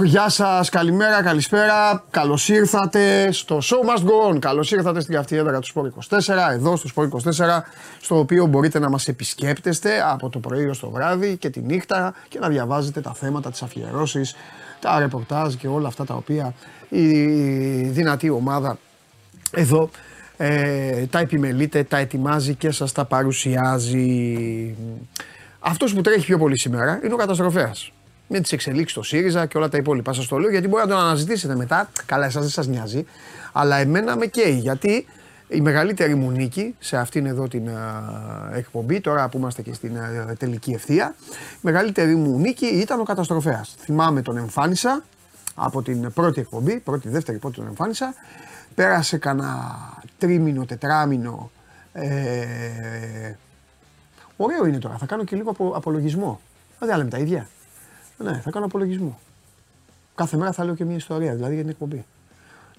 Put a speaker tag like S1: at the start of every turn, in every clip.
S1: Ουχ, γεια σας, καλημέρα, καλησπέρα. Καλώς ήρθατε στο Show Must Go On. Καλώς ήρθατε στην καυτή έδρα του Σπορ 24, εδώ στο Σπορ 24, στο οποίο μπορείτε να μας επισκέπτεστε από το πρωί ως το βράδυ και τη νύχτα και να διαβάζετε τα θέματα, τις αφιερώσεις, τα ρεπορτάζ και όλα αυτά τα οποία η δυνατή ομάδα εδώ ε, τα επιμελείται, τα ετοιμάζει και σας τα παρουσιάζει. Αυτός που τρέχει πιο πολύ σήμερα είναι ο καταστροφέας με τις εξελίξεις στο ΣΥΡΙΖΑ και όλα τα υπόλοιπα. Σας το λέω γιατί μπορεί να τον αναζητήσετε μετά. Καλά, εσάς δεν σας νοιάζει. Αλλά εμένα με καίει γιατί η μεγαλύτερη μου νίκη σε αυτήν εδώ την εκπομπή, τώρα που είμαστε και στην τελική ευθεία, η μεγαλύτερη μου νίκη ήταν ο καταστροφέας. Θυμάμαι τον εμφάνισα από την πρώτη εκπομπή, πρώτη, δεύτερη πρώτη τον εμφάνισα. Πέρασε κανένα τρίμηνο, τετράμινο. Ε, ωραίο είναι τώρα, θα κάνω και λίγο απολογισμό. Δεν λέμε τα ίδια. Ναι, θα κάνω απολογισμό. Κάθε μέρα θα λέω και μια ιστορία, δηλαδή για την εκπομπή.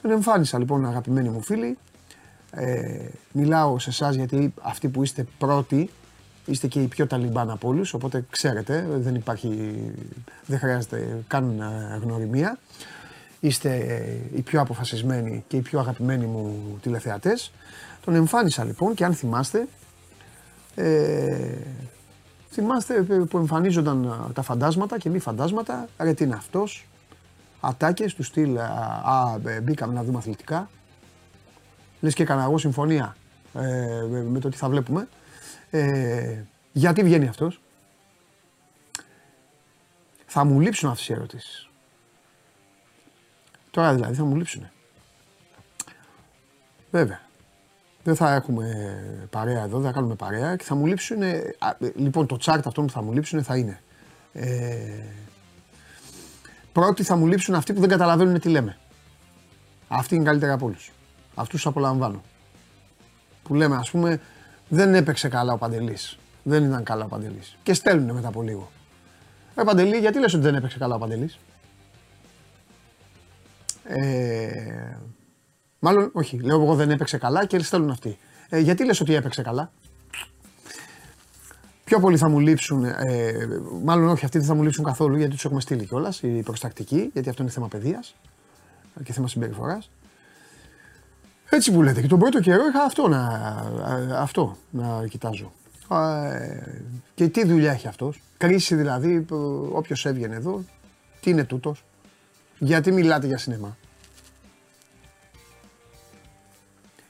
S1: Τον εμφάνισα λοιπόν αγαπημένοι μου φίλοι. Ε, μιλάω σε εσάς γιατί αυτοί που είστε πρώτοι είστε και οι πιο ταλιμπάν από όλους. Οπότε ξέρετε, δεν υπάρχει, δεν χρειάζεται καν ε, γνωριμία. Είστε ε, οι πιο αποφασισμένοι και οι πιο αγαπημένοι μου τηλεθεατές. Τον εμφάνισα λοιπόν και αν θυμάστε, ε, Θυμάστε που εμφανίζονταν τα φαντάσματα και μη φαντάσματα, ρε τι είναι αυτός, ατάκες του στυλ, α, ε, μπήκαμε να δούμε αθλητικά, λες και έκανα εγώ συμφωνία ε, με το τι θα βλέπουμε. Ε, γιατί βγαίνει αυτός; Θα μου λείψουν αυτές οι ερωτήσεις. Τώρα δηλαδή θα μου λείψουν. Βέβαια δεν θα έχουμε παρέα εδώ, δεν θα κάνουμε παρέα και θα μου λείψουν. Λοιπόν, το chart αυτό που θα μου λείψουν θα είναι. Ε, πρώτοι θα μου λείψουν αυτοί που δεν καταλαβαίνουν τι λέμε. Αυτοί είναι καλύτεροι από όλους. Αυτούς του απολαμβάνω. Που λέμε, ας πούμε, δεν έπαιξε καλά ο Παντελής. Δεν ήταν καλά ο Παντελής. Και στέλνουν μετά από λίγο. Ε, Παντελή, γιατί λες ότι δεν έπαιξε καλά ο Παντελής; Ε, Μάλλον, όχι, λέω εγώ δεν έπαιξε καλά και στέλνουν αυτοί. Ε, γιατί λες ότι έπαιξε καλά; Πιο πολύ θα μου λείψουν, ε, μάλλον όχι, αυτοί δεν θα μου λείψουν καθόλου γιατί τους έχουμε στείλει κιόλας, η προστακτική, γιατί αυτό είναι θέμα παιδείας και θέμα συμπεριφοράς. Έτσι που λέτε. Και τον πρώτο καιρό είχα αυτό να, αυτό να κοιτάζω. Ε, και τι δουλειά έχει αυτός; Κρίση δηλαδή, όποιος έβγαινε εδώ, τι είναι τούτος; Γιατί μιλάτε για σινεμά;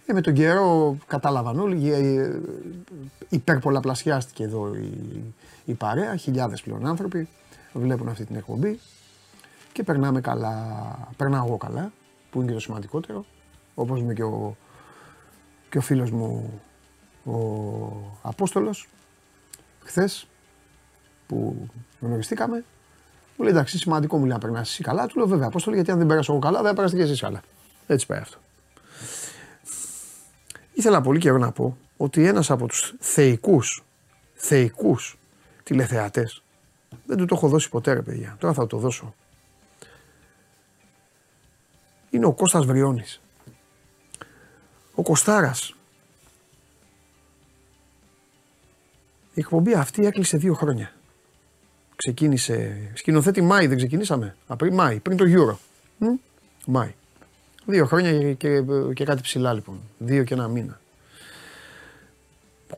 S1: Και με τον καιρό κατάλαβαν όλοι, ε, υπερπολαπλασιάστηκε εδώ η, η παρέα, χιλιάδες πλέον άνθρωποι βλέπουν αυτή την εκπομπή και περνάμε καλά, περνάω εγώ καλά, που είναι και το σημαντικότερο, όπως είμαι και ο, και ο φίλος μου ο Απόστολος, χθες που γνωριστήκαμε, μου λέει εντάξει σημαντικό μου λέει να περνάς εσύ καλά, του λέω βέβαια Απόστολο γιατί αν δεν πέρασω εγώ καλά δεν θα και εσείς καλά. Έτσι πάει αυτό. Ήθελα πολύ καιρό να πω ότι ένας από τους θεϊκούς, θεϊκούς τηλεθεατές, δεν του το έχω δώσει ποτέ ρε παιδιά, τώρα θα το δώσω. Είναι ο Κώστας Βριώνης. Ο Κωστάρας. Η εκπομπή αυτή έκλεισε δύο χρόνια. Ξεκίνησε, σκηνοθέτη Μάη δεν ξεκινήσαμε, Απρί, Μάη, πριν το Euro. Μάη. Δύο χρόνια και, και, κάτι ψηλά λοιπόν. Δύο και ένα μήνα.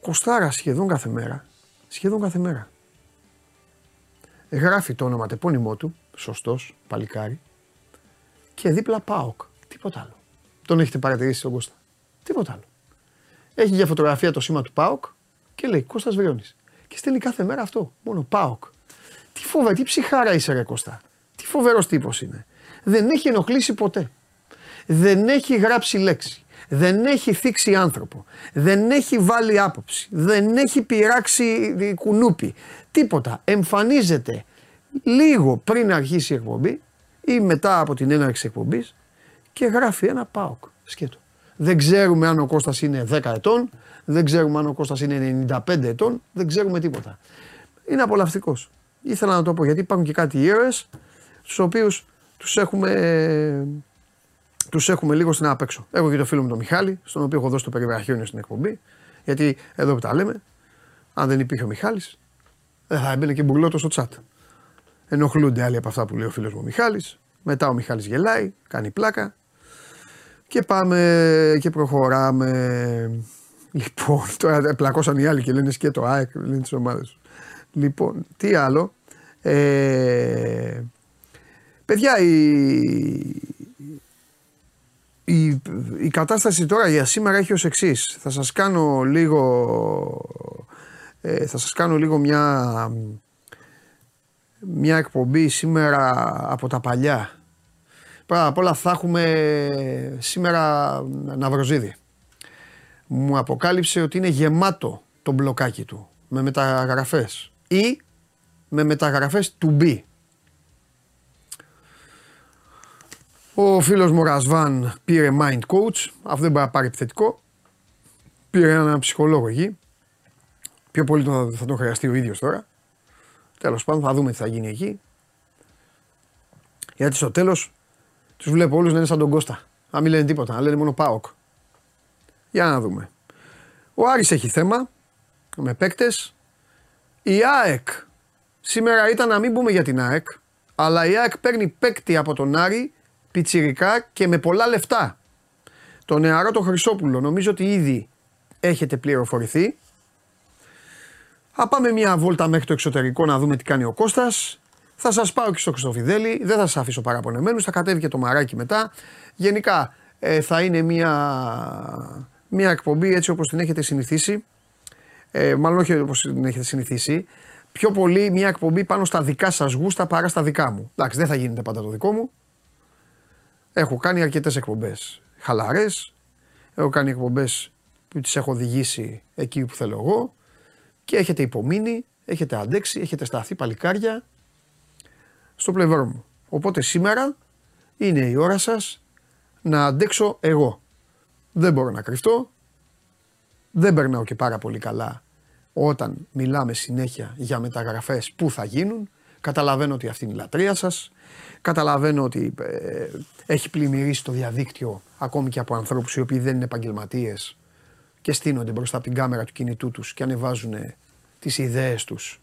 S1: Κοστάρα σχεδόν κάθε μέρα. Σχεδόν κάθε μέρα. Γράφει το όνομα τεπώνυμό του, σωστός, παλικάρι, και δίπλα ΠΑΟΚ. Τίποτα άλλο. Τον έχετε παρατηρήσει τον Κώστα. Τίποτα άλλο. Έχει για φωτογραφία το σήμα του ΠΑΟΚ και λέει Κώστας Βριώνης. Και στέλνει κάθε μέρα αυτό. Μόνο ΠΑΟΚ. Τι φόβα, τι ψυχάρα είσαι ρε Κώστα. Τι φοβερός τύπος είναι. Δεν έχει ενοχλήσει ποτέ δεν έχει γράψει λέξη, δεν έχει θίξει άνθρωπο, δεν έχει βάλει άποψη, δεν έχει πειράξει κουνούπι, τίποτα. Εμφανίζεται λίγο πριν αρχίσει η εκπομπή ή μετά από την έναρξη εκπομπής και γράφει ένα ΠΑΟΚ. Σκέτο. Δεν ξέρουμε αν ο Κώστας είναι 10 ετών, δεν ξέρουμε αν ο Κώστας είναι 95 ετών, δεν ξέρουμε τίποτα. Είναι απολαυστικός. Ήθελα να το πω γιατί υπάρχουν και κάτι ήρωες, τους οποίους τους έχουμε τους έχουμε λίγο στην απέξω. Έχω και το φίλο μου τον Μιχάλη, στον οποίο έχω δώσει το περιβραχιόνιο στην εκπομπή. Γιατί εδώ που τα λέμε, αν δεν υπήρχε ο Μιχάλης, δεν θα έμπαινε και μπουρλότος στο chat. ενοχλούνται άλλοι από αυτά που λέει ο φίλος μου ο Μιχάλης. Μετά ο Μιχάλης γελάει, κάνει πλάκα και πάμε και προχωράμε. Λοιπόν, τώρα πλακώσαν οι άλλοι και λένε και το ΑΕΚ, λένε τις ομάδες. Λοιπόν, τι άλλο. Ε, παιδιά, η, η, η κατάσταση τώρα για σήμερα έχει ως εξής. Θα σας κάνω λίγο, ε, θα σας κάνω λίγο μια, μια εκπομπή σήμερα από τα παλιά. Πρώτα απ' όλα θα έχουμε σήμερα Ναυροζίδη. Μου αποκάλυψε ότι είναι γεμάτο το μπλοκάκι του με μεταγραφές ή με μεταγραφές του B. Ο φίλος μου Ρασβάν πήρε mind coach, αυτό δεν μπορεί να πάρει επιθετικό. Πήρε έναν ψυχολόγο εκεί. Πιο πολύ θα τον χρειαστεί ο ίδιος τώρα. Τέλος πάντων θα δούμε τι θα γίνει εκεί. Γιατί στο τέλος τους βλέπω όλους να είναι σαν τον Κώστα. Να μην λένε τίποτα, να λένε μόνο ΠΑΟΚ. Για να δούμε. Ο Άρης έχει θέμα με παίκτες. Η ΑΕΚ σήμερα ήταν να μην πούμε για την ΑΕΚ, αλλά η ΑΕΚ παίρνει παίκτη από τον Άρη πιτσιρικά και με πολλά λεφτά. Το νεαρό το Χρυσόπουλο νομίζω ότι ήδη έχετε πληροφορηθεί. Θα πάμε μια βόλτα μέχρι το εξωτερικό να δούμε τι κάνει ο Κώστας. Θα σας πάω και στο Χρυστοφιδέλη, δεν θα σας αφήσω παραπονεμένους, θα κατέβει και το μαράκι μετά. Γενικά ε, θα είναι μια, μια εκπομπή έτσι όπως την έχετε συνηθίσει. Ε, μάλλον όχι όπως την έχετε συνηθίσει. Πιο πολύ μια εκπομπή πάνω στα δικά σας γούστα παρά στα δικά μου. Εντάξει δεν θα γίνεται πάντα το δικό μου. Έχω κάνει αρκετές εκπομπές χαλαρές. Έχω κάνει εκπομπές που τις έχω οδηγήσει εκεί που θέλω εγώ. Και έχετε υπομείνει, έχετε αντέξει, έχετε σταθεί παλικάρια στο πλευρό μου. Οπότε σήμερα είναι η ώρα σας να αντέξω εγώ. Δεν μπορώ να κρυφτώ. Δεν περνάω και πάρα πολύ καλά όταν μιλάμε συνέχεια για μεταγραφές που θα γίνουν. Καταλαβαίνω ότι αυτή είναι η λατρεία σας. Καταλαβαίνω ότι ε, έχει πλημμυρίσει το διαδίκτυο ακόμη και από ανθρώπους οι οποίοι δεν είναι επαγγελματίες και στείνονται μπροστά από την κάμερα του κινητού τους και ανεβάζουν τις ιδέες τους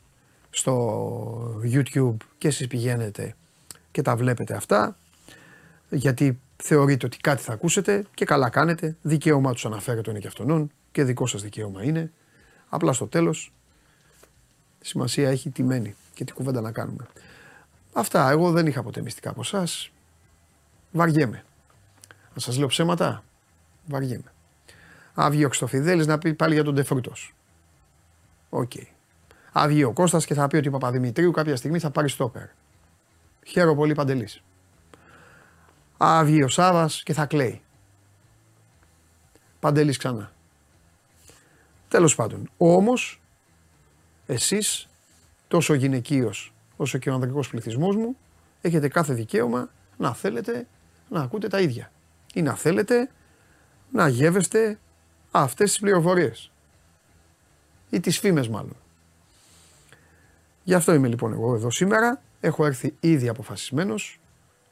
S1: στο YouTube και εσείς πηγαίνετε και τα βλέπετε αυτά γιατί θεωρείτε ότι κάτι θα ακούσετε και καλά κάνετε. Δικαίωμά τους αναφέρεται είναι και αυτόν και δικό σας δικαίωμα είναι. Απλά στο τέλος σημασία έχει τι μένει και τι κουβέντα να κάνουμε. Αυτά. Εγώ δεν είχα ποτέ μυστικά από εσάς. Βαριέμαι. Να σας λέω ψέματα. Βαριέμαι. Άβγει ο Ξτοφιδέλης να πει πάλι για τον Τεφρούτο. Οκ. Okay. Άβγει ο Κώστας και θα πει ότι ο Παπαδημητρίου κάποια στιγμή θα πάρει στόπερ. Χαίρομαι πολύ παντελής. Άβγει ο Σάβας και θα κλαίει. Παντελής ξανά. Τέλος πάντων. Όμως, εσείς τόσο γυναικείος όσο και ο ανδρικός πληθυσμός μου, έχετε κάθε δικαίωμα να θέλετε να ακούτε τα ίδια. Ή να θέλετε να γεύεστε αυτές τις πληροφορίες. Ή τις φήμες μάλλον. Γι' αυτό είμαι λοιπόν εγώ εδώ σήμερα. Έχω έρθει ήδη αποφασισμένος.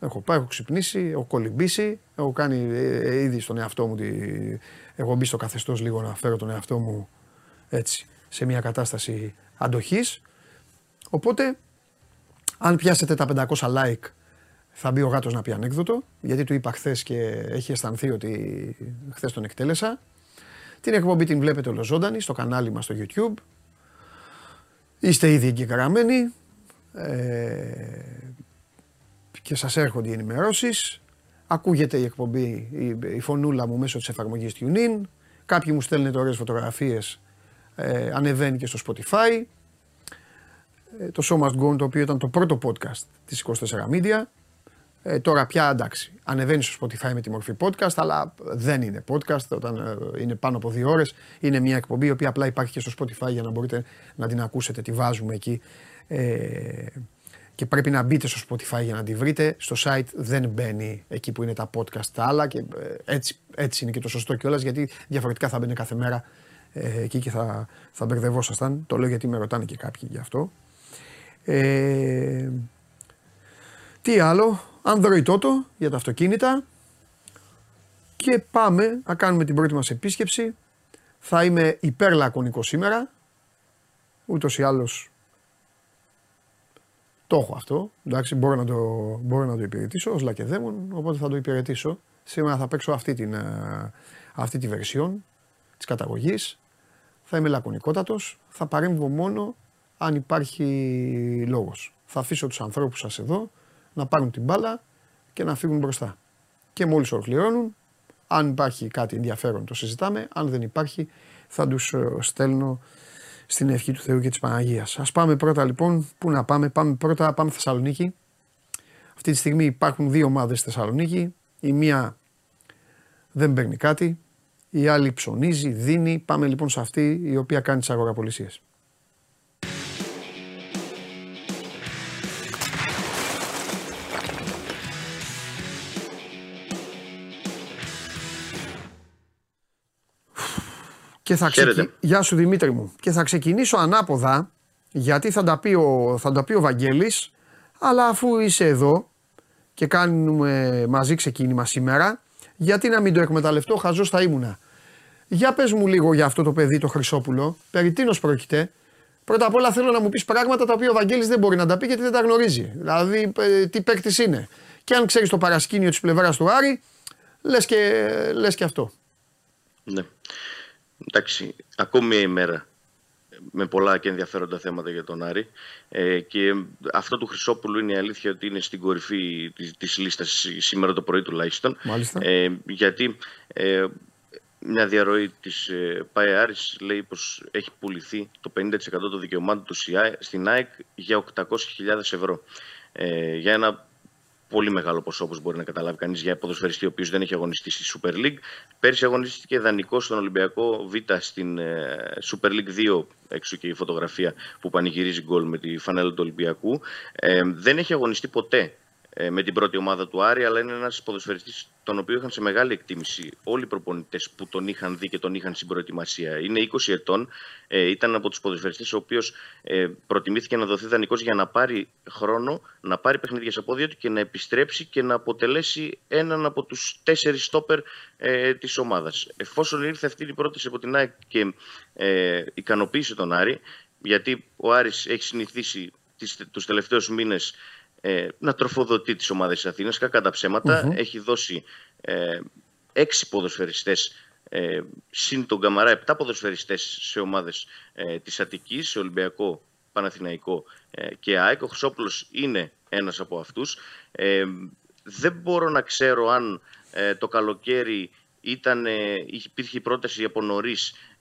S1: Έχω πάει, έχω ξυπνήσει, έχω κολυμπήσει, έχω κάνει ε, ήδη στον εαυτό μου, τη... έχω μπει στο καθεστώς λίγο να φέρω τον εαυτό μου έτσι σε μια κατάσταση αντοχής. Οπότε αν πιάσετε τα 500 like θα μπει ο γάτος να πει ανέκδοτο, γιατί του είπα χθες και έχει αισθανθεί ότι χθες τον εκτέλεσα. Την εκπομπή την βλέπετε ολοζώντανη στο κανάλι μας στο YouTube. Είστε ήδη εγγεγραμμένοι ε, και σας έρχονται οι ενημερώσεις. Ακούγεται η εκπομπή, η, η φωνούλα μου μέσω της εφαρμογής TuneIn. Κάποιοι μου στέλνουν ωραίες φωτογραφίες, ε, ανεβαίνει και στο Spotify. Ε, το Show Must Go το οποίο ήταν το πρώτο podcast της 24 Media. Ε, τώρα πια εντάξει, ανεβαίνει στο Spotify με τη μορφή podcast, αλλά δεν είναι podcast όταν ε, είναι πάνω από δύο ώρες. Είναι μια εκπομπή η οποία απλά υπάρχει και στο Spotify για να μπορείτε να την ακούσετε, τη βάζουμε εκεί. Ε, και πρέπει να μπείτε στο Spotify για να τη βρείτε. Στο site δεν μπαίνει εκεί που είναι τα podcast τα άλλα και έτσι, έτσι είναι και το σωστό κιόλας γιατί διαφορετικά θα μπαίνει κάθε μέρα εκεί και θα, θα μπερδευόσασταν. Το λέω γιατί με ρωτάνε και κάποιοι γι' αυτό. Ε, τι άλλο, Android Auto για τα αυτοκίνητα και πάμε να κάνουμε την πρώτη μας επίσκεψη. Θα είμαι υπερλακωνικός σήμερα, ούτως ή άλλως Το έχω αυτό. Εντάξει, μπορώ να το, μπορώ να το υπηρετήσω ως λακεδέμον, οπότε θα το υπηρετήσω. Σήμερα θα παίξω αυτή, την, ε, αυτή τη βερσιόν της καταγωγής. Θα είμαι λακωνικότατος. Θα παρέμβω μόνο αν υπάρχει λόγος. Θα αφήσω τους ανθρώπους σας εδώ να πάρουν την μπάλα και να φύγουν μπροστά. Και μόλις ολοκληρώνουν, αν υπάρχει κάτι ενδιαφέρον το συζητάμε. Αν δεν υπάρχει, θα τους ε, στέλνω στην ευχή του Θεού και της Παναγίας. Ας πάμε πρώτα λοιπόν, πού να πάμε, πάμε πρώτα, πάμε Θεσσαλονίκη. Αυτή τη στιγμή υπάρχουν δύο ομάδες στη Θεσσαλονίκη, η μία δεν παίρνει κάτι, η άλλη ψωνίζει, δίνει, πάμε λοιπόν σε αυτή η οποία κάνει τις αγοραπολισίες. Και θα ξεκι... Γεια σου Δημήτρη μου. Και θα ξεκινήσω ανάποδα, γιατί θα τα πει ο, θα τα πει ο Βαγγέλης, αλλά αφού είσαι εδώ και κάνουμε μαζί ξεκίνημα σήμερα, γιατί να μην το εκμεταλλευτώ, χαζός θα ήμουνα. Για πες μου λίγο για αυτό το παιδί το Χρυσόπουλο, περί τίνος πρόκειται; Πρώτα απ' όλα θέλω να μου πεις πράγματα τα οποία ο Βαγγέλης δεν μπορεί να τα πει γιατί δεν τα γνωρίζει. Δηλαδή ε, τι παίκτης είναι. Και αν ξέρεις το παρασκήνιο της πλευράς του Άρη, λες και, λες και αυτό.
S2: Ναι. Εντάξει, ακόμη μια ημέρα με πολλά και ενδιαφέροντα θέματα για τον Άρη. Ε, και αυτό του Χρυσόπουλου είναι η αλήθεια ότι είναι στην κορυφή της, της λίστας σήμερα το πρωί τουλάχιστον.
S1: Μάλιστα.
S2: Ε, γιατί ε, μια διαρροή της ε, ΠΑΕ Άρης λέει πως έχει πουληθεί το 50% των δικαιωμάτων του στην ΑΕΚ για 800.000 ευρώ. Ε, για ένα πολύ μεγάλο ποσό όπως μπορεί να καταλάβει κανείς για ποδοσφαιριστή ο οποίος δεν έχει αγωνιστεί στη Super League. Πέρσι αγωνιστήκε δανεικό στον Ολυμπιακό Β στην ε, Super League 2, έξω και η φωτογραφία που πανηγυρίζει γκολ με τη φανέλα του Ολυμπιακού. Ε, δεν έχει αγωνιστεί ποτέ ε, με την πρώτη ομάδα του Άρη, αλλά είναι ένας ποδοσφαιριστής τον οποίο είχαν σε μεγάλη εκτίμηση όλοι οι προπονητές που τον είχαν δει και τον είχαν στην προετοιμασία. Είναι 20 ετών, ε, ήταν από τους ποδοσφαιριστές ο οποίος ε, προτιμήθηκε να δοθεί δανεικός για να πάρει χρόνο, να πάρει παιχνίδια σε πόδια του και να επιστρέψει και να αποτελέσει έναν από τους τέσσερις στόπερ ε, της ομάδας. Εφόσον ήρθε αυτή η πρόταση από την ΑΕΚ και ε, ικανοποίησε τον Άρη, γιατί ο Άρης έχει συνηθίσει τους τελευταίους μήνες ε, να τροφοδοτεί τις ομάδες της Αθήνας, κακά τα ψεματα Έχει δώσει ε, έξι ποδοσφαιριστές ε, συν τον Καμαρά, επτά ποδοσφαιριστές σε ομάδες ε, της Αττικής, σε Ολυμπιακό, Παναθηναϊκό ε, και ΑΕΚ. Ο Χρυσόπουλος είναι ένας από αυτούς. Ε, δεν μπορώ να ξέρω αν ε, το καλοκαίρι ήταν, υπήρχε πρόταση από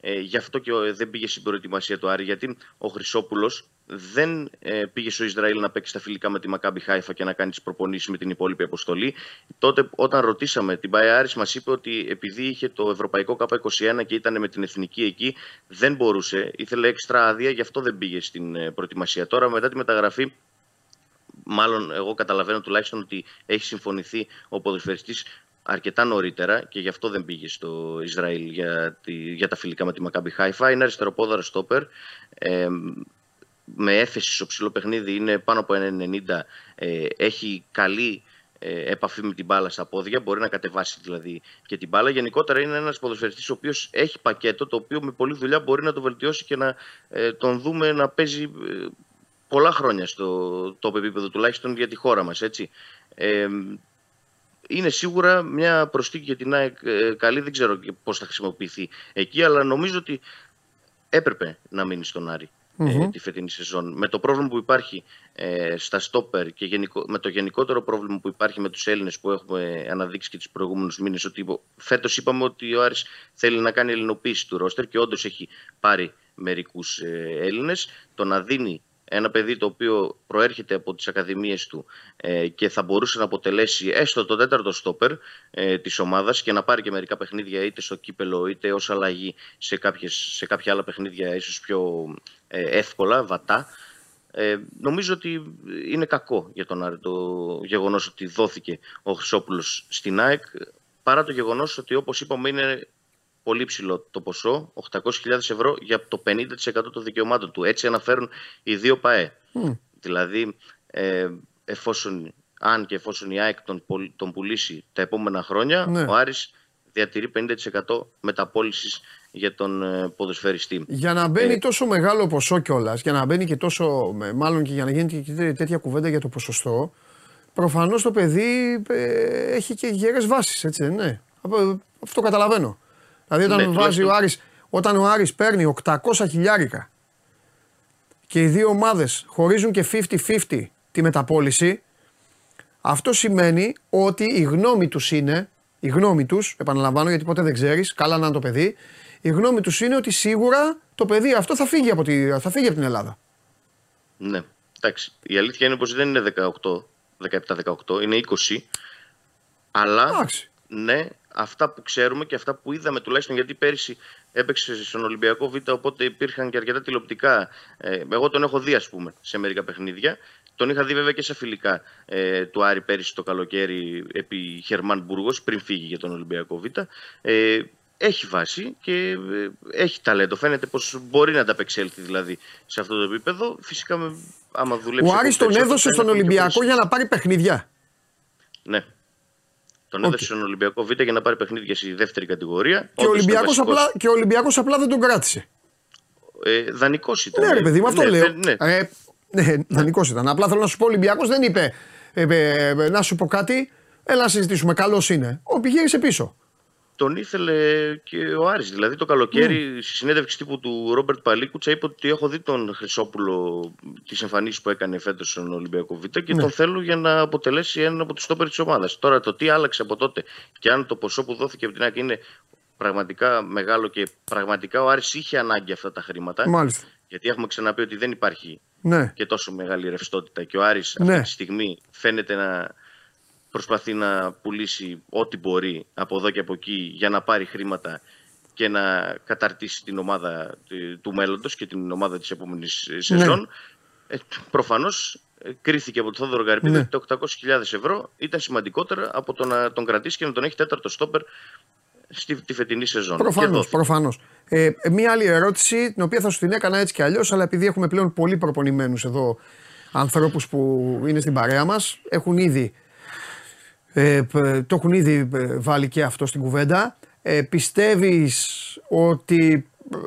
S2: νωρί, γι' αυτό και δεν πήγε στην προετοιμασία του Άρη, γιατί ο Χρυσόπουλος δεν ε, πήγε στο Ισραήλ να παίξει τα φιλικά με τη Μακάμπι Χάιφα και να κάνει τις προπονήσεις με την υπόλοιπη αποστολή. Τότε, όταν ρωτήσαμε την Μπαϊάρη, μας είπε ότι επειδή είχε το Ευρωπαϊκό K21 και ήταν με την εθνική εκεί, δεν μπορούσε. Ήθελε έξτρα άδεια, γι' αυτό δεν πήγε στην ε, προετοιμασία. Τώρα, μετά τη μεταγραφή, μάλλον εγώ καταλαβαίνω τουλάχιστον ότι έχει συμφωνηθεί ο ποδοσφαιριστής αρκετά νωρίτερα και γι' αυτό δεν πήγε στο Ισραήλ για, τη, για τα φιλικά με τη Μακάμπι Χάιφα. Είναι αριστεροπόδαρο στόπερ. Ε, με έφεση στο ψηλό παιχνίδι, είναι πάνω από 1,90, ε, έχει καλή ε, επαφή με την μπάλα στα πόδια, μπορεί να κατεβάσει δηλαδή και την μπάλα. Γενικότερα είναι ένας ποδοσφαιριστής ο οποίος έχει πακέτο, το οποίο με πολλή δουλειά μπορεί να το βελτιώσει και να ε, τον δούμε να παίζει ε, πολλά χρόνια στο top επίπεδο, τουλάχιστον για τη χώρα μας. Έτσι. Είναι σίγουρα μια προστίκη για την ΑΕΚ καλή, δεν ξέρω πώς θα χρησιμοποιηθεί εκεί, αλλά νομίζω ότι έπρεπε να μείνει στον Άρη mm τη φετινή σεζόν. Με το πρόβλημα που υπάρχει ε, στα στόπερ και γενικο, με το γενικότερο πρόβλημα που υπάρχει με τους Έλληνες που έχουμε αναδείξει και τους προηγούμενους μήνες ότι φέτος είπαμε ότι ο Άρης θέλει να κάνει ελληνοποίηση του ρόστερ και όντως έχει πάρει μερικούς ε, Έλληνες. Το να δίνει ένα παιδί το οποίο προέρχεται από τις ακαδημίες του ε, και θα μπορούσε να αποτελέσει έστω το τέταρτο στόπερ ε, της ομάδας και να πάρει και μερικά παιχνίδια είτε στο κύπελο είτε ως αλλαγή σε, κάποιες, σε κάποια άλλα παιχνίδια ίσως πιο ε, εύκολα, βατά. Ε, νομίζω ότι είναι κακό για τον Άρη το γεγονός ότι δόθηκε ο Χρυσόπουλος στην ΑΕΚ παρά το γεγονός ότι όπως είπαμε είναι πολύ ψηλό το ποσό, 800.000 ευρώ για το 50% των δικαιωμάτων του. Έτσι αναφέρουν οι δύο ΠΑΕ. Δηλαδή, ε, εφόσον, αν και εφόσον η ΑΕΚ τον, τον πουλήσει τα επόμενα χρόνια, ναι. ο Άρης διατηρεί 50% μεταπόλησης για τον ε, ποδοσφαιριστή.
S1: Για να μπαίνει ε, τόσο μεγάλο ποσό κιόλας, για να μπαίνει και τόσο, μάλλον και για να γίνει και τέτοια κουβέντα για το ποσοστό, προφανώς το παιδί ε, έχει και γερές βάσεις, έτσι δεν είναι. Αυτό καταλαβαίνω. Δηλαδή όταν, ναι, βάζει ο Άρης, όταν ο Άρης παίρνει 800 χιλιάρικα και οι δύο ομάδες χωρίζουν και 50-50 τη μεταπόληση, αυτό σημαίνει ότι η γνώμη τους είναι, η γνώμη τους, επαναλαμβάνω γιατί ποτέ δεν ξέρεις, καλά να είναι το παιδί, η γνώμη τους είναι ότι σίγουρα το παιδί αυτό θα φύγει από, τη, θα φύγει από την Ελλάδα.
S2: Ναι, εντάξει. Η αλήθεια είναι πως δεν είναι 18, 17-18, είναι 20. Αλλά, εντάξει. ναι, αυτά που ξέρουμε και αυτά που είδαμε τουλάχιστον γιατί πέρυσι έπαιξε στον Ολυμπιακό Β, οπότε υπήρχαν και αρκετά τηλεοπτικά. Ε, εγώ τον έχω δει, ας πούμε, σε μερικά παιχνίδια. Τον είχα δει βέβαια και σε φιλικά ε, του Άρη πέρυσι το καλοκαίρι επί Χερμάν Μπούργος, πριν φύγει για τον Ολυμπιακό Β. Ε, έχει βάση και ε, έχει ταλέντο. Φαίνεται πως μπορεί να ανταπεξέλθει δηλαδή σε αυτό το επίπεδο. Φυσικά, άμα δουλέψει.
S1: Ο Άρης τον έδωσε στον Ολυμπιακό για να πάρει παιχνίδια.
S2: Ναι. Τον έδωσε στον Ολυμπιακό Β για να πάρει παιχνίδια στη δεύτερη κατηγορία.
S1: Και ο Ολυμπιακός απλά, Ολυμπιακός απλά δεν τον κράτησε.
S2: Ε, Δανεικός ήταν.
S1: Ναι, ρε παιδί, με αυτό ναι, λέω. Ναι. Ε, ναι, δανεικός ήταν. Απλά θέλω να σου πω: Ο Ολυμπιακός δεν είπε ε, ε, ε, να σου πω κάτι, έλα να συζητήσουμε. Καλός είναι. Ο πηγαίνεις πίσω
S2: τον ήθελε και ο Άρης. Δηλαδή το καλοκαίρι mm. στη συνέντευξη τύπου του Ρόμπερτ Παλίκουτσα είπε ότι έχω δει τον Χρυσόπουλο τις εμφανίσεις που έκανε φέτος στον Ολυμπιακό Β και mm. τον θέλω για να αποτελέσει έναν από τους τόπερ της ομάδας. Τώρα το τι άλλαξε από τότε και αν το ποσό που δόθηκε από την άκρη είναι πραγματικά μεγάλο και πραγματικά ο Άρης είχε ανάγκη αυτά τα χρήματα.
S1: Μάλιστα.
S2: Γιατί έχουμε ξαναπεί ότι δεν υπάρχει ναι. και τόσο μεγάλη ρευστότητα και ο Άρης ναι. αυτή τη στιγμή φαίνεται να προσπαθεί να πουλήσει ό,τι μπορεί από εδώ και από εκεί για να πάρει χρήματα και να καταρτήσει την ομάδα του μέλλοντος και την ομάδα της επόμενης ναι. σεζόν. Ε, προφανώς ε, κρίθηκε από τον Θόδωρο Καρυπίδη ναι. ότι τα 800.000 ευρώ ήταν σημαντικότερα από το να τον κρατήσει και να τον έχει τέταρτο στόπερ στη τη φετινή σεζόν.
S1: Προφανώς, προφανώς. Ε, μία άλλη ερώτηση, την οποία θα σου την έκανα έτσι και αλλιώς, αλλά επειδή έχουμε πλέον πολύ προπονημένους εδώ ανθρώπους που είναι στην παρέα μας, έχουν ήδη ε, το έχουν ήδη ε, βάλει και αυτό στην κουβέντα. Ε, πιστεύεις ότι ε,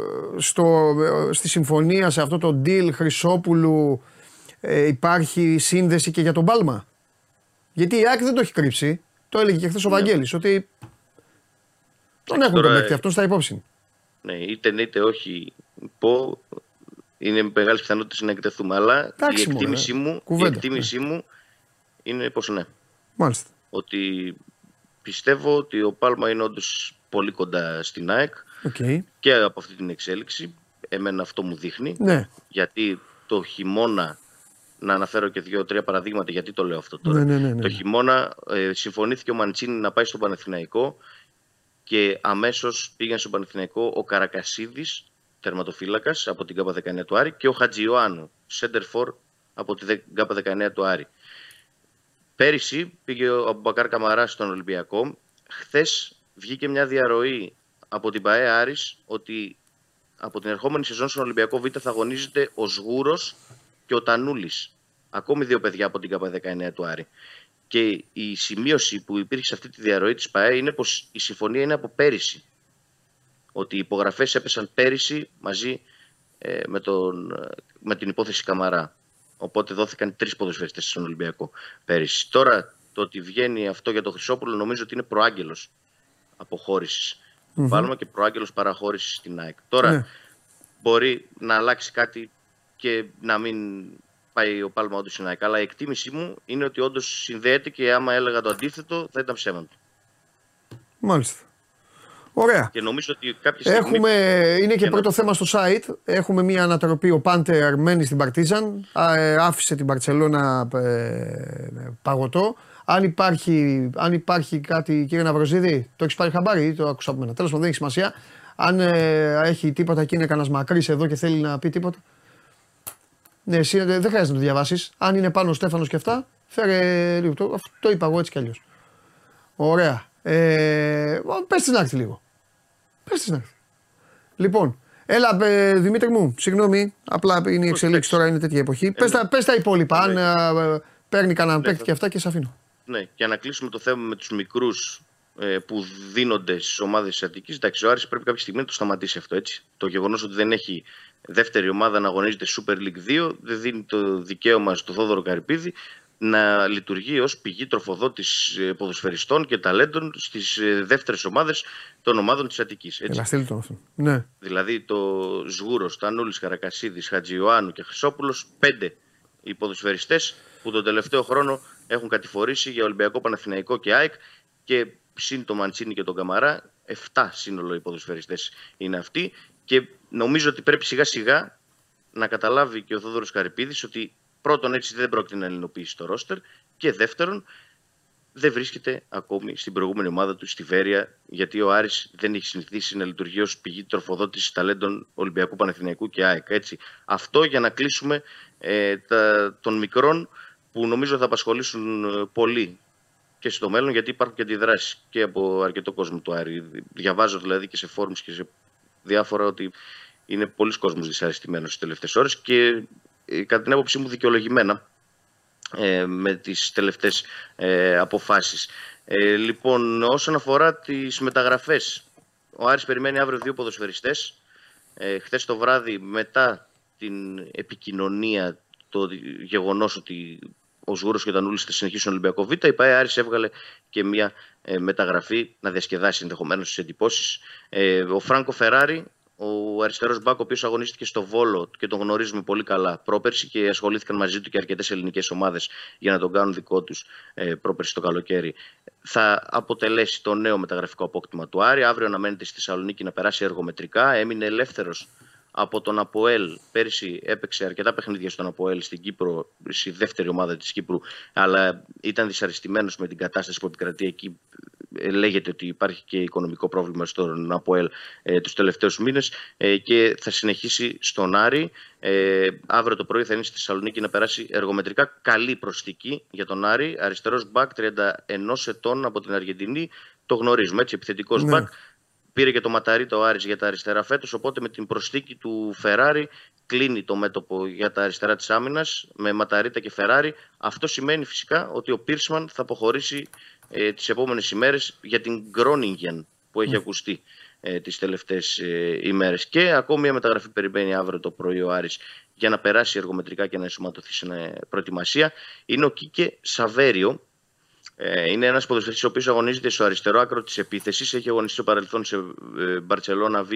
S1: στο, στη συμφωνία, σε αυτό το deal Χρυσόπουλου υπάρχει σύνδεση και για τον Πάλμα; Γιατί η ΑΕΚ δεν το έχει κρύψει. Το έλεγε και χθες ο ναι. Βαγγέλης ότι τον έχουν τον παίκτη αυτό στα υπόψη.
S2: Ναι, είτε ναι είτε όχι πω, είναι μεγάλη πιθανότητα να εκτεθούμε. Αλλά η εκτίμησή, μου, η εκτίμησή ναι. μου είναι πως ναι.
S1: Μάλιστα
S2: ότι πιστεύω ότι ο Πάλμα είναι όντως πολύ κοντά στην ΑΕΚ okay. και από αυτή την εξέλιξη. Εμένα αυτό μου δείχνει.
S1: Ναι.
S2: Γιατί το χειμώνα, να αναφέρω και δύο-τρία παραδείγματα γιατί το λέω αυτό τώρα.
S1: Ναι, ναι, ναι,
S2: το χειμώνα ε, συμφωνήθηκε ο Μαντσίνη να πάει στο Πανεθναϊκό και αμέσως πήγαν στο Πανεθναϊκό ο Καρακασίδης, τερματοφύλακας από την ΚΑΠΑ 19 του Άρη και ο Χατζιωάννου, center for από την ΚΑΠΑ 19 του Άρη. Πέρυσι πήγε ο Μπακάρ Καμαρά στον Ολυμπιακό. Χθες βγήκε μια διαρροή από την ΠαΕ Άρης ότι από την ερχόμενη σεζόν στον Ολυμπιακό Β θα αγωνίζεται ο Σγούρος και ο Τανούλης. Ακόμη δύο παιδιά από την ΚΑΠΑ19 του Άρη. Και η σημείωση που υπήρχε σε αυτή τη διαρροή της ΠαΕ είναι πως η συμφωνία είναι από πέρυσι. Ότι οι υπογραφές έπεσαν πέρυσι μαζί ε, με, τον, με την υπόθεση Καμαρά. Οπότε δόθηκαν τρεις ποδοσφαιριστές στον Ολυμπιακό πέρυσι. Τώρα το ότι βγαίνει αυτό για τον Χρυσόπουλο νομίζω ότι είναι προάγγελος αποχώρησης του mm-hmm. και προάγγελος παραχώρησης στην ΑΕΚ. Τώρα ναι. μπορεί να αλλάξει κάτι και να μην πάει ο Πάλμα όντως στην ΑΕΚ. Αλλά η εκτίμησή μου είναι ότι όντως συνδέεται και άμα έλεγα το αντίθετο θα ήταν ψέμα του.
S1: Μάλιστα. Ωραία.
S2: Και νομίζω ότι κάποια
S1: Έχουμε, είναι και πρώτο θέμα στο site. Έχουμε μια ανατροπή. Ο Πάντερ μένει στην Παρτίζαν. Ε, άφησε την Παρσελώνα ε, παγωτό. Αν υπάρχει, αν υπάρχει κάτι, κύριε Ναυροζίδη, το έχεις πάρει χαμπάρι ή το άκουσα από μένα. Τέλος πάντων, δεν έχει σημασία. Αν ε, έχει τίποτα και είναι κανένας μακρύς εδώ και θέλει να πει τίποτα. Ναι, εσύ δεν χρειάζεται να το διαβάσεις. Αν είναι πάνω ο Στέφανος και αυτά, φέρε λίγο. Το, το είπα εγώ έτσι κι αλλιώς. Ωραία. Ε, πες της να έρθει λίγο. Πες της να έρθει. Λοιπόν, έλα ε, Δημήτρη μου, συγγνώμη, απλά είναι η εξελίξη τώρα, είναι τέτοια εποχή. Ε, πες, τα, πες τα υπόλοιπα, αν ναι. ε, παίρνει κανέναν ναι, παίκτη και αυτά και σε αφήνω.
S2: Ναι, και να κλείσουμε το θέμα με τους μικρούς ε, που δίνονται στις ομάδες της Αττικής. Εντάξει, ο Άρης πρέπει κάποια στιγμή να το σταματήσει αυτό. Έτσι. Το γεγονός ότι δεν έχει δεύτερη ομάδα να αγωνίζεται Super League 2 δεν δίνει το δικαίωμα στο Θόδωρο Καρυπίδη να λειτουργεί ως πηγή τροφοδότης ε, ποδοσφαιριστών και ταλέντων στις ε, δεύτερες ομάδες των ομάδων της Αττικής.
S1: Έτσι. το αυτό. Ναι.
S2: Δηλαδή το Σγούρος, Τανούλης, Καρακασίδης, Χατζιωάννου και Χρυσόπουλος, πέντε οι ποδοσφαιριστές που τον τελευταίο χρόνο έχουν κατηφορήσει για Ολυμπιακό Παναθηναϊκό και ΑΕΚ και συν το Μαντσίνη και τον Καμαρά, 7 σύνολο οι ποδοσφαιριστές είναι αυτοί και νομίζω ότι πρέπει σιγά σιγά να καταλάβει και ο Θόδωρος Καρυπίδης ότι πρώτον έτσι δεν πρόκειται να ελληνοποιήσει το ρόστερ και δεύτερον δεν βρίσκεται ακόμη στην προηγούμενη ομάδα του στη Βέρεια γιατί ο Άρης δεν έχει συνηθίσει να λειτουργεί ως πηγή τροφοδότησης ταλέντων Ολυμπιακού Παναθηναϊκού και ΑΕΚ. Έτσι. Αυτό για να κλείσουμε ε, τα, των μικρών που νομίζω θα απασχολήσουν ε, πολύ και στο μέλλον γιατί υπάρχουν και αντιδράσεις και από αρκετό κόσμο του Άρη. Διαβάζω δηλαδή και σε φόρμους και σε διάφορα ότι είναι πολλοί κόσμος δυσαρεστημένος στις τελευταίες ώρες και ε, κατά την άποψή μου δικαιολογημένα ε, με τις τελευταίες ε, αποφάσεις. Ε, λοιπόν, όσον αφορά τις μεταγραφές, ο Άρης περιμένει αύριο δύο ποδοσφαιριστές. Ε, χθες το βράδυ μετά την επικοινωνία, το γεγονός ότι ο Σγούρος και ο Τανούλης θα συνεχίσουν Ολυμπιακό Β, η ΠΑΕ Άρης έβγαλε και μια ε, μεταγραφή να διασκεδάσει ενδεχομένως τις εντυπώσεις. Ε, ο Φράνκο Φεράρι ο αριστερός μπακ, ο οποίος αγωνίστηκε στο Βόλο και τον γνωρίζουμε πολύ καλά πρόπερση και ασχολήθηκαν μαζί του και αρκετές ελληνικές ομάδες για να τον κάνουν δικό τους ε, πρόπερση το καλοκαίρι. Θα αποτελέσει το νέο μεταγραφικό απόκτημα του Άρη. Αύριο αναμένεται στη Θεσσαλονίκη να περάσει εργομετρικά. Έμεινε ελεύθερος από τον Αποέλ. Πέρσι έπαιξε αρκετά παιχνίδια στον Αποέλ στην Κύπρο, στη δεύτερη ομάδα της Κύπρου, αλλά ήταν δυσαρεστημένος με την κατάσταση που επικρατεί εκεί λέγεται ότι υπάρχει και οικονομικό πρόβλημα στον ΑΠΟΕΛ ε, τους τελευταίους μήνες ε, και θα συνεχίσει στον Άρη. Ε, αύριο το πρωί θα είναι στη Θεσσαλονίκη να περάσει εργομετρικά καλή προστική για τον Άρη. Αριστερός μπακ 31 ετών από την Αργεντινή. Το γνωρίζουμε έτσι, επιθετικός ναι. μπακ. Πήρε και το ματαρί το Άρης για τα αριστερά φέτος, οπότε με την προστίκη του Φεράρι κλείνει το μέτωπο για τα αριστερά της άμυνας με Ματαρίτα και Φεράρι. Αυτό σημαίνει φυσικά ότι ο Πίρσμαν θα αποχωρήσει ε, τις επόμενες ημέρες για την Groningen που έχει mm. ακουστεί ε, τις τελευταίες ε, ημέρες. Και ακόμη μια μεταγραφή περιμένει αύριο το πρωί ο Άρης για να περάσει εργομετρικά και να ενσωματωθεί σε προετοιμασία. Είναι ο Κίκε Σαβέριο. Ε, είναι ένας ποδοσφαιριστής ο οποίος αγωνίζεται στο αριστερό άκρο της επίθεσης. Έχει αγωνιστεί στο παρελθόν σε Μπαρσελόνα Β,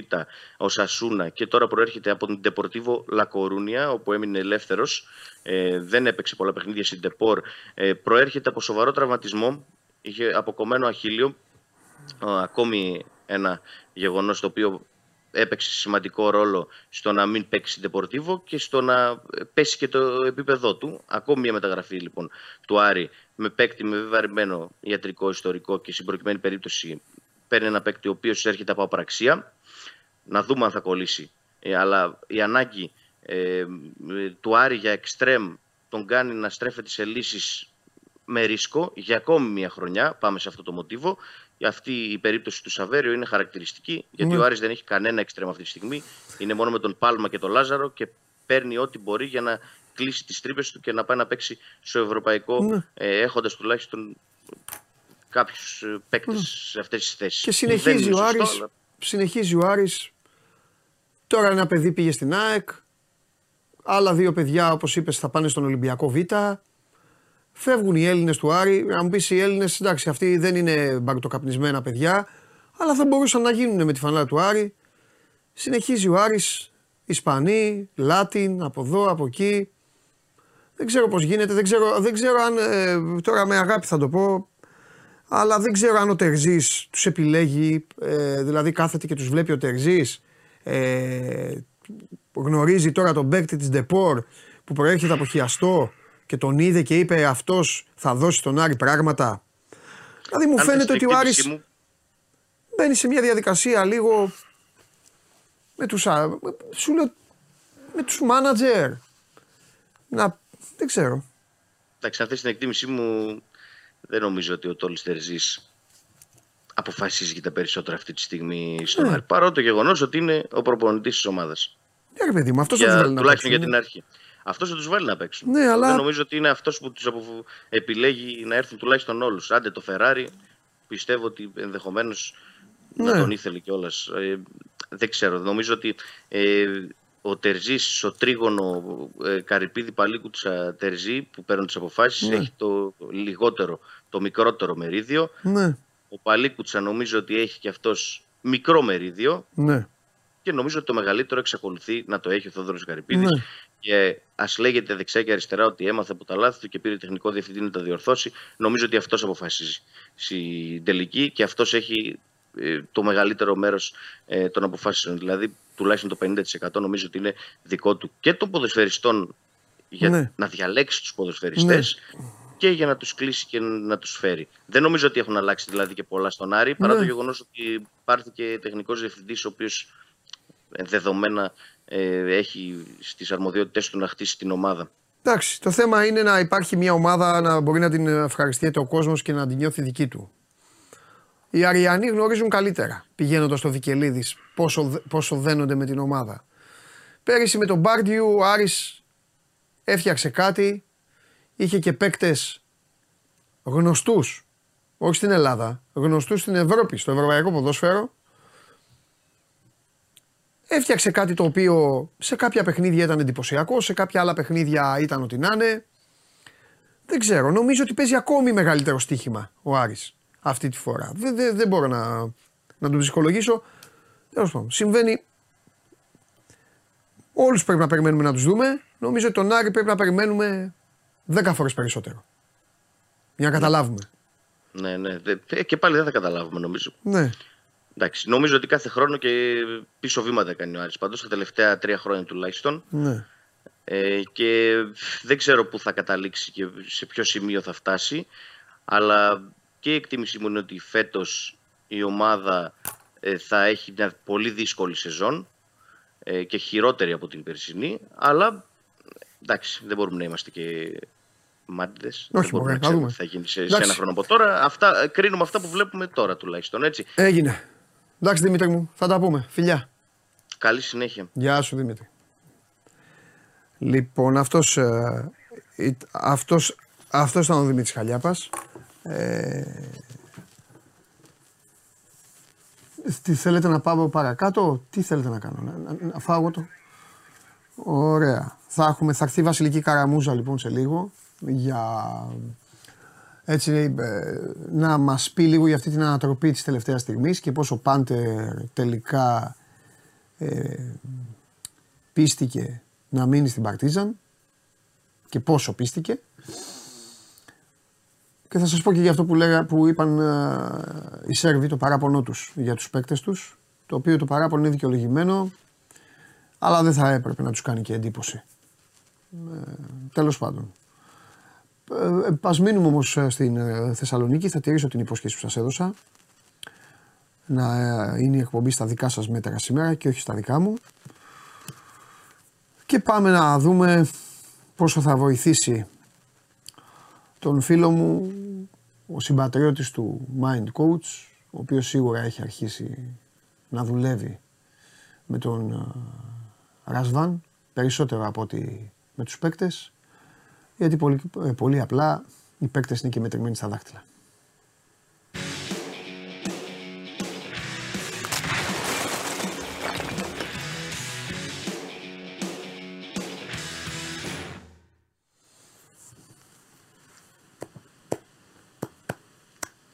S2: ο Σασούνα και τώρα προέρχεται από την Deportivo Λακορούνια, όπου έμεινε ελεύθερος. Ε, δεν έπαιξε πολλά παιχνίδια στην Depor. Ε, προέρχεται από σοβαρό τραυματισμό είχε αποκομμένο αχίλιο. Ακόμη ένα γεγονός το οποίο έπαιξε σημαντικό ρόλο στο να μην παίξει Ντεπορτίβο και στο να πέσει και το επίπεδό του. Ακόμη μια μεταγραφή λοιπόν του Άρη με παίκτη με βεβαρημένο ιατρικό ιστορικό και στην προκειμένη περίπτωση παίρνει ένα παίκτη ο οποίος έρχεται από απραξία. Να δούμε αν θα κολλήσει. Ε, αλλά η ανάγκη ε, του Άρη για εξτρέμ τον κάνει να στρέφεται σε λύσεις με ρίσκο για ακόμη μια χρονιά. Πάμε σε αυτό το μοτίβο. Αυτή η περίπτωση του Σαβέριο είναι χαρακτηριστική, γιατί ναι. ο Άρης δεν έχει κανένα εξτρέμ αυτή τη στιγμή. Είναι μόνο με τον Πάλμα και τον Λάζαρο και παίρνει ό,τι μπορεί για να κλείσει τις τρύπες του και να πάει να παίξει στο ευρωπαϊκό, ναι. ε, έχοντας τουλάχιστον κάποιους ε, παίκτες ναι. σε αυτές τις θέσεις.
S1: Και συνεχίζει ο, Άρης, συνεχίζει ο Άρης. Τώρα ένα παιδί πήγε στην ΑΕΚ. Άλλα δύο παιδιά, όπως είπες, θα πάνε στον Ολυμπιακό Β. Φεύγουν οι Έλληνες του Άρη. Να μου πεις οι Έλληνες, εντάξει, αυτοί δεν είναι μπαρτοκαπνισμένα παιδιά, αλλά θα μπορούσαν να γίνουν με τη φανέλα του Άρη. Συνεχίζει ο Άρης, Ισπανοί, Λάτιν, από εδώ, από εκεί. Δεν ξέρω πώς γίνεται, δεν ξέρω, δεν ξέρω αν, ε, τώρα με αγάπη θα το πω, αλλά δεν ξέρω αν ο Τερζής τους επιλέγει, ε, δηλαδή κάθεται και τους βλέπει ο Τερζής, ε, γνωρίζει τώρα τον παίκτη της Ντεπόρ που προέρχεται από χιαστό και τον είδε και είπε αυτός θα δώσει τον Άρη πράγματα. Δηλαδή μου φαίνεται ότι ο Άρης μου... μπαίνει σε μια διαδικασία λίγο με τους, σου λέω, με τους μάνατζερ. Να, δεν ξέρω.
S2: Εντάξει, αν θες την εκτίμησή μου, δεν νομίζω ότι ο Τόλης Τερζής αποφασίζει για τα περισσότερα αυτή τη στιγμή στον ναι. Άρη. Παρότι το γεγονός ότι είναι ο προπονητής της ομάδας.
S1: Ναι, παιδί μου, αυτός
S2: Τουλάχιστον για την αρχή αυτός θα τους βάλει να παίξουν.
S1: Ναι, αλλά...
S2: Δεν νομίζω ότι είναι αυτός που τους επιλέγει να έρθουν τουλάχιστον όλους. Άντε το Ferrari πιστεύω ότι ενδεχομένως να
S1: Ναι.
S2: τον ήθελε κιόλας. Ε, δεν ξέρω. Νομίζω ότι ε, ο Τερζή στο τρίγωνο ε, Καρυπίδη Παλίκουτσα Τερζή που παίρνουν τις αποφάσεις
S1: Ναι.
S2: έχει το μικρότερο, το μικρότερο μερίδιο.
S1: Ναι,
S2: Ο Παλίκουτσα νομίζω ότι έχει και αυτός μικρό μερίδιο
S1: ναι.
S2: και νομίζω ότι το μεγαλύτερο εξακολουθεί να το έχει ο Θόδωρος Καρυπίδης
S1: Ναι.
S2: Και ας λέγεται δεξιά και αριστερά ότι έμαθε από τα λάθη του και πήρε τεχνικό διευθυντή να τα διορθώσει. Νομίζω ότι αυτός αποφασίζει στην τελική και αυτός έχει ε, το μεγαλύτερο μέρος ε, των αποφάσεων. Δηλαδή, τουλάχιστον το 50% νομίζω ότι είναι δικό του και των ποδοσφαιριστών για
S1: Ναι.
S2: να διαλέξει τους ποδοσφαιριστές και για να τους κλείσει και να τους φέρει. Δεν νομίζω ότι έχουν αλλάξει δηλαδή και πολλά στον Άρη, παρά
S1: Ναι.
S2: το γεγονός ότι υπάρχει και τεχνικός διευθυντής, ο οποίος δεδομένα ε, έχει στις αρμοδιότητες του να χτίσει την ομάδα.
S1: Εντάξει, το θέμα είναι να υπάρχει μια ομάδα να μπορεί να την ευχαριστιέται ο κόσμος και να την νιώθει δική του. Οι Αριανοί γνωρίζουν καλύτερα πηγαίνοντας στο Βικελίδης πόσο, δε- πόσο δένονται με την ομάδα. Πέρυσι με τον Μπάρντιου ο Άρης έφτιαξε κάτι, είχε και παίκτες γνωστούς, όχι στην Ελλάδα, γνωστούς στην Ευρώπη, στο ευρωπαϊκό ποδόσφαιρο. Έφτιαξε κάτι το οποίο σε κάποια παιχνίδια ήταν εντυπωσιακό, σε κάποια άλλα παιχνίδια ήταν ότι να είναι. Δεν ξέρω, νομίζω ότι παίζει ακόμη μεγαλύτερο στοίχημα ο Άρης αυτή τη φορά. Δεν, δεν, δεν μπορώ να, να τον ψυχολογήσω. Τέλος πάντων, συμβαίνει. Όλους πρέπει να περιμένουμε να τους δούμε. Νομίζω ότι τον Άρη πρέπει να περιμένουμε 10 φορές περισσότερο. Για να καταλάβουμε.
S2: Ναι, ναι. Δε- ε, Και πάλι δεν θα καταλάβουμε νομίζω.
S1: Ναι.
S2: Εντάξει, νομίζω ότι κάθε χρόνο και πίσω βήματα κάνει ο Άρης. Πάντως τα τελευταία τρία χρόνια τουλάχιστον.
S1: ναι.
S2: Ε, και δεν ξέρω πού θα καταλήξει και σε ποιο σημείο θα φτάσει. Αλλά και η εκτίμησή μου είναι ότι φέτος η ομάδα ε, θα έχει μια πολύ δύσκολη σεζόν ε, και χειρότερη από την περσινή. Αλλά εντάξει, δεν μπορούμε να είμαστε και μάντιδες. δεν μπορούμε
S1: μωρέ,
S2: να
S1: να
S2: ξέρουμε
S1: δούμε.
S2: τι θα γίνει σε, σε
S1: Εντάξει.
S2: ένα χρόνο από τώρα. Αυτά, ε, κρίνουμε αυτά που βλέπουμε τώρα τουλάχιστον. Έτσι.
S1: Έγινε. Εντάξει Δημήτρη μου, θα τα πούμε. Φιλιά.
S2: Καλή συνέχεια.
S1: Γεια σου Δημήτρη. Λοιπόν, αυτός, ε, ηταν- αυτός, αυτός ήταν ο Δημήτρης Χαλιάπας. Ε, τι θέλετε να πάω παρακάτω, τι θέλετε να κάνω, να, να, να φάω εγώ το. Ωραία. Θα, έχουμε, θα έρθει η Βασιλική Καραμούζα λοιπόν σε λίγο για έτσι ε, να μας πει λίγο για αυτή την ανατροπή της τελευταίας στιγμής και πόσο Πάντερ τελικά ε, πίστηκε να μείνει στην Παρτίζαν και πόσο πίστηκε. Και θα σας πω και για αυτό που, λέγα, που είπαν ε, οι Σέρβοι, το παράπονό τους για τους παίκτες τους, το οποίο το παράπονο είναι δικαιολογημένο, αλλά δεν θα έπρεπε να τους κάνει και εντύπωση. Ε, τέλος πάντων. Ε, ε, ας μείνουμε όμως ε, στην ε, Θεσσαλονίκη, θα τηρήσω την υπόσχεση που σας έδωσα, να ε, είναι η εκπομπή στα δικά σας μέτρα σήμερα και όχι στα δικά μου. Και πάμε να δούμε πόσο θα βοηθήσει τον φίλο μου, ο συμπατριώτης του Mind Coach, ο οποίος σίγουρα έχει αρχίσει να δουλεύει με τον ε, Ρασβάν, περισσότερο από ότι με τους παίκτες, γιατί πολύ, ε, πολύ απλά οι παίκτες είναι και μετρημένοι στα δάχτυλα.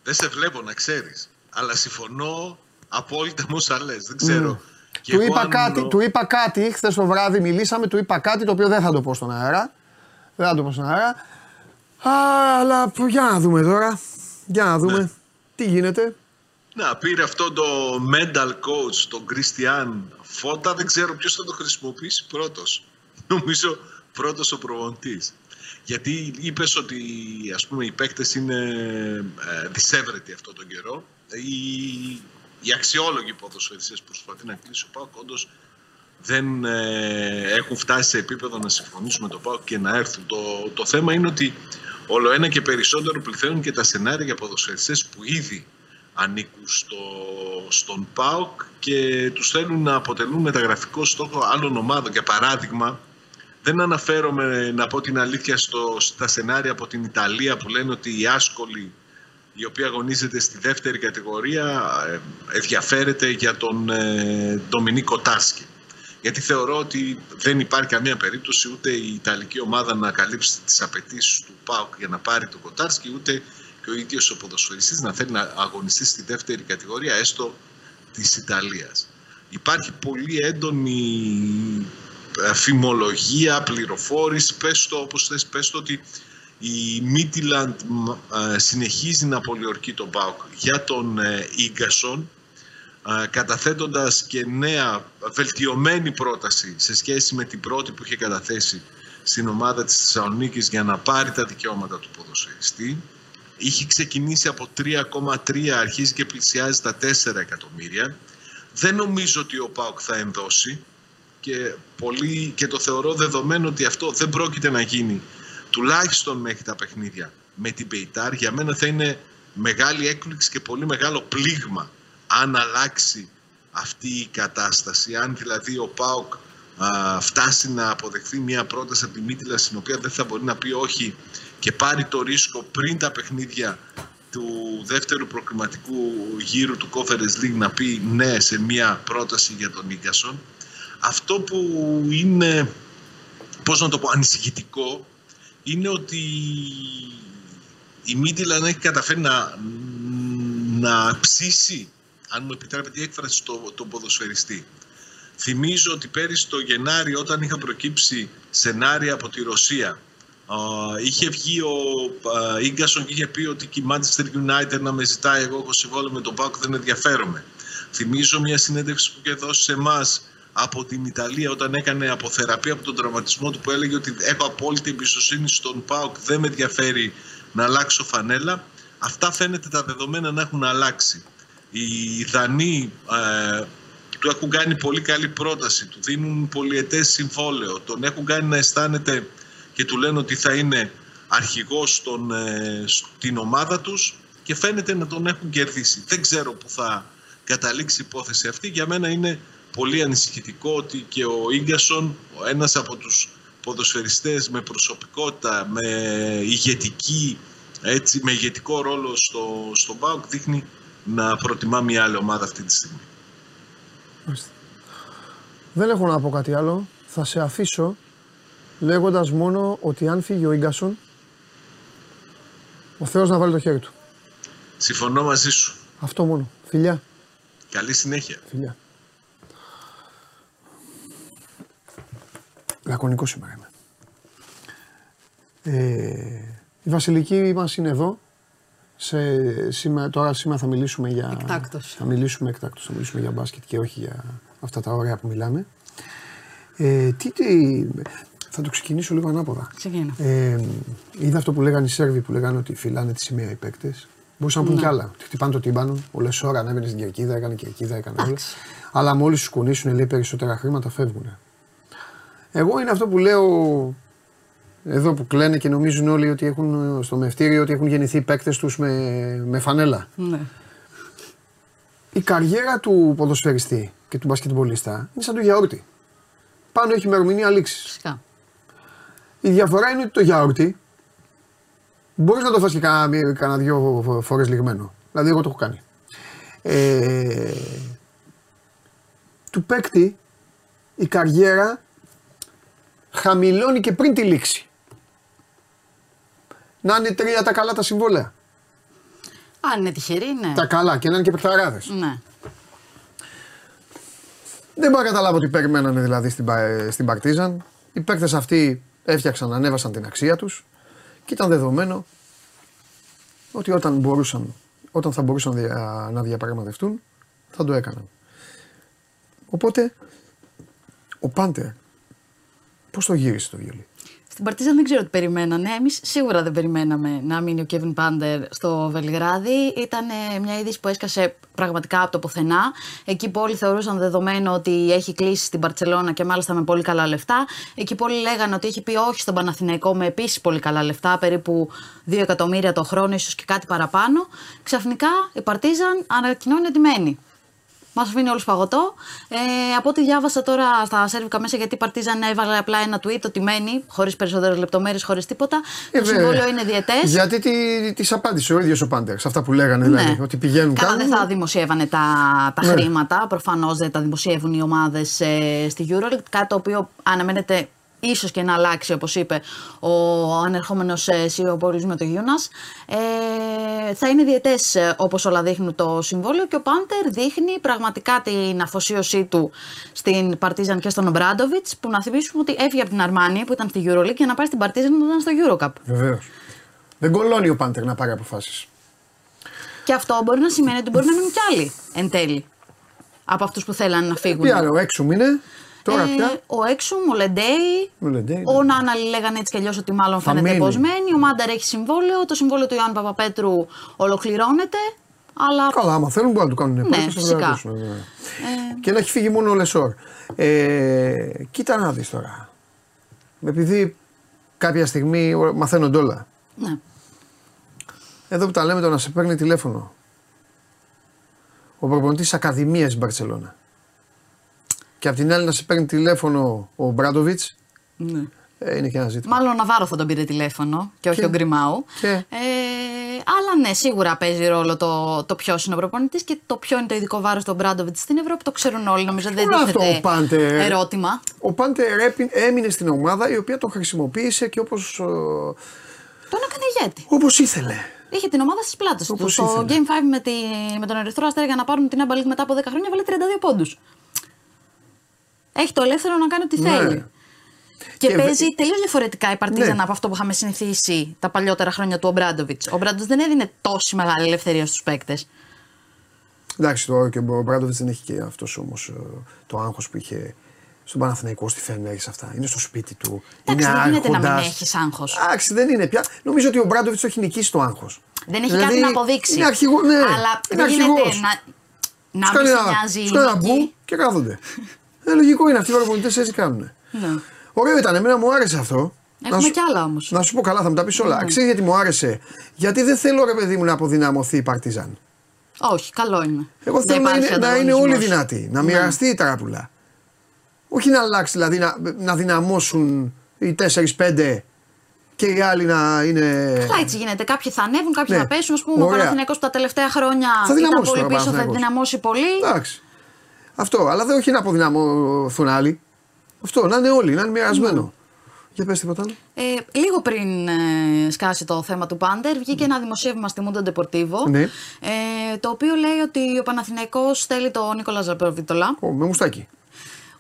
S3: Δεν σε βλέπω να ξέρεις. Αλλά συμφωνώ απόλυτα με όσα λες. Δεν ξέρω. Και
S1: Του
S3: εγώ
S1: είπα,
S3: αν
S1: κάτι,
S3: ήμουν-
S1: του είπα κάτι, χθες το βράδυ μιλήσαμε, του είπα κάτι το οποίο δεν θα το πω στον αέρα. Δεν θα το πω στον αέρα. Α, αλλά που- για να δούμε τώρα. Για να δούμε
S3: Ναι.
S1: τι γίνεται.
S3: Να, πήρε αυτό το mental coach, τον Κριστιαν Φώτα. Δεν ξέρω ποιος θα το χρησιμοποιήσει πρώτος. Νομίζω πρώτος ο προπονητής. Γιατί είπες ότι ας πούμε, οι παίκτες είναι ε, δυσέβρετοι αυτόν τον καιρό. Οι, οι αξιόλογοι ποδοσφαιριστές που προσπαθεί να κλείσει ο ΠΑΟΚ όντως δεν ε, έχουν φτάσει σε επίπεδο να συμφωνήσουν με το ΠΑΟΚ και να έρθουν. Το, το θέμα είναι ότι όλο ένα και περισσότερο πληθαίνουν και τα σενάρια για ποδοσφαιριστές που ήδη ανήκουν στο, στον ΠΑΟΚ και τους θέλουν να αποτελούν μεταγραφικό στόχο άλλων ομάδων. Για παράδειγμα, δεν αναφέρομαι να πω την αλήθεια στο, στα σενάρια από την Ιταλία που λένε ότι οι άσκολοι η οποία αγωνίζεται στη δεύτερη κατηγορία, ε, ενδιαφέρεται για τον ε, Ντομινίκο Τάσκι. Γιατί θεωρώ ότι δεν υπάρχει καμία περίπτωση ούτε η Ιταλική ομάδα να καλύψει τις απαιτήσεις του ΠΑΟΚ για να πάρει τον Κοτάρσκι, ούτε και ο ίδιος ο ποδοσφαιριστής να θέλει να αγωνιστεί στη δεύτερη κατηγορία, έστω της Ιταλίας. Υπάρχει πολύ έντονη ε, φημολογία, πληροφόρηση, πες το όπως θες, πες το ότι η Μίτιλαντ ε, συνεχίζει να πολιορκεί τον ΠΑΟΚ για τον Ίγκασον ε, καταθέτοντας και νέα βελτιωμένη πρόταση σε σχέση με την πρώτη που είχε καταθέσει στην ομάδα της Θεσσαλονίκης για να πάρει τα δικαιώματα του ποδοσφαιριστή. Είχε ξεκινήσει από 3,3, αρχίζει και πλησιάζει τα 4 εκατομμύρια. Δεν νομίζω ότι ο ΠΑΟΚ θα ενδώσει και, πολύ, και το θεωρώ δεδομένο ότι αυτό δεν πρόκειται να γίνει τουλάχιστον μέχρι τα παιχνίδια με την Πεϊτάρ. Για μένα θα είναι μεγάλη έκπληξη και πολύ μεγάλο πλήγμα αν αλλάξει αυτή η κατάσταση, αν δηλαδή ο ΠΑΟΚ φτάσει να αποδεχθεί μια πρόταση από τη Μίτιλα στην οποία δεν θα μπορεί να πει όχι και πάρει το ρίσκο πριν τα παιχνίδια του δεύτερου προκριματικού γύρου του Conference League να πει ναι σε μια πρόταση για τον Ίγκασον. Αυτό που είναι, πώς να το πω, ανησυχητικό είναι ότι η Μίτιλα έχει καταφέρει να, να ψήσει αν μου επιτρέπετε η έκφραση, το, τον ποδοσφαιριστή. Θυμίζω ότι πέρυσι το Γενάρη όταν είχα προκύψει σενάρια από τη Ρωσία είχε βγει ο Ίγκασον και είχε πει ότι η Manchester United να με ζητάει εγώ έχω συμβόλαιο με τον Πάκο δεν ενδιαφέρομαι. Θυμίζω μια συνέντευξη που είχε δώσει σε εμάς από την Ιταλία όταν έκανε αποθεραπεία από τον τραυματισμό του που έλεγε ότι έχω απόλυτη εμπιστοσύνη στον ΠΑΟΚ, δεν με ενδιαφέρει να αλλάξω φανέλα. Αυτά φαίνεται τα δεδομένα να έχουν αλλάξει. Οι Δανείοι ε, του έχουν κάνει πολύ καλή πρόταση, του δίνουν πολυετές συμβόλαιο, τον έχουν κάνει να αισθάνεται και του λένε ότι θα είναι αρχηγός στον, ε, στην ομάδα τους και φαίνεται να τον έχουν κερδίσει. Δεν ξέρω που θα καταλήξει η υπόθεση αυτή. Για μένα είναι πολύ ανησυχητικό ότι και ο Ίγκασον, ένας από τους ποδοσφαιριστές με προσωπικότητα, με ηγετική, έτσι, με ηγετικό ρόλο στο, στον ΠΑΟΚ, δείχνει να προτιμά μια άλλη ομάδα αυτή τη στιγμή.
S1: Δεν έχω να πω κάτι άλλο. Θα σε αφήσω λέγοντας μόνο ότι αν φύγει ο Ίγκασον, ο Θεός να βάλει το χέρι του.
S3: Συμφωνώ μαζί σου.
S1: Αυτό μόνο. Φιλιά.
S3: Καλή συνέχεια.
S1: Φιλιά. Λακωνικό σήμερα είμαι. Ε, η Βασιλική μας είναι εδώ. Σε, σήμερα, τώρα σήμερα θα μιλήσουμε για.
S4: Εκτάκτος.
S1: Θα μιλήσουμε εκτάκτος, θα μιλήσουμε για μπάσκετ και όχι για αυτά τα ωραία που μιλάμε. Ε, τι, τι, θα το ξεκινήσω λίγο ανάποδα.
S4: Ξεκινώ.
S1: Ε, είδα αυτό που λέγανε οι Σέρβοι που λέγανε ότι φυλάνε τη σημαία οι παίκτες. Μπορούσαν να πούν
S4: Ναι.
S1: κι άλλα. Ότι χτυπάνε το τύμπανο. Ο Λεσόρα ανέβαινε στην κερκίδα, έκανε κερκίδα, έκανε όλα.
S4: Εντάξει.
S1: Αλλά μόλις του κουνήσουν λέει περισσότερα χρήματα φεύγουν. Εγώ είναι αυτό που λέω εδώ που κλαίνε και νομίζουν όλοι ότι έχουν στο μευτήριο ότι έχουν γεννηθεί παίκτες τους με, με φανέλα.
S4: Ναι.
S1: Η καριέρα του ποδοσφαιριστή και του μπασκετμπολίστα είναι σαν το γιαούρτι. Πάνω έχει ημερομηνία λήξης.
S4: Φυσικά.
S1: Η διαφορά είναι ότι το γιαούρτι μπορείς να το φας και κάνα, κάνα δυο φορές λιγμένο. Δηλαδή, εγώ το έχω κάνει. Ε, του παίκτη η καριέρα χαμηλώνει και πριν τη λήξη. Να είναι τρία τα καλά τα συμβόλαια.
S4: Αν είναι τυχερή, ναι.
S1: Τα καλά και να είναι και παιχταράδες.
S4: Ναι.
S1: Δεν μπορώ να καταλάβω τι περιμένανε δηλαδή στην, Πα- στην Παρτίζαν. Οι παίκτες αυτοί έφτιαξαν, ανέβασαν την αξία τους και ήταν δεδομένο ότι όταν, μπορούσαν, όταν θα μπορούσαν δια- να διαπραγματευτούν θα το έκαναν. Οπότε ο Πάντερ πώς το γύρισε το βιολί.
S4: Στην Παρτίζαν δεν ξέρω τι περιμένανε. Εμείς σίγουρα δεν περιμέναμε να μείνει ο Κέβιν Πάντερ στο Βελιγράδι. Ήταν ε, μια είδηση που έσκασε πραγματικά από το πουθενά. Εκεί που όλοι θεωρούσαν δεδομένο ότι έχει κλείσει στην Παρσελώνα και μάλιστα με πολύ καλά λεφτά. Εκεί που όλοι λέγανε ότι έχει πει όχι στον Παναθηναϊκό με επίσης πολύ καλά λεφτά, περίπου 2 εκατομμύρια το χρόνο, ίσως και κάτι παραπάνω. Ξαφνικά η Παρτίζαν ανακοινώνει ότι μένει. Μας αφήνει όλους παγωτό. Ε, από ό,τι διάβασα τώρα στα σερβικα μέσα, γιατί η Παρτίζαν έβαλε απλά ένα tweet ότι μένει, χωρίς περισσότερες λεπτομέρειες, χωρίς τίποτα.
S1: Ε,
S4: το
S1: βέβαια.
S4: συμβόλαιο είναι διαιτές.
S1: Γιατί τη, της απάντησε ο ίδιος ο Πάντερς σε αυτά που λέγανε, δηλαδή. Ότι πηγαίνουν
S4: Ναι. Καλά,
S1: κάνουν.
S4: δεν θα δημοσιεύανε τα, τα
S1: Ναι.
S4: χρήματα. Προφανώς δεν τα δημοσιεύουν οι ομάδες στη EuroLeague. Κάτι το οποίο αναμένεται ίσως και να αλλάξει, όπως είπε ο ανερχόμενος CEO Μπόρις με το Γιούνας. Ε, θα είναι διαιτές όπως όλα δείχνουν το συμβόλαιο και ο Πάντερ δείχνει πραγματικά την αφοσίωσή του στην Παρτίζαν και στον Ομπράντοβιτ. Που να θυμίσουμε ότι έφυγε από την Αρμάνη που ήταν στη EuroLeague για να πάει στην Παρτίζαν που ήταν στο Eurocup.
S1: Βεβαίως. Δεν κωλώνει ο Πάντερ να πάρει αποφάσεις.
S4: Και αυτό μπορεί να σημαίνει ότι μπορεί να μείνουν κι άλλοι εν τέλει. Από αυτούς που θέλανε να φύγουν.
S1: Τι άλλο, έξω είναι. Τώρα
S4: Ε,
S1: πια.
S4: Ο Έξουμ, ο Λεντέι.
S1: Ο Λεντέι,
S4: Ο
S1: ναι.
S4: Νάναλι λέγανε έτσι κι αλλιώς ότι μάλλον
S1: Θα
S4: φαίνεται
S1: μείνει.
S4: πω μένει. Ο Μαντάρ έχει συμβόλαιο. Το συμβόλαιο του Ιωάννη Παπαπέτρου ολοκληρώνεται. Αλλά
S1: Καλά, άμα θέλουν μπορούν να του κάνουν
S4: Ναι,
S1: επόμενο, θα
S4: φυσικά.
S1: κρατήσουν, ναι. Και να έχει φύγει μόνο ο Λεσόρ. Ε, κοίτα να δεις τώρα. Επειδή κάποια στιγμή ο- μαθαίνονται όλα.
S4: ναι.
S1: Εδώ που τα λέμε το να σε παίρνει τηλέφωνο. Ο προπονητής της Ακαδημίας της Μπαρσελόνα. Και απ' την άλλη να σε παίρνει τηλέφωνο ο Μπράντοβιτς.
S4: ναι.
S1: Ε, είναι και ένα ζήτημα.
S4: Μάλλον ο Ναβάρο θα τον πήρε τηλέφωνο και όχι
S1: Και-
S4: ο Γκριμάου.
S1: και-
S4: Ε, αλλά ναι, σίγουρα παίζει ρόλο το, το ποιος είναι ο προπονητής και το ποιο είναι το ειδικό βάρος του Μπράντοβιτς στην Ευρώπη. Το ξέρουν όλοι. Νομίζω δεν
S1: Όλο αυτό
S4: τίθεται
S1: ο Πάντερ.
S4: ερώτημα.
S1: Ο Πάντερ έπι- έμεινε στην ομάδα η οποία τον χρησιμοποίησε και όπως
S4: Τον έκανε ηγέτη.
S1: όπως ήθελε.
S4: Είχε την ομάδα στις πλάτες του.
S1: Όπως
S4: Στο
S1: ήθελε.
S4: Game 5 με, τη, με τον Ερυθρό Αστέρα για να πάρουν την Amba League μετά από 10 χρόνια βάλε 32 πόντους. Έχει το ελεύθερο να κάνει ό,τι
S1: Ναι.
S4: θέλει. Και,
S1: Και βε-
S4: παίζει τελείως διαφορετικά η Παρτίζαν
S1: Ναι.
S4: από αυτό που είχαμε συνηθίσει τα παλιότερα χρόνια του Ομπράντοβιτς. Ο Ομπράντοβιτς δεν έδινε τόση μεγάλη ελευθερία στους παίκτες.
S1: Εντάξει, τώρα και ο Μπράντοβιτ δεν έχει και αυτός όμως το άγχος που είχε στον Παναθηναϊκό, στη Φενέρη αυτά. Είναι στο σπίτι του.
S4: Εντάξει,
S1: είναι
S4: δεν γίνεται να μην
S1: άρχοντας.
S4: έχεις άγχος.
S1: Εντάξει, δεν είναι πια. Νομίζω ότι ο Μπράντοβιτ το έχει νικήσει το άγχος.
S4: Δεν έχει κάτι να αποδείξει.
S1: Είναι αρχηγός, ναι.
S4: Αλλά
S1: είναι
S4: δεν γίνεται
S1: αρχηγός.
S4: να, να
S1: Τους
S4: μην
S1: κάνει
S4: σε
S1: ένα-
S4: νοιάζει
S1: τους
S4: η
S1: κάνει ένα
S4: νίκη.
S1: μπου και κάθονται. ε, λογικό είναι αυτοί οι προπονητέ έτσι κάνουν.
S4: Ναι.
S1: Ωραίο ήταν, εμένα μου άρεσε αυτό.
S4: Έχουμε
S1: Να σου-
S4: κι άλλα όμως.
S1: Να σου πω καλά, θα μου τα πεις όλα.
S4: Ναι.
S1: Ξέρεις γιατί μου άρεσε; Γιατί δεν θέλω ρε παιδί μου να αποδυναμωθεί η Παρτιζάν.
S4: Όχι, καλό είναι.
S1: Εγώ
S4: Δεν
S1: θέλω να
S4: υπάρχει
S1: είναι, να είναι όλοι
S4: ανταγωνισμός.
S1: δυνατοί, να μοιραστεί η τράπουλα. Όχι να αλλάξει, δηλαδή να, να δυναμώσουν οι 4-5 και οι άλλοι να είναι.
S4: Καλά, έτσι γίνεται. Κάποιοι θα ανέβουν, κάποιοι
S1: Ναι.
S4: θα πέσουν. Α πούμε, ο
S1: Ωραία.
S4: Παναθηναϊκός που τα τελευταία χρόνια
S1: Θα
S4: ήταν
S1: δυναμώσει
S4: πολύ
S1: τώρα ο
S4: πίσω, θα
S1: Παναθηναϊκός.
S4: δυναμώσει πολύ.
S1: Εντάξει. Αυτό, αλλά δεν όχι να αποδυναμωθούν άλλοι. Αυτό, να είναι όλοι, να είναι μοιρασμένο. Για πες τίποτα άλλο.
S4: Ε, λίγο πριν ε, σκάσει το θέμα του Πάντερ, βγήκε ένα δημοσίευμα στη Mundo Deportivo.
S1: Ναι.
S4: Ε, το οποίο λέει ότι ο Παναθηναϊκός θέλει τον Νίκολας Ζαπροβίτολα.
S1: Ω, με μουστάκι.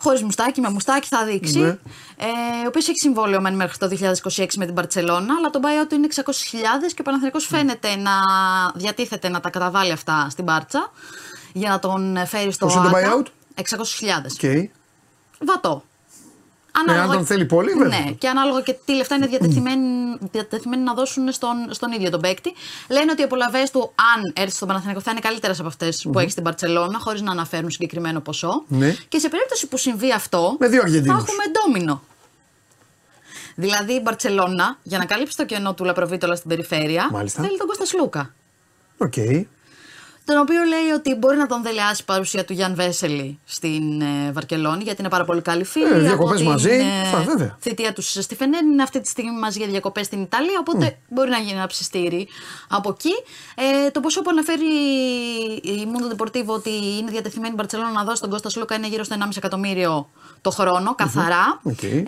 S4: Χωρίς μουστάκι, με μουστάκι θα δείξει.
S1: Ναι.
S4: Ε, ο οποίος έχει συμβόλαιο μεν μέχρι το 2026 με την Παρσελώνα, αλλά το buyout του είναι 600.000 και ο Παναθηναϊκός φαίνεται να διατίθεται να τα καταβάλει αυτά στην Μπάρτσα για να τον φέρει στο
S1: Πόσο είναι το
S4: ΆΚΑ.
S1: buyout? Οκ.
S4: 600.000.
S1: Ε,
S4: Βατό.
S1: αν τον θέλει πολύ, βέβαια.
S4: Ναι, και ανάλογα και τι λεφτά είναι διατεθειμένοι, διατεθειμένοι να δώσουν στον, στον ίδιο τον παίκτη. Λένε ότι οι απολαβές του, αν έρθει στον Παναθηναϊκό, θα είναι καλύτερες από αυτές που έχει στην Μπαρσελόνα, χωρίς να αναφέρουν συγκεκριμένο ποσό.
S1: Ναι.
S4: Και σε περίπτωση που συμβεί αυτό,
S1: Με δύο
S4: θα
S1: Αργεντίνους.
S4: έχουμε ντόμινο. Δηλαδή η Μπαρσελόνα, για να καλύψει το κενό του Λαπροβίτολα στην περιφέρεια,
S1: Μάλιστα.
S4: θέλει τον Κώστα Σλούκα.
S1: Οκ.
S4: Τον οποίο λέει ότι μπορεί να τον δελεάσει η παρουσία του Γιαν Βέσελι στην ε, Βαρκελόνη, γιατί είναι πάρα πολύ καλοί φίλοι.
S1: Ε, διακοπές
S4: από την,
S1: μαζί.
S4: ε,
S1: Φα, βέβαια.
S4: θητεία του στη Φενέρ είναι αυτή τη στιγμή μαζί για διακοπές στην Ιταλία. Οπότε μπορεί να γίνει ένα ψιστήρι από εκεί. Ε, το ποσό που αναφέρει η Mundo Deportivo ότι είναι διατεθειμένη η Μπαρσελόνα να δώσει τον Κώστα Σλούκα είναι γύρω στο 1,5 εκατομμύριο το χρόνο, καθαρά.
S1: Οκ.
S4: Ε,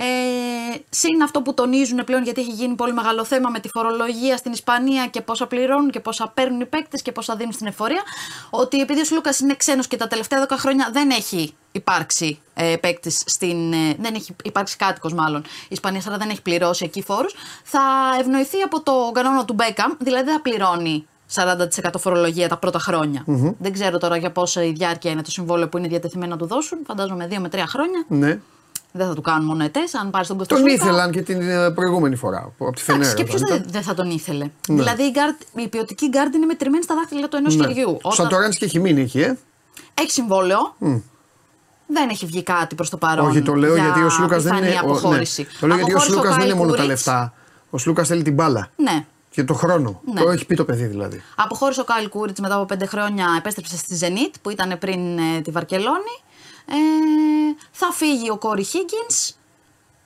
S4: συν αυτό που τονίζουν πλέον, γιατί έχει γίνει πολύ μεγάλο θέμα με τη φορολογία στην Ισπανία και πόσα πληρώνουν και πόσα παίρνουν οι παίκτες και πόσα δίνουν στην εφορία. Ότι επειδή ο Σλούκας είναι ξένος και τα τελευταία 10 χρόνια δεν έχει υπάρξει ε, παίκτης στην. Ε, δεν έχει υπάρξει κάτοικος μάλλον η Ισπανία, αλλά δεν έχει πληρώσει εκεί φόρους. Θα ευνοηθεί από το κανόνα του Μπέκαμ, δηλαδή δεν θα πληρώνει 40% φορολογία τα πρώτα χρόνια. Δεν ξέρω τώρα για πόσα η διάρκεια είναι το συμβόλαιο που είναι διατεθειμένο να του δώσουν. Φαντάζομαι 2 με 3 χρόνια.
S1: Ναι.
S4: Δεν θα του κάνουν μόνο ετές. Αν πάρει τον
S1: Τον
S4: Κωνσταντίνο.
S1: ήθελαν και την ε, προηγούμενη φορά. Από τη Φενέρα.
S4: Εντάξει, και ποιος
S1: όταν
S4: δεν,
S1: ήταν.
S4: δεν θα τον ήθελε. Δηλαδή η, γκαρντ, η ποιοτική γκαρντ είναι μετρημένη στα δάχτυλα του ενός
S1: Ναι.
S4: χεριού.
S1: Ο Σατοράνσκι και έχει μείνει εκεί, ε.
S4: Έχει συμβόλαιο. Δεν έχει βγει κάτι προς το παρόν.
S1: Όχι, το λέω
S4: για
S1: γιατί ο Σλούκας δεν
S4: πιθανή
S1: είναι. ο-
S4: αποχώρηση.
S1: ναι. Το λέω γιατί ο
S4: Αποχώρησε
S1: Σλούκας δεν
S4: Κάιλ
S1: είναι μόνο τα
S4: Κούριτς.
S1: λεφτά. Ο Σλούκας θέλει την μπάλα.
S4: Ναι.
S1: Και το χρόνο.
S4: Ναι.
S1: Το έχει πει το παιδί δηλαδή.
S4: Αποχώρησε ο Κάιλ Κούριτς μετά από πέντε χρόνια, επέστρεψε στη Zenit που ήταν πριν ε, τη Βαρκελόνη. Ε, θα φύγει ο Κόρι Χίγκινς.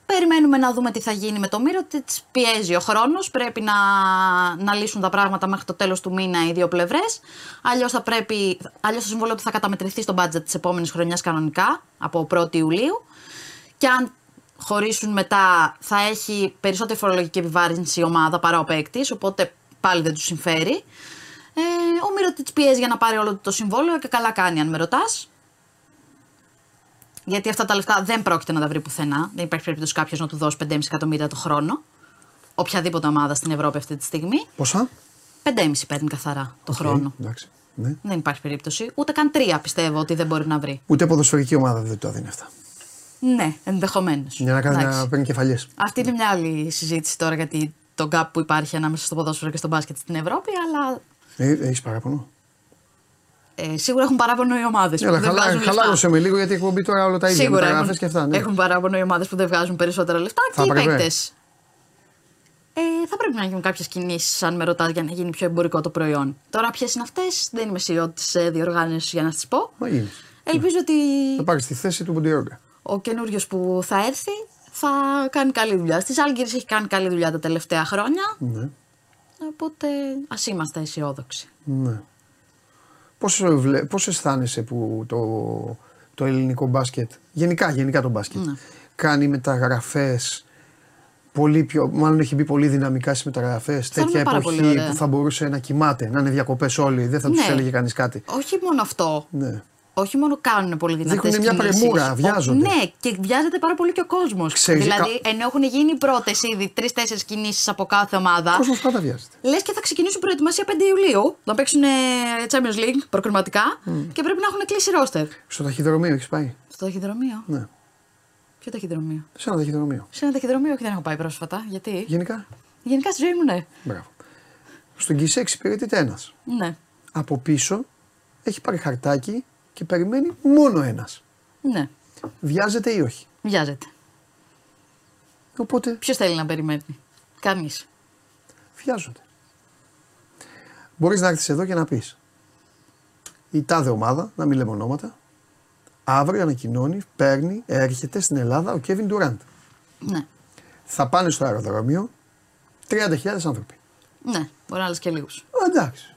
S4: Περιμένουμε να δούμε τι θα γίνει με το Μύρο. Τι πιέζει ο χρόνος. Πρέπει να, να λύσουν τα πράγματα μέχρι το τέλος του μήνα οι δύο πλευρές. Αλλιώς θα πρέπει. Αλλιώς το συμβόλαιο του θα καταμετρηθεί στο budget της επόμενης χρονιάς κανονικά από 1η Ιουλίου. Και αν χωρίσουν μετά, θα έχει περισσότερη φορολογική επιβάρυνση η ομάδα παρά ο παίκτης. Οπότε πάλι δεν τους συμφέρει. Ε, ο Μύρο πιέζει για να πάρει όλο το συμβόλαιο και καλά κάνει, αν με ρωτάς. Γιατί αυτά τα λεφτά δεν πρόκειται να τα βρει πουθενά. Δεν υπάρχει περίπτωση κάποιος να του δώσει 5,5 εκατομμύρια το χρόνο. Οποιαδήποτε ομάδα στην Ευρώπη αυτή τη στιγμή.
S1: Πόσα;
S4: 5,5 παίρνει καθαρά το χρόνο.
S1: Εντάξει. Ναι.
S4: Δεν υπάρχει περίπτωση. Ούτε καν τρία πιστεύω ότι δεν μπορεί να βρει.
S1: Ούτε ποδοσφαιρική ομάδα δεν το δίνει αυτά.
S4: Ναι, ενδεχομένως.
S1: Για να κάνει να παίρνει κεφαλιές.
S4: Αυτή είναι μια άλλη συζήτηση τώρα γιατί το gap που υπάρχει ανάμεσα στο ποδόσφαιρο και στο μπάσκετ στην Ευρώπη, αλλά
S1: Ε, Έχεις παράπονο;
S4: ε, σίγουρα έχουν παράπονο οι ομάδες που
S1: Έλα,
S4: δεν
S1: χαλά,
S4: βγάζουν
S1: χαλάρωσε
S4: λεφτά.
S1: με λίγο γιατί η εκπομπή τώρα όλα τα ίδια.
S4: Σίγουρα
S1: μεταγραφές
S4: έχουν,
S1: και αυτά. Ναι.
S4: έχουν παράπονο οι ομάδες που δεν βγάζουν περισσότερα λεφτά
S1: Θα
S4: και οι
S1: έπρεπε.
S4: παίκτες. Ε, θα πρέπει να γίνουν κάποιες κινήσεις, αν με ρωτάτε, για να γίνει πιο εμπορικό το προϊόν. Τώρα, ποιες είναι αυτές, δεν είμαι CEO τη ε, διοργάνωση για να σας πω.
S1: Μα γίνεις.
S4: Ελπίζω ότι
S1: Θα πάρεις τη θέση του Μποντιόγκα.
S4: Ο καινούριος που θα έρθει θα κάνει καλή δουλειά. Στις Άλγηρε έχει κάνει καλή δουλειά τα τελευταία χρόνια.
S1: Ναι.
S4: Οπότε ας είμαστε αισιόδοξοι.
S1: ναι. Πώς, βλέ- πώς αισθάνεσαι που το, το ελληνικό μπάσκετ, γενικά, γενικά το μπάσκετ,
S4: Ναι.
S1: κάνει μεταγραφές πολύ πιο, μάλλον έχει μπει πολύ δυναμικά στις μεταγραφές,
S4: Αισθάνομαι
S1: τέτοια
S4: πάρα πολύ
S1: εποχή
S4: ωραία.
S1: που θα μπορούσε να κοιμάται, να είναι διακοπές όλοι, δεν θα τους
S4: Ναι.
S1: έλεγε κανείς κάτι.
S4: Όχι μόνο αυτό.
S1: Ναι.
S4: Όχι μόνο κάνουν πολύ δυνατές
S1: Δείχνουνε μια πρεμούρα, βιάζονται.
S4: Ναι, και βιάζεται πάρα πολύ και ο κόσμος.
S1: Ξέρεις,
S4: Δηλαδή, ενώ έχουν γίνει πρώτες ήδη τρει-τέσσερι κινήσεις από κάθε ομάδα,
S1: Ο κόσμος πάντα βιάζεται.
S4: λες και θα ξεκινήσουν προετοιμασία 5 Ιουλίου να παίξουν ε, Champions League προκριματικά και πρέπει να έχουν κλείσει ρόστερ.
S1: Στο ταχυδρομείο έχεις πάει;
S4: Στο ταχυδρομείο.
S1: Ναι.
S4: Ποιο ταχυδρομείο;
S1: Σε ένα ταχυδρομείο.
S4: Σε ένα ταχυδρομείο, όχι δεν έχω πάει πρόσφατα. Γιατί;
S1: Γενικά;
S4: Γενικά στη ζωή μου, ναι.
S1: Μπράβο. Στον Κισέ εξυπηρετείται ένας.
S4: Ναι.
S1: Από πίσω έχει πάρει χαρτάκι και περιμένει μόνο ένας.
S4: Ναι.
S1: Βιάζεται ή όχι;
S4: Βιάζεται.
S1: Οπότε
S4: Ποιος θέλει να περιμένει; Κανείς.
S1: βιάζονται. Μπορείς να έρθεις εδώ και να πεις η τάδε ομάδα, να μην λέμε ονόματα, αύριο ανακοινώνει, παίρνει, έρχεται στην Ελλάδα ο Κέβιν Ντουράντ.
S4: Ναι.
S1: Θα πάνε στο αεροδρόμιο 30.000 άνθρωποι.
S4: Ναι. Μπορεί να λε και λίγου.
S1: Α, Εντάξει.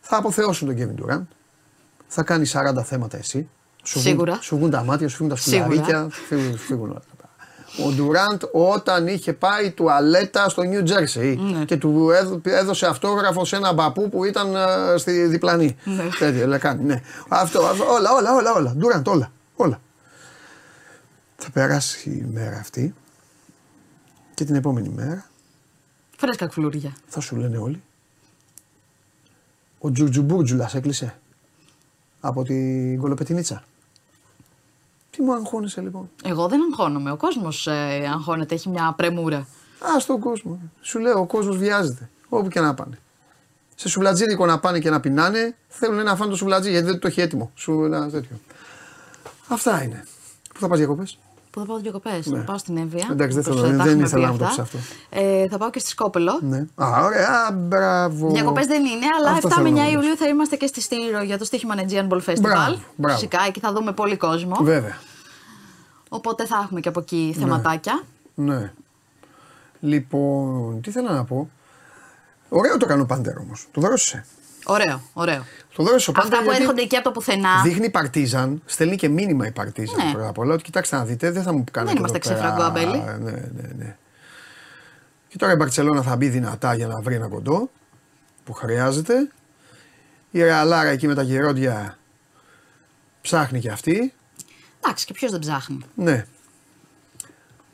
S1: Θα αποθεώσουν τον Kevin Durant. Θα κάνει 40 θέματα εσύ. Σου βγουν-
S4: Σίγουρα.
S1: Σου βγουν τα μάτια, σου βγουν τα
S4: Σίγουρα.
S1: σκουλαρίκια. σου φύγουν- σου φύγουν όλα. Ο Ντουραντ όταν είχε πάει τουαλέτα στο Νιου Τζέρσι
S4: Ναι.
S1: και του έδω- έδωσε αυτόγραφο σε έναν παππού που ήταν ε, στη διπλανή.
S4: Ναι.
S1: Τέτοιο, λέει, κάνει, ναι. Αυτό, αυτό, όλα, όλα, όλα, όλα. Ντουραντ, όλα, όλα. Θα περάσει η μέρα αυτή και την επόμενη μέρα
S4: Φρέσκα κφλούρια.
S1: θα σου λένε όλοι. Ο Τζουτζουμπούρτζουλα έκλεισε από την κολοπετινίτσα. Τι μου αγχώνεσαι λοιπόν;
S4: Εγώ δεν αγχώνομαι. Ο κόσμος ε, αγχώνεται, έχει μια πρεμούρα.
S1: Α τον κόσμο. Σου λέω ο κόσμος βιάζεται. Όπου και να πάνε. Σε σουβλατζίδικο να πάνε και να πεινάνε, θέλουν να φάνε το σουβλατζί γιατί δεν το έχει έτοιμο. Σου ένα τέτοιο. Αυτά είναι. Πού θα πας διακοπές;
S4: Που θα πάω διακοπές.
S1: Ναι.
S4: Θα πάω στην Εύβοια.
S1: Εντάξει, δεν
S4: όπως,
S1: θέλω,
S4: ε, τα
S1: δεν
S4: έχουμε
S1: ήθελα
S4: πει
S1: να το
S4: αυτά.
S1: πεις αυτό.
S4: Ε, θα πάω και στη Σκόπελο.
S1: Ναι. Α, ωραία, μπράβο.
S4: Διακοπές δεν είναι, αλλά
S1: Αυτό
S4: 7
S1: θέλω
S4: με 9
S1: να δεις.
S4: Ιουλίου θα είμαστε και στη Στήριο για το στοίχημα Aegean Ball Festival.
S1: Μπράβο, μπράβο.
S4: Φυσικά, εκεί θα δούμε πολύ κόσμο.
S1: Βέβαια.
S4: Οπότε θα έχουμε και από εκεί θεματάκια.
S1: Ναι. Λοιπόν, τι θέλω να πω. Ωραίο το κάνω πάντερ όμως. Το δώσε.
S4: Ωραίο, ωραίο.
S1: Το δώσε ο πάντερ.
S4: Αυτά που
S1: γιατί
S4: έρχονται εκεί από το πουθενά.
S1: Δείχνει παρτίζαν, στέλνει και μήνυμα η παρτίζαν
S4: Ναι.
S1: πρώτα απ' όλα. Ότι κοιτάξτε να δείτε, δεν θα μου κάνετε.
S4: Δεν είμαστε
S1: εδώ πέρα-
S4: ξέφραγκο αμπέλι.
S1: Ναι, ναι, ναι. Και τώρα η Μπαρσελόνα θα μπει δυνατά για να βρει ένα κοντό που χρειάζεται. Η Ρεαλάρα εκεί με τα γερόντια ψάχνει και αυτή.
S4: Εντάξει, και ποιος δεν ψάχνει.
S1: Ναι.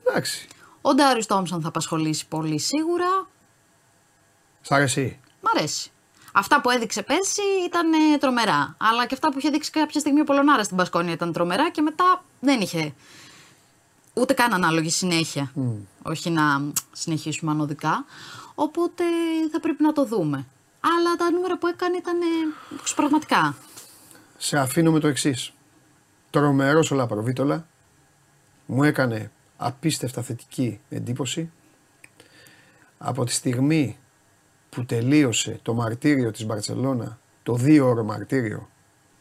S1: Εντάξει.
S4: Ο Ντάριο Τόμψον θα απασχολήσει πολύ σίγουρα.
S1: Σ' αρέσει;
S4: Μ' αρέσει. Αυτά που έδειξε πέρσι ήταν ε, τρομερά. Αλλά και αυτά που είχε δείξει κάποια στιγμή ο Πολωνάρας στην Πασκόνια ήταν τρομερά και μετά δεν είχε ούτε καν ανάλογη συνέχεια. Όχι να συνεχίσουμε ανωδικά. Οπότε θα πρέπει να το δούμε. Αλλά τα νούμερα που έκανε ήταν ε, πραγματικά.
S1: Σε αφήνω με το εξής. Τρομερός ο Λαπροβίτολα. Μου έκανε απίστευτα θετική εντύπωση. Από τη στιγμή που τελείωσε το μαρτύριο της Μπαρτσελώνα, το δύο ώρο μαρτύριο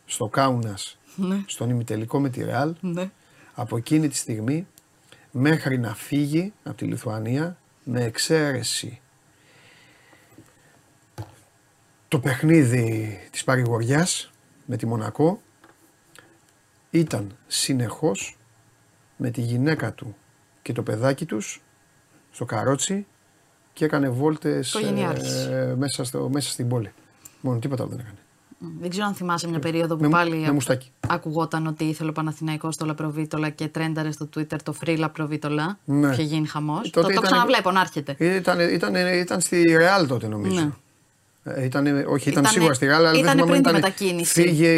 S1: στο Κάουνας,
S4: Ναι.
S1: στον ημιτελικό με τη Ρεάλ,
S4: Ναι.
S1: από εκείνη τη στιγμή μέχρι να φύγει από τη Λιθουανία με εξαίρεση το παιχνίδι της παρηγοριάς με τη Μονακό ήταν συνεχώς με τη γυναίκα του και το παιδάκι τους στο καρότσι και έκανε βόλτες
S4: Οικογενειάρχης.
S1: ε, μέσα, στο, μέσα στην πόλη. Μόνο τίποτα άλλο δεν έκανε.
S4: Δεν ξέρω αν θυμάσαι μια περίοδο που
S1: με μου-
S4: πάλι
S1: με μουστάκι.
S4: ακουγόταν ότι ήθελε ο Παναθηναϊκός στο Λαπροβίτολα και τρένταρε στο Twitter το free Λαπροβίτολα.
S1: Ναι.
S4: Είχε γίνει χαμός.
S1: Τότε
S4: Το, το
S1: ήταν-
S4: ξαναβλέπω να έρχεται.
S1: Ήταν, ήταν, ήταν στη Ρεάλ τότε νομίζω.
S4: Ναι.
S1: Ε, Ήταν, όχι, ήταν
S4: Ήτανε-
S1: σίγουρα στη Ρεάλ, αλλά δεν
S4: ήτανε
S1: θυμάμαι
S4: πριν
S1: αν
S4: τη
S1: ήταν
S4: μετακίνηση.
S1: Φύγε,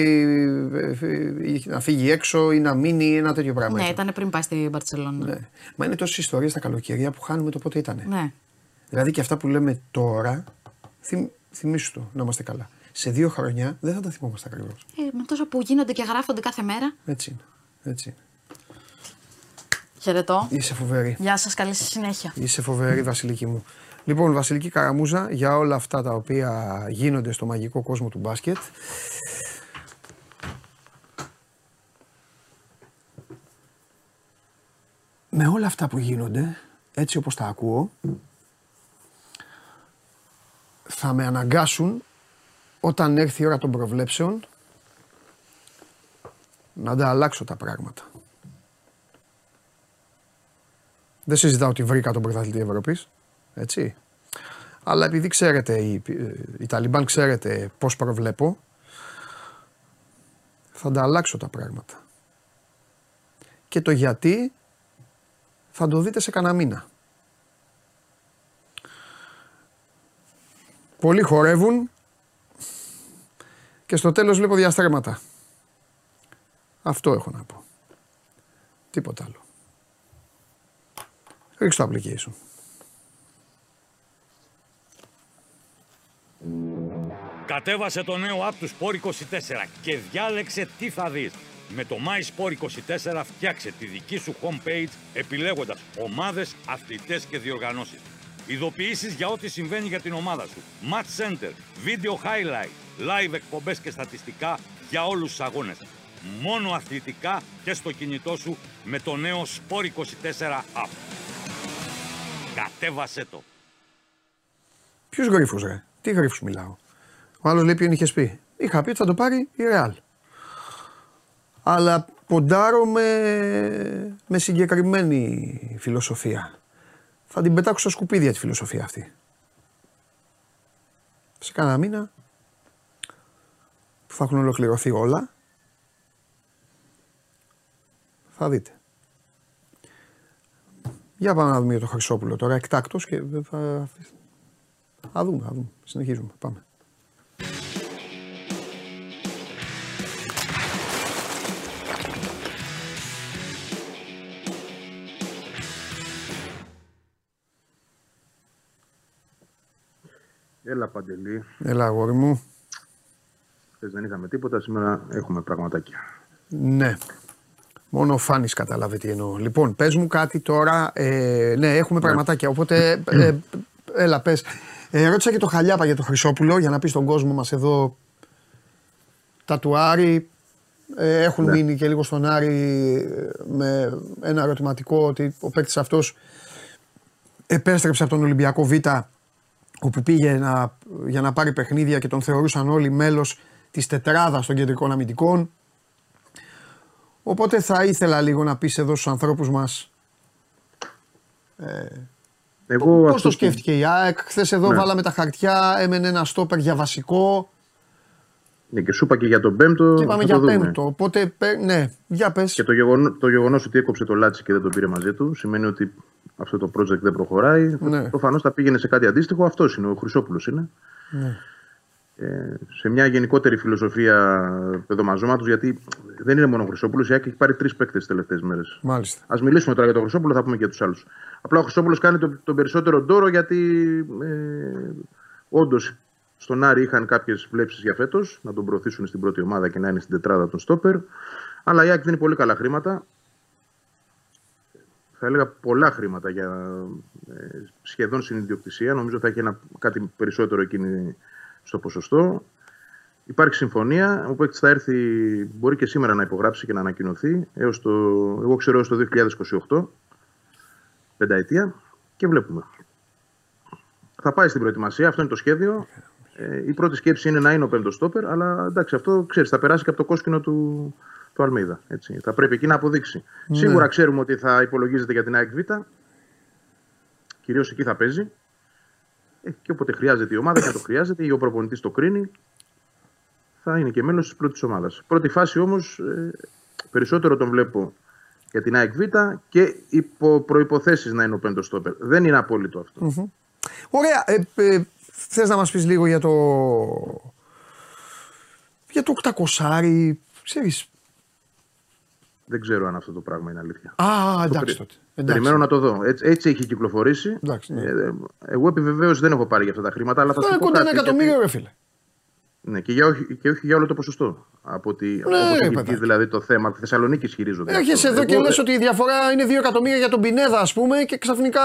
S1: ε, φύ- να φύγει έξω ή να μείνει ένα τέτοιο πράγμα.
S4: Ναι,
S1: ήταν.
S4: ήταν πριν πάει στη Μπαρσελόνα.
S1: Ναι. Μα είναι τόσες ιστορίες τα καλοκαιρία που χάνουμε το πότε ήταν.
S4: Ναι.
S1: Δηλαδή και αυτά που λέμε τώρα, θυμ, θυμίσου το να είμαστε καλά. Σε δύο χρόνια δεν θα τα θυμόμαστε ακριβώς.
S4: Ε, με τόσο που γίνονται και γράφονται κάθε μέρα.
S1: Έτσι είναι. Έτσι είναι.
S4: Χαιρετώ.
S1: Είσαι φοβερή.
S4: Γεια σας, καλή σας συνέχεια.
S1: Είσαι φοβερή, Βασιλική μου. Λοιπόν, Βασιλική Καραμούζα, για όλα αυτά τα οποία γίνονται στο μαγικό κόσμο του μπάσκετ. Με όλα αυτά που γίνονται, έτσι όπως τα ακούω, θα με αναγκάσουν όταν έρθει η ώρα των προβλέψεων να τα αλλάξω τα πράγματα. Δεν συζητάω ότι βρήκα τον πρωταθλητή Ευρώπη. Έτσι. Αλλά επειδή ξέρετε, οι, οι Ταλιμπάν ξέρετε πώς προβλέπω, θα τα αλλάξω τα πράγματα. Και το γιατί θα το δείτε σε κανένα μήνα. Πολλοί χορεύουν και στο τέλος βλέπω διαστρέμματα. Αυτό έχω να πω. Τίποτα άλλο. Ρίξτε το application.
S5: Κατέβασε το νέο app του Sport 24 και διάλεξε τι θα δεις. Με το My Sport 24 φτιάξε τη δική σου homepage επιλέγοντας ομάδες, αθλητές και διοργανώσεις. Ειδοποιήσεις για ό,τι συμβαίνει για την ομάδα σου. Match Center, Video Highlight, Live εκπομπές και στατιστικά για όλους τους αγώνες. Μόνο αθλητικά και στο κινητό σου με το νέο Sport 24 app. Κατέβασέ το.
S1: Ποιου γρήφου, ρε; Τι γρήφου μιλάω; Ο άλλος λέει ποιον είχες πει. Είχα πει ότι θα το πάρει η Ρεάλ. Αλλά ποντάρω με, με συγκεκριμένη φιλοσοφία. Θα την πετάξω στα σκουπίδια τη φιλοσοφία αυτή. Σε κάνα μήνα που θα έχουν ολοκληρωθεί όλα θα δείτε. Για πάμε να δούμε για το Χρυσόπουλο τώρα εκτάκτος και θα, θα δούμε, θα δούμε. Συνεχίζουμε. Πάμε.
S6: Έλα Παντελή,
S1: Έλα αγόρι μου.
S6: χθες δεν είχαμε τίποτα, σήμερα έχουμε πραγματάκια.
S1: Ναι. Μόνο ο Φάνης κατάλαβε τι εννοώ. Λοιπόν, πες μου κάτι τώρα. Ε, ναι, έχουμε πραγματάκια. Οπότε, ε, έλα πες. Ε, ρώτησα και το Χαλιάπα για το Χρυσόπουλο για να πεις στον κόσμο μας εδώ τα του Άρη. Ε, έχουν
S6: Ναι.
S1: μείνει και λίγο στον Άρη ε, με ένα ερωτηματικό ότι ο παίκτης αυτός επέστρεψε από τον Ολυμπιακό Β όπου πήγε να, για να πάρει παιχνίδια και τον θεωρούσαν όλοι μέλος της τετράδας των κεντρικών αμυντικών. Οπότε θα ήθελα λίγο να πεις εδώ στους ανθρώπους μας
S6: Εγώ
S1: πώς
S6: αυτό
S1: το
S6: που-
S1: σκέφτηκε η ΑΕΚ. Χθες εδώ
S6: Ναι.
S1: βάλαμε τα χαρτιά, έμενε ένα στόπερ για βασικό
S6: Ναι, και σου είπα και για τον πέμπτο.
S1: και είπαμε
S6: θα
S1: για
S6: το δούμε.
S1: πέμπτο. Οπότε, πε- ναι, για πες.
S6: Και το, γεγονό, το γεγονός ότι έκοψε το Λάτσι και δεν το πήρε μαζί του σημαίνει ότι αυτό το project δεν προχωράει.
S1: Ναι.
S6: Προφανώς θα πήγαινε σε κάτι αντίστοιχο. Αυτός είναι, ο Χρυσόπουλος είναι.
S1: Ναι.
S6: Ε, σε μια γενικότερη φιλοσοφία παιδομαζώματο, γιατί δεν είναι μόνο ο Χρυσόπουλος, η ΑΕΚ έχει πάρει τρεις παίκτες τις τελευταίες μέρες.
S1: Μάλιστα.
S6: Α μιλήσουμε τώρα για τον Χρυσόπουλο, θα πούμε και για τους άλλους. Απλά ο Χρυσόπουλος κάνει τον, τον περισσότερο ντόρο γιατί ε, όντως στον Άρη είχαν κάποιες βλέψεις για φέτος να τον προωθήσουν στην πρώτη ομάδα και να είναι στην τετράδα των στόπερ. Αλλά η ΑΕΚ δίνει πολύ καλά χρήματα. Θα έλεγα πολλά χρήματα για ε, σχεδόν συνειδιοκτησία. Νομίζω θα έχει ένα, κάτι περισσότερο εκείνη στο ποσοστό. Υπάρχει συμφωνία. Ο παίκτης θα έρθει, μπορεί και σήμερα να υπογράψει και να ανακοινωθεί. Έως το, εγώ ξέρω έως το 2028, πενταετία, και βλέπουμε. Θα πάει στην προετοιμασία, αυτό είναι το σχέδιο. Ε, η πρώτη σκέψη είναι να είναι ο πέμπτος στόπερ, αλλά εντάξει, αυτό ξέρεις, θα περάσει και από το κόσκινο του, του Αλμίδα. Έτσι. Θα πρέπει εκεί να αποδείξει.
S1: Ναι.
S6: Σίγουρα ξέρουμε ότι θα υπολογίζεται για την ΑΕΚ Β. Κυρίως εκεί θα παίζει. Ε, και όποτε χρειάζεται η ομάδα, και αν το χρειάζεται, ή ο προπονητής το κρίνει, θα είναι και μέλος της πρώτης ομάδας. Πρώτη φάση όμως, ε, περισσότερο τον βλέπω για την ΑΕΚ Β και υπό προποθέσει να είναι ο πέμπτος στόπερ. Δεν είναι απόλυτο αυτό.
S1: Ωραία. Ε, ε, Θες να μας πεις λίγο για το. για το 800 ξέρεις.
S6: Δεν ξέρω αν αυτό το πράγμα είναι αλήθεια.
S1: Α,
S6: Το
S1: εντάξει
S6: περι-
S1: τότε. Εντάξει.
S6: Περιμένω να το δω. Έτσι, έτσι έχει κυκλοφορήσει.
S1: Εντάξει, ναι.
S6: Ε, εγώ επιβεβαίωση δεν έχω πάρει για αυτά τα χρήματα, αλλά θα
S1: Αυτό
S6: σου
S1: είναι
S6: πω
S1: κοντά ένα
S6: κάτι,
S1: εκατομμύριο,
S6: γιατί-
S1: ρε φίλε.
S6: Ναι, και, για, όχι- και όχι για όλο το ποσοστό. Από ότι,
S1: Ναι,
S6: όπως
S1: ρε,
S6: έχει βγει
S1: παιδάκι.
S6: δηλαδή το θέμα. Τη Θεσσαλονίκη ισχυρίζονται.
S1: Έρχεσαι
S6: αυτό.
S1: εδώ και
S6: Εγώ,
S1: λες
S6: ε,
S1: ότι η διαφορά είναι 2 εκατομμύρια για τον Πινέδα, ας πούμε, και ξαφνικά,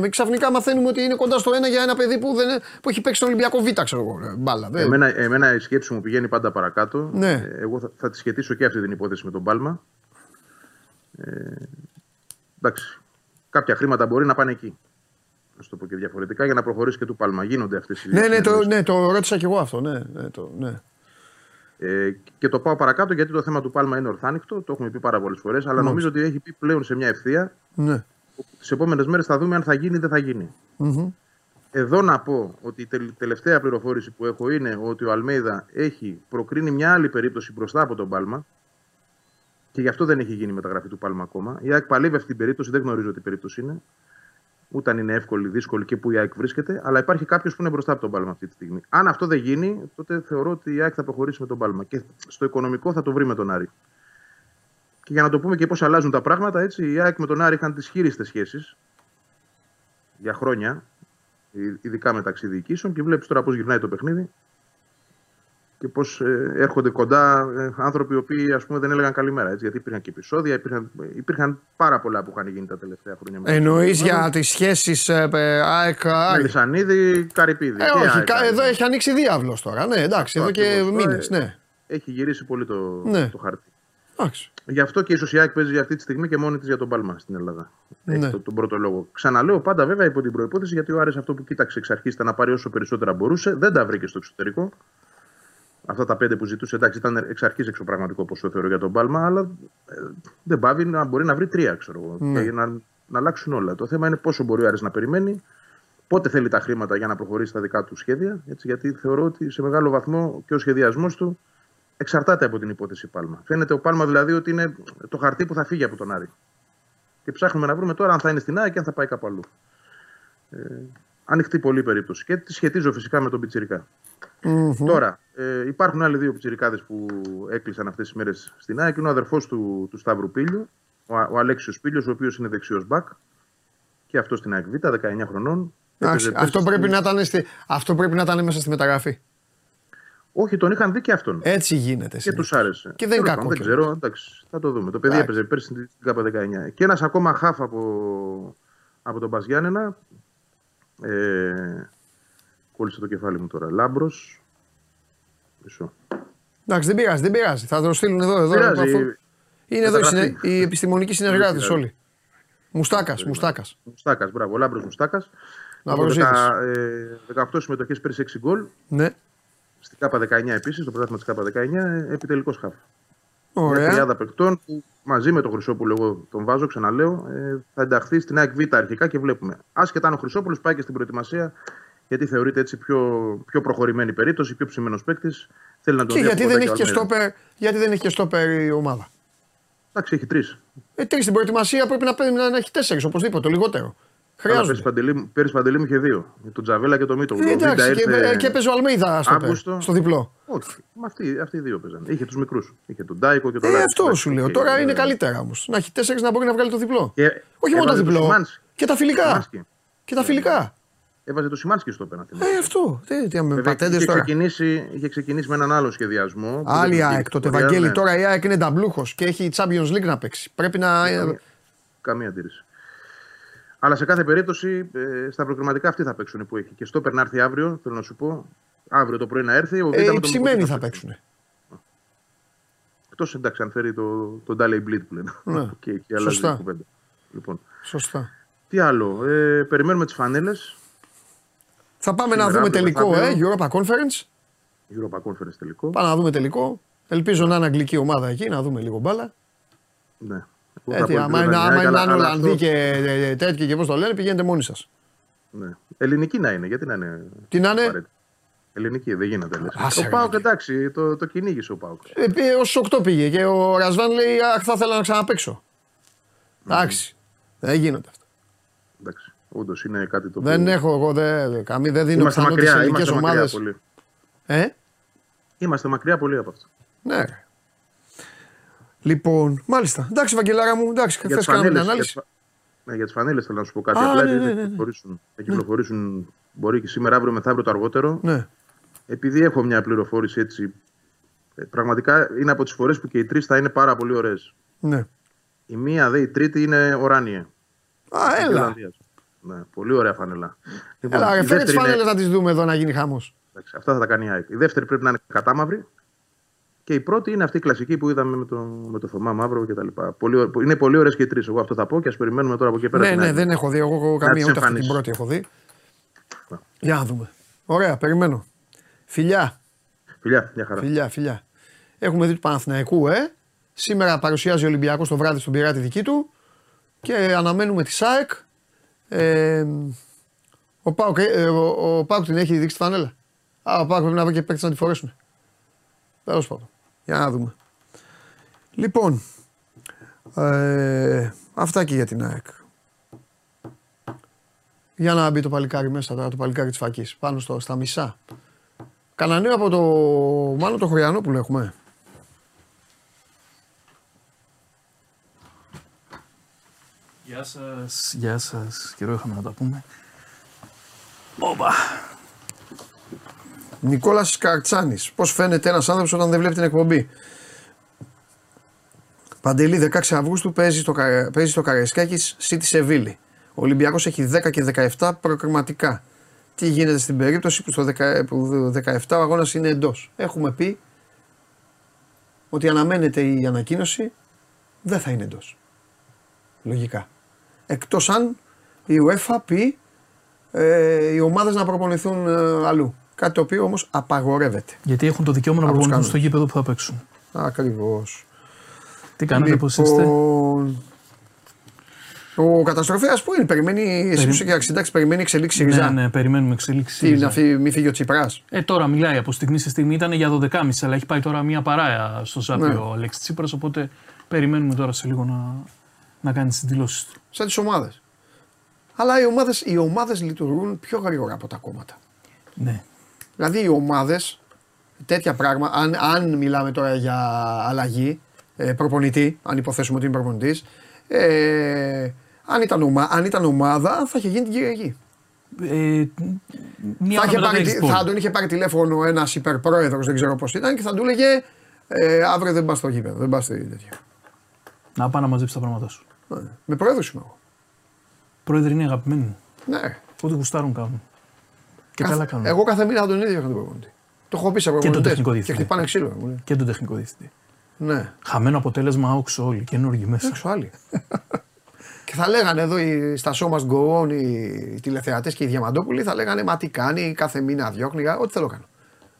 S1: ναι, ξαφνικά μαθαίνουμε ότι είναι κοντά στο ένα για ένα παιδί που, δεν, που έχει παίξει στον Ολυμπιακό Β, ξέρω εγώ. ρε, Μπάλα. δεν-
S6: Εμένα, εμένα η σκέψη μου πηγαίνει πάντα παρακάτω.
S1: Ναι.
S6: Ε, Εγώ θα, θα τη σχετίσω και αυτή την υπόθεση με τον Πάλμα. Ε, εντάξει. Κάποια χρήματα μπορεί να πάνε εκεί. Να το πω και διαφορετικά για να προχωρήσει και του Πάλμα. Γίνονται αυτές οι
S1: Ναι, ναι, το,
S6: συνεννοήσεις.
S1: ναι, το ρώτησα κι εγώ αυτό. Ναι, ναι, το, ναι.
S6: Ε, και το πάω παρακάτω γιατί το θέμα του Πάλμα είναι ορθάνικτο. Το έχουμε πει πάρα πολλές φορές. Αλλά νομίζω ότι έχει πει πλέον σε μια ευθεία.
S1: ναι.
S6: Τις επόμενες μέρες θα δούμε αν θα γίνει ή δεν θα γίνει.
S1: Μμμ.
S6: Εδώ να πω ότι η τελ- τελευταία πληροφόρηση που έχω είναι ότι ο Αλμέιδα έχει προκρίνει μια άλλη περίπτωση μπροστά από τον Πάλμα και γι' αυτό δεν έχει γίνει η μεταγραφή του Πάλμα ακόμα. Η ΑΕΚ παλεύει αυτή την περίπτωση, δεν γνωρίζω τι περίπτωση είναι. Ούτε αν είναι εύκολη, δύσκολη και που η ΑΕΚ βρίσκεται, αλλά υπάρχει κάποιος που είναι μπροστά από τον Πάλμα αυτή τη στιγμή. Αν αυτό δεν γίνει, τότε θεωρώ ότι η ΑΕΚ θα προχωρήσει με τον Πάλμα και στο οικονομικό θα το βρει με τον Άρη. Και για να το πούμε και πώς αλλάζουν τα πράγματα, έτσι, η ΑΕΚ με τον Άρη είχαν τις χείριστες σχέσεις για χρόνια, ει- ειδικά μεταξύ διοικήσεων, και βλέπεις τώρα πώς γυρνάει το παιχνίδι και πώς έρχονται κοντά ε, άνθρωποι οι οποίοι ας πούμε, δεν έλεγαν καλημέρα. Έτσι, γιατί υπήρχαν και επεισόδια, υπήρχαν, υπήρχαν πάρα πολλά που είχαν γίνει τα τελευταία χρόνια. με-
S1: Εννοείς για τις σχέσεις ΑΕΚ. ΑΕΚ;
S6: Μελισσανίδη, Καρυπίδη.
S1: Ε,
S6: και
S1: όχι,
S6: ΑΕΚ,
S1: κα-
S6: ΑΕΚ.
S1: εδώ έχει ανοίξει διάβλος τώρα. Ναι, εντάξει, εδώ και
S6: Ακριβώς.
S1: μήνες.
S6: Ε,
S1: Ναι.
S6: Έχει γυρίσει πολύ το,
S1: Ναι.
S6: το χάρτη.
S1: Εντάξει.
S6: Γι' αυτό και ίσως η ΑΕΚ παίζει αυτή τη στιγμή και μόνη της για τον Πάλμα στην Ελλάδα.
S1: Ναι.
S6: Έχει το, τον πρώτο λόγο. Ξαναλέω πάντα βέβαια υπό την προπόθεση γιατί ο Άρης αυτό που κοίταξε εξ αρχής ήταν να πάρει όσο περισσότερα μπορούσε. Δεν τα βρήκε στο εξωτερικό. Αυτά τα πέντε που ζητούσε εντάξει ήταν εξ αρχής εξωπραγματικό ποσό θεωρώ για τον Πάλμα, αλλά ε, δεν πάβει να μπορεί να βρει τρία, ξέρω εγώ.
S1: Ναι.
S6: Και να, να αλλάξουν όλα. Το θέμα είναι πόσο μπορεί ο Άρης να περιμένει, πότε θέλει τα χρήματα για να προχωρήσει στα δικά του σχέδια. Έτσι, γιατί θεωρώ ότι σε μεγάλο βαθμό και ο σχεδιασμός του εξαρτάται από την υπόθεση Πάλμα. Φαίνεται ο Πάλμα δηλαδή ότι είναι το χαρτί που θα φύγει από τον Άρη. Και ψάχνουμε να βρούμε τώρα αν θα είναι στην ΑΕΚ και αν θα πάει κάπου αλλού. Ε, ανοιχτή πολύ περίπτωση. Και τη σχετίζω φυσικά με τον Πιτσυρικά. Τώρα, ε, υπάρχουν άλλοι δύο πιτσιρικάδες που έκλεισαν αυτές τις μέρες στην ΑΕΚ. Είναι ο αδερφός του, του Σταύρου Πίλιου, ο, ο Αλέξιος Πίλιος, ο οποίος είναι δεξιός μπακ. Και αυτό στην ΑΕΚ Β, 19 χρονών.
S1: Εντάξει,
S6: Έπαιζε
S1: αυτό,
S6: πέρσι
S1: πρέπει
S6: στη-
S1: να ήταν στη, αυτό πρέπει να ήταν μέσα στη μεταγραφή.
S6: Όχι, τον είχαν δει και αυτόν.
S1: Έτσι γίνεται.
S6: και
S1: συνήθως.
S6: του άρεσε.
S1: Και δεν είναι
S6: Τέλος
S1: κακό.
S6: πάντων, Δεν
S1: κιόλας.
S6: ξέρω, εντάξει, θα το δούμε. Το παιδί
S1: Εντάξει.
S6: έπαιζε πέρσι στην ΚΑΠΑ19. Και ένας ακόμα χάφ από, από τον Παζιάννενα. Ε, κόλλησε το κεφάλι μου τώρα. Λάμπρος. Μισό.
S1: Εντάξει, δεν πειράζει, δεν πειράζει. Θα το στείλουν εδώ. εδώ
S6: Πειράζει.
S1: αφού- Είναι εδώ οι,
S6: Μεταγραφή.
S1: συνε... οι επιστημονικοί συνεργάτες
S6: πειράζει.
S1: όλοι. Μουστάκας, Μουστάκας.
S6: Μουστάκας, μπράβο. Λάμπρος Μουστάκας.
S1: Ναυροζήτης.
S6: 18 συμμετοχές πέρσι 6 γκολ.
S1: Ναι,
S6: Στην ΚΑΠΑ19 επίσης, στο πρωτάθλημα της ΚΑΠΑ19, επιτελικός χάφ. Μια
S1: ωραία.
S6: τριάδα παικτών που μαζί με τον Χρυσόπουλο, εγώ τον βάζω, ξαναλέω, ε, θα ενταχθεί στην ΑΕΚ Β αρχικά και βλέπουμε. Άσχετα αν ο Χρυσόπουλος πάει και στην προετοιμασία, γιατί θεωρείται έτσι πιο, πιο προχωρημένη περίπτωση, πιο ψημένος παίκτης. Θέλει να τον
S1: Και
S6: δει
S1: γιατί
S6: από
S1: δεν,
S6: κοντά
S1: έχει και
S6: ο Αλμέιδα.
S1: στόπερ, γιατί δεν έχει και στόπερ η ομάδα;
S6: Εντάξει, έχει τρεις.
S1: Ε, τρεις στην προετοιμασία πρέπει να, παίρνει- να έχει τέσσερις οπωσδήποτε, το λιγότερο.
S6: Πέρυσι
S1: Χρειάζονται.
S6: Παντελή, μου- πέρυσι Παντελή μου είχε δύο. Τον Τζαβέλα και τον Μίτο.
S1: Ε, εντάξει, και, και έπαιζε ο Αλμίδα στόπερ,
S6: Αύγουστο.
S1: στο διπλό.
S6: Όχι, μα αυτοί, αυτοί οι δύο παίζανε. Είχε τους μικρούς. Είχε τον Ντάικο και τον
S1: Ε,
S6: Λάκη.
S1: αυτό σου λέω.
S6: Και-
S1: Τώρα είναι
S6: ε,
S1: καλύτερα όμως. Να έχει τέσσερις να μπορεί να βγάλει το διπλό.
S6: Και
S1: Όχι μόνο το
S6: έβαζε
S1: διπλό.
S6: Σιμάνσκι.
S1: Και τα φιλικά.
S6: Σιμάνσκι.
S1: Και τα φιλικά.
S6: Έβαζε το Σιμάνσκι στο πέναντι.
S1: Ε, αυτό. Τι, τι, με
S6: Βέβαια,
S1: πατέντες
S6: είχε,
S1: τώρα.
S6: ξεκινήσει, είχε ξεκινήσει με έναν άλλο σχεδιασμό. που
S1: Άλλη
S6: δεν
S1: ΑΕΚ
S6: είχε
S1: τότε,
S6: ιστορία,
S1: Βαγγέλη.
S6: ναι.
S1: Τώρα η ΑΕΚ είναι ταμπλούχο και έχει Champions League να παίξει. Πρέπει να.
S6: Καμία, καμία αντίρρηση. Αλλά σε κάθε περίπτωση ε, στα προκριματικά αυτοί θα παίξουν που έχει. Και στο Περνάρθει αύριο, θέλω να σου πω, αύριο το πρωί να έρθει. Ο
S1: Ε,
S6: Β' με
S1: οι
S6: τον
S1: ψημένοι
S6: Λουκουτί
S1: θα παίξουν.
S6: Εκτός εντάξει, αν φέρει το, τον Ντάλεϊ Μπλίτ που λένε.
S1: Ναι.
S6: και εκεί αλλάζει
S1: Σωστά.
S6: η κουβέντα. Λοιπόν,
S1: Σωστά.
S6: τι άλλο. Ε, περιμένουμε τις φανέλες.
S1: Θα πάμε να
S6: Σήμερα,
S1: δούμε
S6: αύριο,
S1: τελικό, ε,
S6: μεθαύριο.
S1: Europa Conference.
S6: Europa Conference τελικό.
S1: Πάμε να δούμε τελικό. Ελπίζω να είναι αγγλική ομάδα εκεί, να δούμε λίγο μπάλα.
S6: Ναι. Εγώ θα
S1: Έτσι,
S6: πω
S1: άμα
S6: λίγο
S1: είναι,
S6: Δανειάκη,
S1: άμα είναι
S6: αλλά-
S1: αν
S6: αλλά
S1: Ολλανδοί
S6: αυτό-
S1: και ε, τέτοιοι και πώς το λένε, πηγαίνετε μόνοι σας.
S6: Ναι. Ελληνική να είναι, γιατί να είναι.
S1: Τι να είναι;
S6: απαραίτητη. Ελληνική, δεν γίνεται. Λες.
S1: Άσε,
S6: ο
S1: ρε,
S6: Πάοκ
S1: Νίκη.
S6: εντάξει, το, το κυνήγησε ο Πάοκ.
S1: Ε, Ω 8 πήγε και ο Ρασβάν λέει Αχ, θα ήθελα να ξαναπέξω. Εντάξει. Δεν γίνονται αυτά.
S6: Εντάξει, όντως είναι κάτι το
S1: Δεν
S6: οποίο-
S1: έχω εγώ, δεν, καμί, δεν δίνω
S6: Είμαστε
S1: πιθανότητε σε
S6: μακριά,
S1: ελληνικέ
S6: είμαστε μακριά
S1: ομάδες.
S6: πολύ.
S1: Ε,
S6: Είμαστε μακριά πολύ από αυτό.
S1: ναι. ρε. Λοιπόν, μάλιστα. Εντάξει, Βαγγελάρα μου, εντάξει, χθε
S6: τις
S1: κάναμε την
S6: φανέλες,
S1: ανάλυση.
S6: για τις φα- Ναι, για τις φανέλες θέλω να σου πω κάτι.
S1: Α,
S6: Απλά
S1: ναι,
S6: επειδή
S1: ναι,
S6: θα
S1: ναι, ναι.
S6: κυκλοφορήσουν, θα κυκλοφορήσουν μπορεί και σήμερα, αύριο, μεθαύριο το αργότερο.
S1: Ναι.
S6: Επειδή έχω μια πληροφόρηση έτσι. ε, Πραγματικά είναι από τις φορές που και οι τρεις θα είναι πάρα πολύ ωραίες.
S1: ναι.
S6: Η μία δε, η τρίτη είναι οράνιε.
S1: Α, έλα.
S6: Ναι, πολύ ωραία φανελά. Λοιπόν,
S1: Έλα, ρε,
S6: η
S1: φέρε τις
S6: δεύτερη είναι-
S1: φανέλες να τις δούμε εδώ να γίνει χαμό.
S6: Εντάξει, αυτά θα τα κάνει η ΑΕΚ. Η δεύτερη πρέπει να είναι κατάμαυρη. Και η πρώτη είναι αυτή η κλασική που είδαμε με το, με το Θωμά Μαύρο κτλ. Πολύ, ω- είναι πολύ ωραίες και οι τρεις. Εγώ αυτό θα πω και ας περιμένουμε τώρα από εκεί πέρα.
S1: Ναι,
S6: την
S1: ναι,
S6: ΑΕΚ.
S1: δεν έχω δει. Εγώ έχω καμία
S6: τις
S1: ούτε αυτή την
S6: εμφανίσεις.
S1: πρώτη έχω δει.
S6: Ναι.
S1: Για να δούμε. Ωραία, περιμένω. Φιλιά,
S6: Φιλιά, μια χαρά.
S1: φιλιά, φιλιά. Έχουμε δει του Παναθηναϊκού, ε. Σήμερα παρουσιάζει ο Ολυμπιακός το βράδυ στον πειράτη δική του. Και αναμένουμε τη ΣΑΕΚ. Ε, ο Πάουκ ε, ο, ο Πάουκ την έχει δείξει τη φανέλα. Α, ο Πάουκ πρέπει να βρει και παίκτες να τη φορέσουν. Τέλος πάντων. Για να δούμε. Λοιπόν, ε, αυτά και για την ΑΕΚ. Για να μπει το παλικάρι μέσα τώρα, το παλικάρι της φακής, πάνω στο, στα μισά. Κανένα νέο από το, μάλλον το Χωριανόπουλο έχουμε.
S7: Γεια σας, γεια σας. Καιρό είχαμε να τα πούμε. Όπα.
S1: Νικόλας Καρτσάνης. Πώς φαίνεται ένας άνθρωπος όταν δεν βλέπει την εκπομπή; Παντελή 16 Αυγούστου παίζει στο, Κα- παίζει στο Καραϊσκάκης City Σεβίλη. Ο Ολυμπιακός έχει 10 και 17 προκριματικά. Τι γίνεται στην περίπτωση που στο 10 που 17 ο αγώνας είναι εντός; Έχουμε πει ότι αναμένεται η ανακοίνωση δεν θα είναι εντός. Λογικά. Εκτός αν η UEFA πει ε, οι ομάδες να προπονηθούν ε, αλλού. Κάτι το οποίο όμως απαγορεύεται.
S7: Γιατί έχουν το δικαίωμα να
S1: Όπως
S7: προπονηθούν
S1: κάνουν.
S7: στο γήπεδο που θα παίξουν.
S1: Ακριβώς.
S7: Τι κάνετε, πώς είστε;
S1: Λοιπόν, Ο καταστροφέας που είναι, περιμένει, εσύ που είσαι και αξιντάξει, περιμένει εξελίξει
S7: Ναι,
S1: ριζά.
S7: ναι, περιμένουμε εξελίξη.
S1: Τι, να φύγει, μη φύγει ο Τσιπράς.
S7: Ε, τώρα μιλάει από στιγμή σε στιγμή. Ήταν για 12.30, αλλά έχει πάει τώρα μία παράια στο Ζάπιο
S1: Ναι.
S7: ο Αλέξης Τσίπρας, οπότε περιμένουμε τώρα σε λίγο να, να κάνει τις δηλώσεις του.
S1: Σαν τις ομάδες. Αλλά οι ομάδες, οι ομάδες λειτουργούν πιο γρήγορα από τα κόμματα.
S7: Ναι.
S1: Δηλαδή οι ομάδες, τέτοια πράγμα, αν, αν μιλάμε τώρα για αλλαγή ε, προπονητή, αν υποθέσουμε ότι είναι προπονητής, ε, αν, ήταν ομα, αν ήταν ομάδα θα είχε γίνει την Κυριακή.
S7: Ε, μία
S1: Θα,
S7: ώρα
S1: είχε
S7: μετά
S1: πάρει,
S7: τα
S1: τι-
S7: Expo.
S1: θα τον είχε πάρει τηλέφωνο ένας υπερπρόεδρος, δεν ξέρω πώς ήταν, και θα του έλεγε ε, αύριο δεν πας στο γήπεδο, δεν πας στο τέτοιο.
S7: Να πάω να μαζέψει τα πράγματα σου.
S1: Ε, Με πρόεδρο είμαι εγώ.
S7: Πρόεδρε είναι αγαπημένοι μου.
S1: Ναι.
S7: Ό,τι γουστάρουν κάνουν. Και
S1: Κάθε-
S7: καλά κάνουν.
S1: Εγώ κάθε μήνα θα τον ίδιο είχα τον προπονητή. Το έχω πει σε
S7: τον
S1: προπονητές
S7: τεχνικό
S1: Και
S7: διευθυντή.
S1: χτυπάνε ξύλο. μου λέει.
S7: Και τον τεχνικό διευθυντή.
S1: Ναι.
S7: Χαμένο αποτέλεσμα άοξο όλοι. Καινούργοι μέσα.
S1: Έξω άλλοι. και θα λέγανε εδώ οι, στα Show Must Go On οι τηλεθεατές και οι Διαμαντόπουλοι θα λέγανε Μα τι κάνει, κάθε μήνα διώχνει. Ό,τι θέλω κάνω.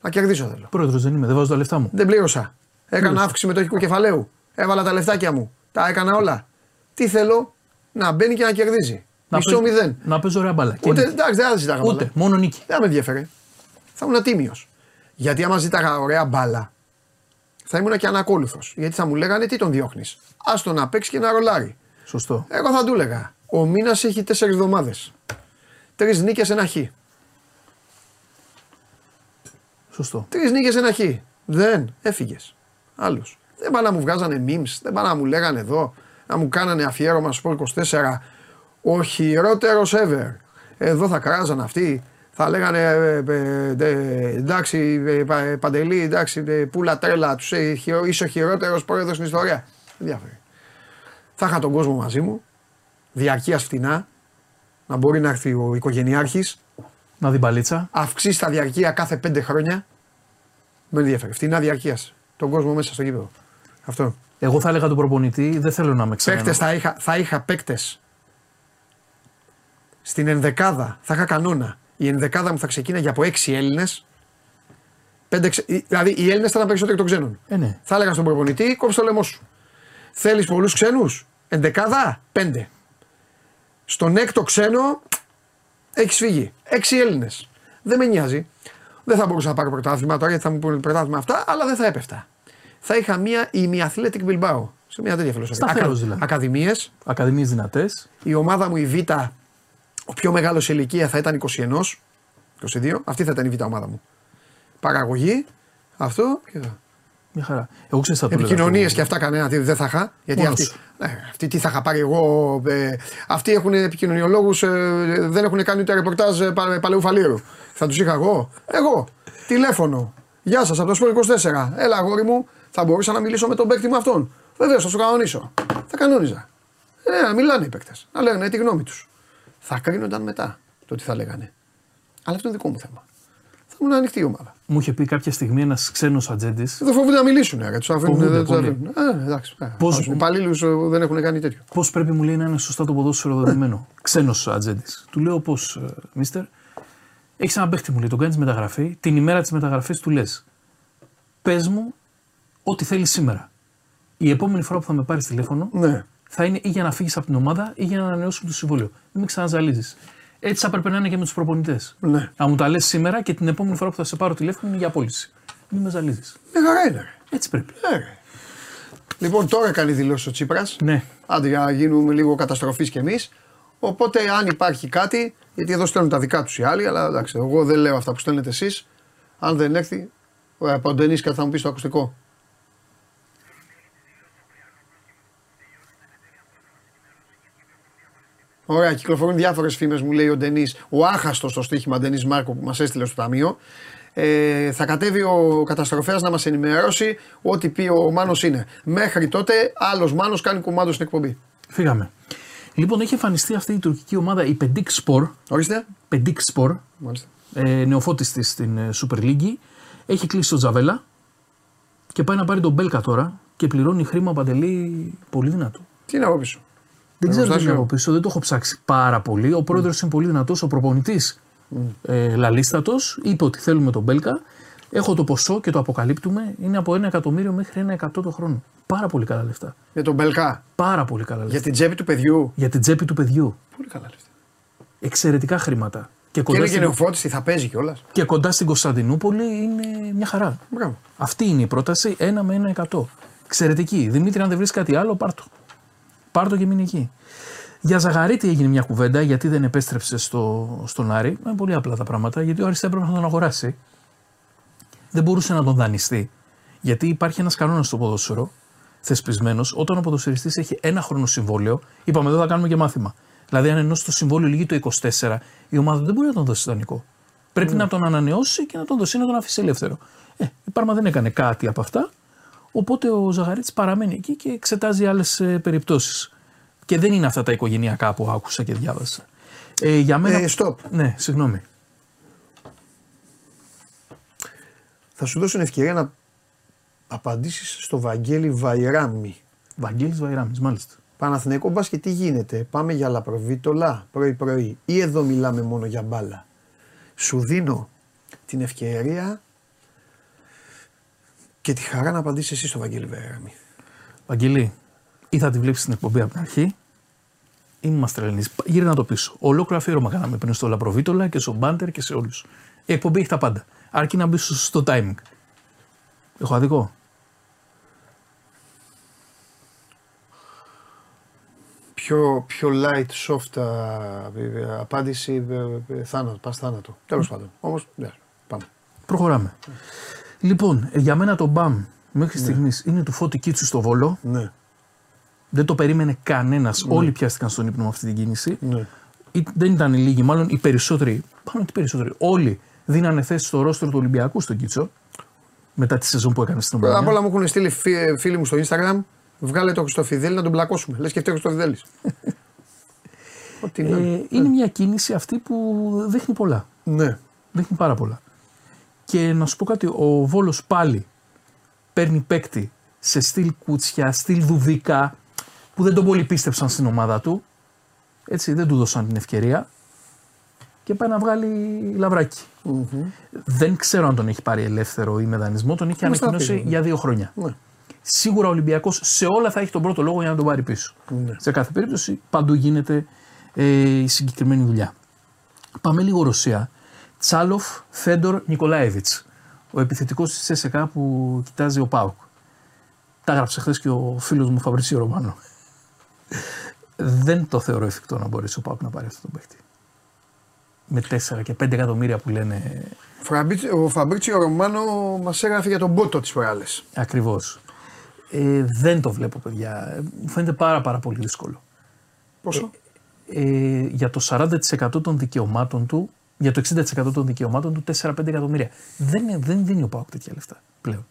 S1: Να κερδίσω θέλω.
S7: Πρόεδρος δεν είμαι, δεν βάζω τα λεφτά μου.
S1: Δεν πλήρωσα. Έκανα
S7: Πλήρωσα.
S1: αύξηση μετοχικού κεφαλαίου. Έβαλα τα λεφτάκια μου. Τα έκανα όλα. Τι θέλω, να μπαίνει και να κερδίζει.
S7: Να
S1: Μισό
S7: παίζω-
S1: μηδέν.
S7: Να παίζω ωραία μπάλα. Και
S1: Ούτε,
S7: νίκη.
S1: εντάξει, δεν θα ζητάγα μπάλα.
S7: Ούτε, μόνο νίκη.
S1: Δεν με ενδιαφέρε. Θα ήμουν τίμιος. Γιατί άμα ζήταγα ωραία μπάλα, θα ήμουν και ανακόλουθος. Γιατί θα μου λέγανε τι τον διώχνεις; Άστο να παίξει και να ρολάρει.
S7: Σωστό.
S1: Εγώ θα του έλεγα. Ο μήνας έχει τέσσερις εβδομάδες. Τρεις νίκες, ένα χ.
S7: Σωστό.
S1: Τρεις νίκες, ένα χ. Δεν, έφυγες. Άλλος. Δεν πάνε να μου βγάζανε memes, δεν πάνε να μου λέγανε εδώ, να μου κάνανε αφιέρωμα στο 24. Ο χειρότερος ever. Εδώ θα κράζαν αυτοί. Θα λέγανε ε, ε, ε, εντάξει, ε, πα- ε, παντελή, εντάξει, ε, πουλα τρέλα, τους, ε, χειρο- είσαι ο χειρότερος πρόεδρος στην ιστορία. Δεν διάφερε. Θα είχα τον κόσμο μαζί μου, διαρκείας φτηνά, να μπορεί να έρθει ο οικογενειάρχης,
S7: Να δει μπαλίτσα.
S1: αυξήσει τα διαρκεία κάθε πέντε χρόνια. Με ενδιαφέρει. Φτηνά διαρκείας. Τον κόσμο μέσα στο γήπεδο. Αυτό.
S7: Εγώ θα έλεγα τον προπονητή, δεν θέλω να με ξέρει.
S1: Παίκτες θα είχα, θα είχα παίκτες στην ενδεκάδα. Θα είχα κανόνα. Η ενδεκάδα μου θα ξεκίναγε από έξι Έλληνες. Δηλαδή οι Έλληνες θα ήταν περισσότεροι των ξένων.
S7: Ε, ναι.
S1: Θα έλεγα στον προπονητή, κόψε το λαιμό σου. Θέλεις πολλούς ξένους; Ενδεκάδα, πέντε. Στον έκτο ξένο έχεις φύγει. Έξι Έλληνες. Δεν με νοιάζει. Δεν θα μπορούσα να πάρω πρωτάθλημα τώρα γιατί θα μου πούνε πρωτάθλημα αυτά, αλλά δεν θα έπεφτα. Θα είχα μία ημιαθλέτικ Bilbao. Σε μια τέτοια φιλοσοφία.
S7: Σταθερός δηλαδή.
S1: Ακαδημίες.
S7: Ακαδημίες δυνατές.
S1: Η ομάδα μου η Β, ο πιο μεγάλος σε ηλικία θα ήταν 21, 22. Αυτή θα ήταν η Β ομάδα μου. Παραγωγή, αυτό και εδώ.
S7: Μια χαρά. Εγώ ξέρω τι θα το έλεγα.
S1: Επικοινωνίε και αυτά κανένα τι δεν θα είχα. Γιατί
S7: Μόνος
S1: αυτοί,
S7: σου.
S1: ναι, αυτοί τι θα είχα πάρει εγώ. Ε, αυτοί έχουν επικοινωνιολόγους, ε, δεν έχουν κάνει ούτε ρεπορτάζ ε, πα, παλαιού φαλήρου. Θα τους είχα εγώ. Εγώ. Τηλέφωνο. Γεια σας από το Σπορ 24. Έλα, αγόρι μου, θα μπορούσα να μιλήσω με τον παίκτη μου αυτόν. Βεβαίως, θα σου κανονίσω. Θα κανόνιζα. Ε, να μιλάνε οι παίκτες. Να λέγανε τη γνώμη τους. Θα κρίνονταν μετά το τι θα λέγανε. Αλλά αυτό είναι δικό μου θέμα. Θα ήμουν ανοιχτή η ομάδα.
S7: Μου είχε πει κάποια στιγμή ένας ξένος ατζέντης.
S1: Δεν φοβούνται να μιλήσουν, ρε. Του αφήνουν.
S7: Φοβούνται
S1: Δεν τους
S7: πολύ.
S1: αφήνουν. Ε, εντάξει.
S7: Πώς-
S1: Πώς... υπαλλήλους δεν έχουν κάνει τέτοιο.
S7: Πώς πρέπει μου λέει να είναι σωστά το ποδόσφαιρο δεδομένο. Ξένος ατζέντης. Του λέω πώς, Μίστερ, έχεις ένα παίχτη μου λέει, τον κάνεις μεταγραφή. Την ημέρα της μεταγραφής του λες: Πες μου ό,τι θέλεις σήμερα. Η επόμενη φορά που θα με πάρεις τηλέφωνο
S1: Ναι.
S7: θα είναι ή για να φύγεις από την ομάδα ή για να ανανεώσουμε το συμβόλαιο. Μην με ξαναζαλίζεις. Έτσι θα έπρεπε να είναι και με τους προπονητές.
S1: Ναι.
S7: Να μου τα λες σήμερα και την επόμενη φορά που θα σε πάρω τηλέφωνο είναι για απόλυση. Μην με ζαλίζεις.
S1: Μια χαρά είναι. Ρε.
S7: Έτσι πρέπει.
S1: Ε, ρε. Λοιπόν, τώρα κάνει δηλώσει ο Τσίπρας.
S7: Ναι.
S1: Άντε για να γίνουμε λίγο καταστροφής κι εμείς. Οπότε, αν υπάρχει κάτι, γιατί εδώ στέλνουν τα δικά τους οι άλλοι, αλλά εντάξει, εγώ δεν λέω αυτά που στέλνετε εσείς. Αν δεν έρθει, ο Παντενή κάτι θα μου πεις στο ακουστικό. Ωραία, κυκλοφορούν διάφορες φήμες, μου λέει ο Ντενής, ο άχαστος στο στοίχημα Ντενής Μάρκο που μας έστειλε στο ταμείο. Ε, θα κατέβει ο καταστροφέας να μας ενημερώσει ό,τι πει ο Μάνος είναι. Μέχρι τότε, άλλος Μάνος κάνει κουμάντο στην εκπομπή.
S7: Φύγαμε. Λοιπόν, έχει εμφανιστεί αυτή η τουρκική ομάδα, η Pedik Spor.
S1: Ορίστε.
S7: Pedik Spor,
S1: Μάλιστα.
S7: ε, νεοφώτης της στην ε, Super League. Έχει κλείσει το Τζαβέλα και πάει να πάρει τον Μπέλκα τώρα και πληρώνει χρήμα παντελή πολύ δυνατό.
S1: Τι είναι από πίσω.
S7: Δεν ξέρω τι
S1: Εργοστάσιο.
S7: είναι από πίσω, δεν το έχω ψάξει πάρα πολύ. Ο πρόεδρος είναι πολύ δυνατός, ο προπονητής ε, λαλίστατος. Είπε ότι θέλουμε τον Μπέλκα. Έχω το ποσό και το αποκαλύπτουμε. Είναι από ένα εκατομμύριο μέχρι ένα εκατό το χρόνο. Πάρα πολύ καλά λεφτά.
S1: Για τον Μπελκά.
S7: Πάρα πολύ καλά λεφτά.
S1: Για την τσέπη του παιδιού.
S7: Για την τσέπη του παιδιού.
S1: Πολύ καλά λεφτά.
S7: Εξαιρετικά χρήματα. Και
S1: Και
S7: κοντά,
S1: είναι και
S7: στην,
S1: νεοφώτιστη, θα παίζει κιόλας.
S7: και κοντά στην Κωνσταντινούπολη είναι μια χαρά.
S1: Μπράβο.
S7: Αυτή είναι η πρόταση, 1 με 1 εκατό. Εξαιρετική. Δημήτρη, αν δεν βρεις κάτι άλλο, πάρ' το. Πάρ' το και μείνει εκεί. Για Ζαγαρίτη έγινε μια κουβέντα γιατί δεν επέστρεψε στο, στον Άρη. Είναι πολύ απλά τα πράγματα. Γιατί ο Άρης έπρεπε να τον αγοράσει. Δεν μπορούσε να τον δανειστεί. Γιατί υπάρχει ένας κανόνας στο ποδόσφαιρο θεσπισμένος. Όταν ο ποδοσφαιριστής έχει ένα χρόνο συμβόλαιο, είπαμε εδώ θα κάνουμε και μάθημα. Δηλαδή, αν ενώ το συμβόλαιο λύγει το 24, η ομάδα δεν μπορεί να τον δώσει δανεικό. Πρέπει να τον ανανεώσει και να τον δώσει να τον αφήσει ελεύθερο. Ε, η Πάρμα δεν έκανε κάτι από αυτά. Οπότε ο Ζαγαρίτη παραμένει εκεί και εξετάζει άλλες περιπτώσεις. Και δεν είναι αυτά τα οικογενειακά που άκουσα και διάβασα. Ε, για μένα.
S1: Ε, stop.
S7: Ναι, συγγνώμη.
S1: Θα σου δώσω την ευκαιρία να απαντήσεις στο Βαγγέλη Βαϊράμι.
S7: Βαγγέλης Βαϊράμις, μάλιστα.
S1: Παναθηναϊκό μπάσκετ τι γίνεται, πάμε για λαπροβίτολα πρωί-πρωί ή εδώ μιλάμε μόνο για μπάλα. Σου δίνω την ευκαιρία και τη χαρά να απαντήσεις εσύ στο Βαγγέλη Βαϊράμι.
S7: Βαγγελή, ή θα τη βλέπεις στην εκπομπή από την αρχή, ή μην μα τρελαίνει. Γύρω να το πίσω. Ολόκληρο αφιέρωμα κάναμε πριν στο Λαπροβίτολα και στο Μπάντερ και σε όλους. Η εκπομπή έχει τα πάντα. Αρκεί να μπει στο σωστό timing. Έχω αδικό.
S1: Πιο, πιο light, soft α, ε, ε, απάντηση, ε, ε, θάνατο, πας θάνατο. Τέλος πάντων. Όμως, ναι, πάμε.
S7: Προχωράμε. Λοιπόν, ε, για μένα το μπαμ μέχρι στιγμής είναι του Φώτη Κίτσου στο Βόλο.
S1: Ναι,
S7: Δεν το περίμενε κανένας. Όλοι πιάστηκαν στον ύπνο με αυτή την κίνηση.
S1: ναι.
S7: Ή- δεν ήταν οι λίγοι, μάλλον οι περισσότεροι, πάνω ότι οι περισσότεροι, όλοι δίνανε θέση στο ρόστρο του Ολυμπιακού στον Κίτσο. Μετά τη σεζόν που έκανε στην
S1: Πρώτα απ'
S7: Ομπρανιά.
S1: όλα μου έχουν στείλει φι- φίλοι μου στο Instagram, βγάλε το Χριστοφιδέλη να τον πλακώσουμε. Λες και φταίει ο Χριστοφιδέλης. Ό,τι να είναι.
S7: Ε, είναι μια κίνηση αυτή που δείχνει πολλά.
S1: Ναι.
S7: Δείχνει πάρα πολλά. Και να σου πω κάτι, ο Βόλος πάλι παίρνει παίκτη σε στυλ κουτσιά, στυλ δουβίκα, που δεν τον πολύ πίστεψαν στην ομάδα του. Έτσι, δεν του δώσαν την ευκαιρία. Και πάει να βγάλει λαβράκι. Δεν ξέρω αν τον έχει πάρει ελεύθερο ή με δανεισμό. Τον είχε
S1: Μας τα
S7: ανακοινώσει
S1: πήγε.
S7: για δύο χρόνια.
S1: Ναι.
S7: Σίγουρα ο Ολυμπιακός σε όλα θα έχει τον πρώτο λόγο για να τον πάρει πίσω.
S1: Ναι.
S7: Σε κάθε περίπτωση παντού γίνεται ε, η συγκεκριμένη δουλειά. Πάμε λίγο Ρωσία. Τσάλοφ Φέντορ Νικολάεβιτς. Ο επιθετικός της ΤΣΣΚΑ που κοιτάζει ο ΠΑΟΚ. Τα έγραψε χθες και ο φίλος μου Φαμπρίτσιο Ρομάνο. Δεν το θεωρώ εφικτό να μπορέσει ο ΠΑΟΚ να πάρει αυτό το παίχτη. Με 4 και 5 εκατομμύρια που λένε
S1: Φραμπίτ- Ο Φαμπρίτσιο Ρομάνο μας έγραφε για τον Πότο τις προάλλες.
S7: Ακριβώς. Ε, δεν το βλέπω, παιδιά. Ε, Μου φαίνεται πάρα, πάρα πολύ δύσκολο.
S1: Πόσο;
S7: Ε, για το 40% των δικαιωμάτων του, για το 60% των δικαιωμάτων του 4-5 εκατομμύρια. Δεν, είναι- δεν δίνει ο Πάοκ τέτοια λεφτά πλέον.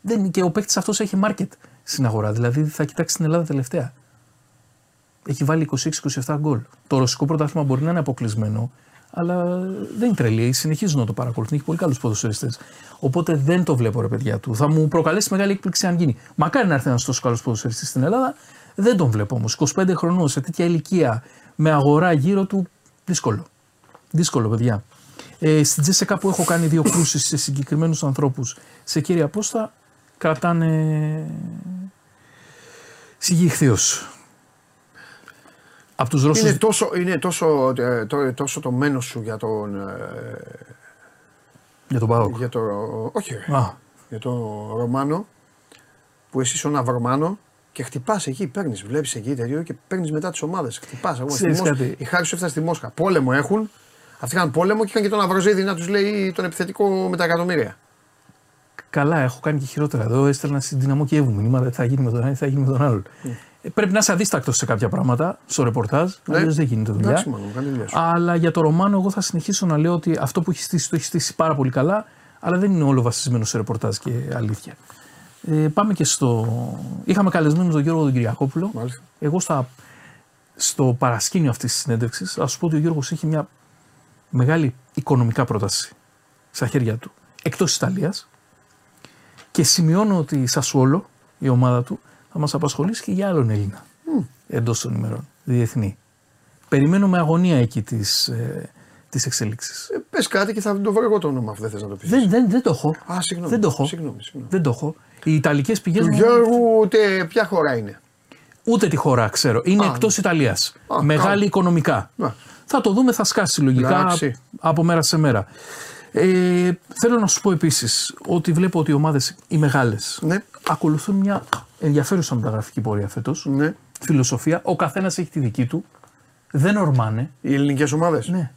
S7: Δεν, είναι- και ο παίκτης αυτός έχει market στην αγορά. Δηλαδή θα κοιτάξει την Ελλάδα τελευταία. Έχει βάλει 26-27 γκολ. Το ρωσικό πρωτάθλημα μπορεί να είναι αποκλεισμένο, αλλά δεν είναι τρελή. Συνεχίζουν να το παρακολουθούν. Έχει πολύ καλούς ποδοσφαιριστές. Οπότε δεν το βλέπω, ρε παιδιά του. Θα μου προκαλέσει μεγάλη έκπληξη αν γίνει. Μακάρι να έρθει ένας τόσο καλός ποδοσφαιριστής στην Ελλάδα. Δεν τον βλέπω όμως. 25 χρονών σε τέτοια ηλικία με αγορά γύρω του. Δύσκολο. Δύσκολο, παιδιά. Ε, στην Τζέσσεκα που έχω κάνει δύο κρούσεις σε συγκεκριμένους ανθρώπους σε κύρια πόστα κρατάνε συγγύχθιος. Από τους Ρώσους
S1: Είναι τόσο, είναι τόσο, ε, το- τόσο το μένος σου για τον. ε,
S7: για τον Πάοκ.
S1: για το, όχι, ρε,
S7: Α,
S1: για τον Ρωμάνο που εσύ είσαι ένα Ρωμάνο και χτυπάς εκεί, παίρνεις, βλέπεις εκεί τέτοιο και παίρνεις μετά τις ομάδες. Χτυπάς.
S7: Ξέρεις κάτι;
S1: Η Χάρη σου έφτασε στη Μόσχα. Πόλεμο έχουν. Αυτοί είχαν πόλεμο και είχαν και τον Αβροζίδη να τους λέει τον επιθετικό με τα εκατομμύρια.
S7: καλά, έχω κάνει και χειρότερα. Εδώ έστελνα στην δυναμό Κιέβου μηνύματα. Τι θα γίνει με τον ένα, τι θα γίνει με τον άλλον. Ε, πρέπει να είσαι αδίστακτος σε κάποια πράγματα, στο ρεπορτάζ.
S1: Ναι.
S7: Αλλιώς δεν γίνεται δουλειά.
S1: Εντάξει, μάλλον, κάνει δουλειά σου.
S7: Αλλά για το Ρωμάνο, εγώ θα συνεχίσω να λέω ότι αυτό που έχει στήσει το έχει στήσει πάρα πολύ καλά, αλλά δεν είναι όλο βασισμένο σε ρεπορτάζ και αλήθεια. Ε, πάμε και στο. Είχαμε καλεσμένο τον Γιώργο τον Κυριακόπουλο.
S1: Μάλιστα.
S7: Εγώ στα, στο παρασκήνιο αυτής της συνέντευξης, θα σου πω ότι ο Γιώργος είχε μια μεγάλη οικονομικά πρόταση στα χέρια του εκτός Ιταλίας. Και σημειώνω ότι η Σασουόλο, η ομάδα του, θα μας απασχολήσει και για άλλον Έλληνα εντός των ημερών, διεθνή. Περιμένω με αγωνία εκεί τις ε, τις εξελίξεις.
S1: Ε, Πες κάτι και θα το βρω εγώ το όνομα αφού δεν θες να το πεις.
S7: Δεν, δεν, δεν το έχω.
S1: Α, συγγνώμη.
S7: Δεν το έχω.
S1: Συγγνώμη, συγγνώμη.
S7: Δεν το έχω. Οι Ιταλικές πηγές
S1: Του
S7: μου-
S1: Γιώργου, ούτε ποια χώρα είναι;
S7: Ούτε τη χώρα ξέρω. Είναι
S1: Α,
S7: εκτός Ιταλίας.
S1: Α,
S7: Μεγάλη
S1: καλά.
S7: οικονομικά.
S1: Ναι.
S7: Θα το δούμε, θα σκάσει λογικά
S1: Εντάξει.
S7: από μέρα σε μέρα. Ε, θέλω να σου πω επίσης ότι βλέπω ότι οι ομάδες οι μεγάλες
S1: Ναι.
S7: ακολουθούν μια ενδιαφέρουσα μεταγραφική πορεία φέτος.
S1: Ναι.
S7: Φιλοσοφία. Ο καθένας έχει τη δική του. Δεν ορμάνε.
S1: Οι ελληνικές ομάδες;
S7: Ναι.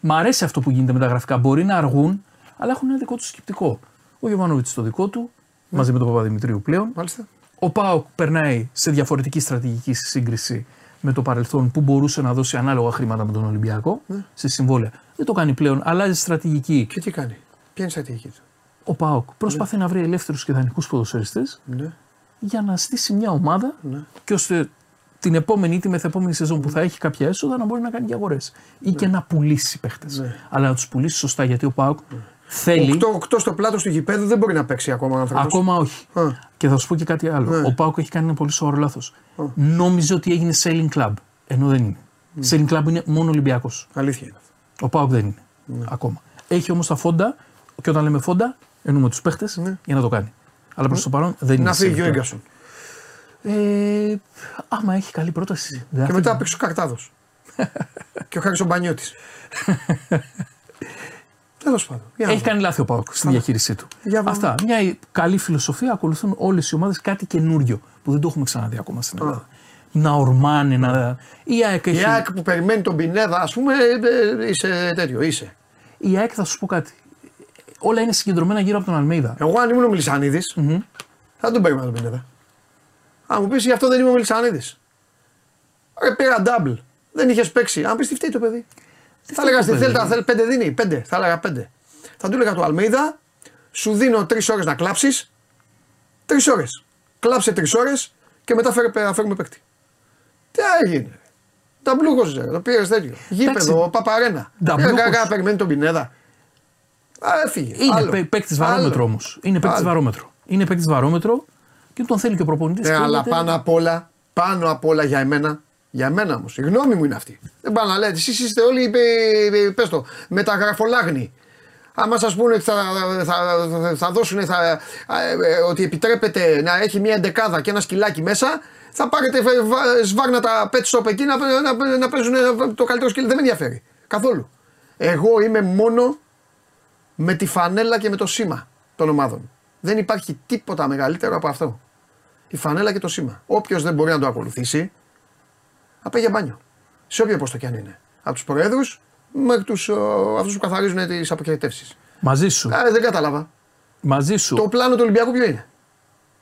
S7: Μ' αρέσει αυτό που γίνεται με τα γραφικά. Μπορεί να αργούν, αλλά έχουν ένα δικό τους σκεπτικό. Ο Γιωβάνοβιτ το δικό του, μαζί με τον Παπαδημητρίου πλέον.
S1: Μάλιστα.
S7: Ο Πάοκ περνάει σε διαφορετική στρατηγική στη σύγκριση με το παρελθόν που μπορούσε να δώσει ανάλογα χρήματα με τον Ολυμπιακό σε συμβόλαια. Δεν το κάνει πλέον, αλλάζει στρατηγική.
S1: Και τι κάνει. Ποια είναι η στρατηγική του;
S7: Ο Πάοκ προσπαθεί να βρει ελεύθερους και δανεικούς ποδοσφαιριστές
S1: Ναι.
S7: για να στήσει μια ομάδα
S1: Ναι.
S7: και ώστε την επόμενη ή τη μεθεπόμενη σεζόν που θα έχει κάποια έσοδα να μπορεί να κάνει και αγορές. Ή και να πουλήσει παίχτες. Αλλά να τους πουλήσει σωστά γιατί ο Πάοκ θέλει.
S1: Οκτώ, οκτώ στο πλάτο του γηπέδου δεν μπορεί να παίξει ακόμα ο άνθρωπος.
S7: Ακόμα όχι.
S1: Α.
S7: Και θα σου πω και κάτι άλλο.
S1: Ναι.
S7: Ο Πάουκ έχει κάνει ένα πολύ σοβαρό λάθος. Νόμιζε ότι έγινε selling club. Ενώ δεν είναι. Selling club είναι μόνο Ολυμπιακός.
S1: Αλήθεια είναι.
S7: Ο Πάουκ δεν είναι. Ακόμα. Έχει όμως τα φόντα, και όταν λέμε φόντα, εννοούμε τους παίχτες για να το κάνει. Αλλά προς το παρόν δεν είναι.
S1: Να φύγει
S7: selling
S1: ο
S7: club.
S1: Ίγκασον.
S7: Ε, άμα έχει καλή πρόταση. δεν
S1: Και
S7: θα
S1: μετά
S7: φύγει.
S1: παίξει ο Καρτάδος. και ο Χάρης ο Μπανιώτης. Τέλος πάντων. Για να
S7: Έχει
S1: δω.
S7: κάνει λάθη ο Πάουκ στη διαχείρισή του.
S1: Για πάμε.
S7: Αυτά. Μια καλή φιλοσοφία ακολουθούν όλες οι ομάδες κάτι καινούριο που δεν το έχουμε ξαναδεί ακόμα στην Ελλάδα. Να ορμάνε, να. Η ΑΕΚ
S1: Η
S7: έχει.
S1: ΑΕΚ που περιμένει τον Πινέδα, ας πούμε, ε, ε, είσαι τέτοιο, είσαι.
S7: Η ΑΕΚ θα σου πω κάτι. Όλα είναι συγκεντρωμένα γύρω από τον Αλμέιδα.
S1: Εγώ αν ήμουν ο Μιλισανίδη, θα τον περίμενα τον Πινέδα. Αν μου πεις γι' αυτό δεν είμαι ο Μιλισανίδη. Ρε πήρα double. Δεν είχες παίξει. Αν πεις τι φταίει το παιδί. Θα έλεγα
S7: το
S1: στη
S7: παιδί.
S1: Θέλτα, θέλει πέντε δίνει. Πέντε. Θα έλεγα πέντε. Θα του έλεγα του Αλμίδα, σου δίνω τρεις ώρες να κλάψεις. Τρεις ώρες. Κλάψε τρεις ώρες και μετά φέρε, θα φέρουμε παίκτη. Τι έγινε. Τα μπλούκοζε, το πήρες τέτοιο. Γήπεδο, παπαρένα.
S7: Νταμπλούκος.
S1: Κάκα περιμένει τον Πινέδα. Α, έφυγε.
S7: Είναι
S1: Άλλο.
S7: παί- παίκτης
S1: Άλλο.
S7: βαρόμετρο όμως. Είναι παίκτης
S1: Άλλο.
S7: βαρόμετρο. Είναι παίκτης βαρόμετρο και τον θέλει και ο προπονητής.
S1: Ναι, αλλά πάνω απ' όλα, πάνω απ' όλα για εμένα, για εμένα όμως, η γνώμη μου είναι αυτή. Δεν πάνε να λέτε, εσείς είστε όλοι, πες το, μεταγραφολάγνοι. Άμα σας πούνε ότι θα, θα, θα, θα δώσουν, θα, ε, ότι επιτρέπεται να έχει μια εντεκάδα και ένα σκυλάκι μέσα, θα πάρετε βε- βα- σβάρνα pet shop εκεί να, να, να παίζουν το καλύτερο σκυλί. Δεν με ενδιαφέρει. Καθόλου. Εγώ είμαι μόνο με τη φανέλα και με το σήμα των ομάδων. Δεν υπάρχει τίποτα μεγαλύτερο από αυτό. Η φανέλα και το σήμα. Όποιος δεν μπορεί να το ακολουθήσει, θα πάει για μπάνιο. Σε όποιο πόστο κι αν είναι. Από τους προέδρους μέχρι τους, αυτούς που καθαρίζουν τις αποχαιρετεύσει.
S7: Μαζί σου.
S1: Ε, δεν κατάλαβα.
S7: Μαζί σου.
S1: Το πλάνο του Ολυμπιακού ποιο είναι;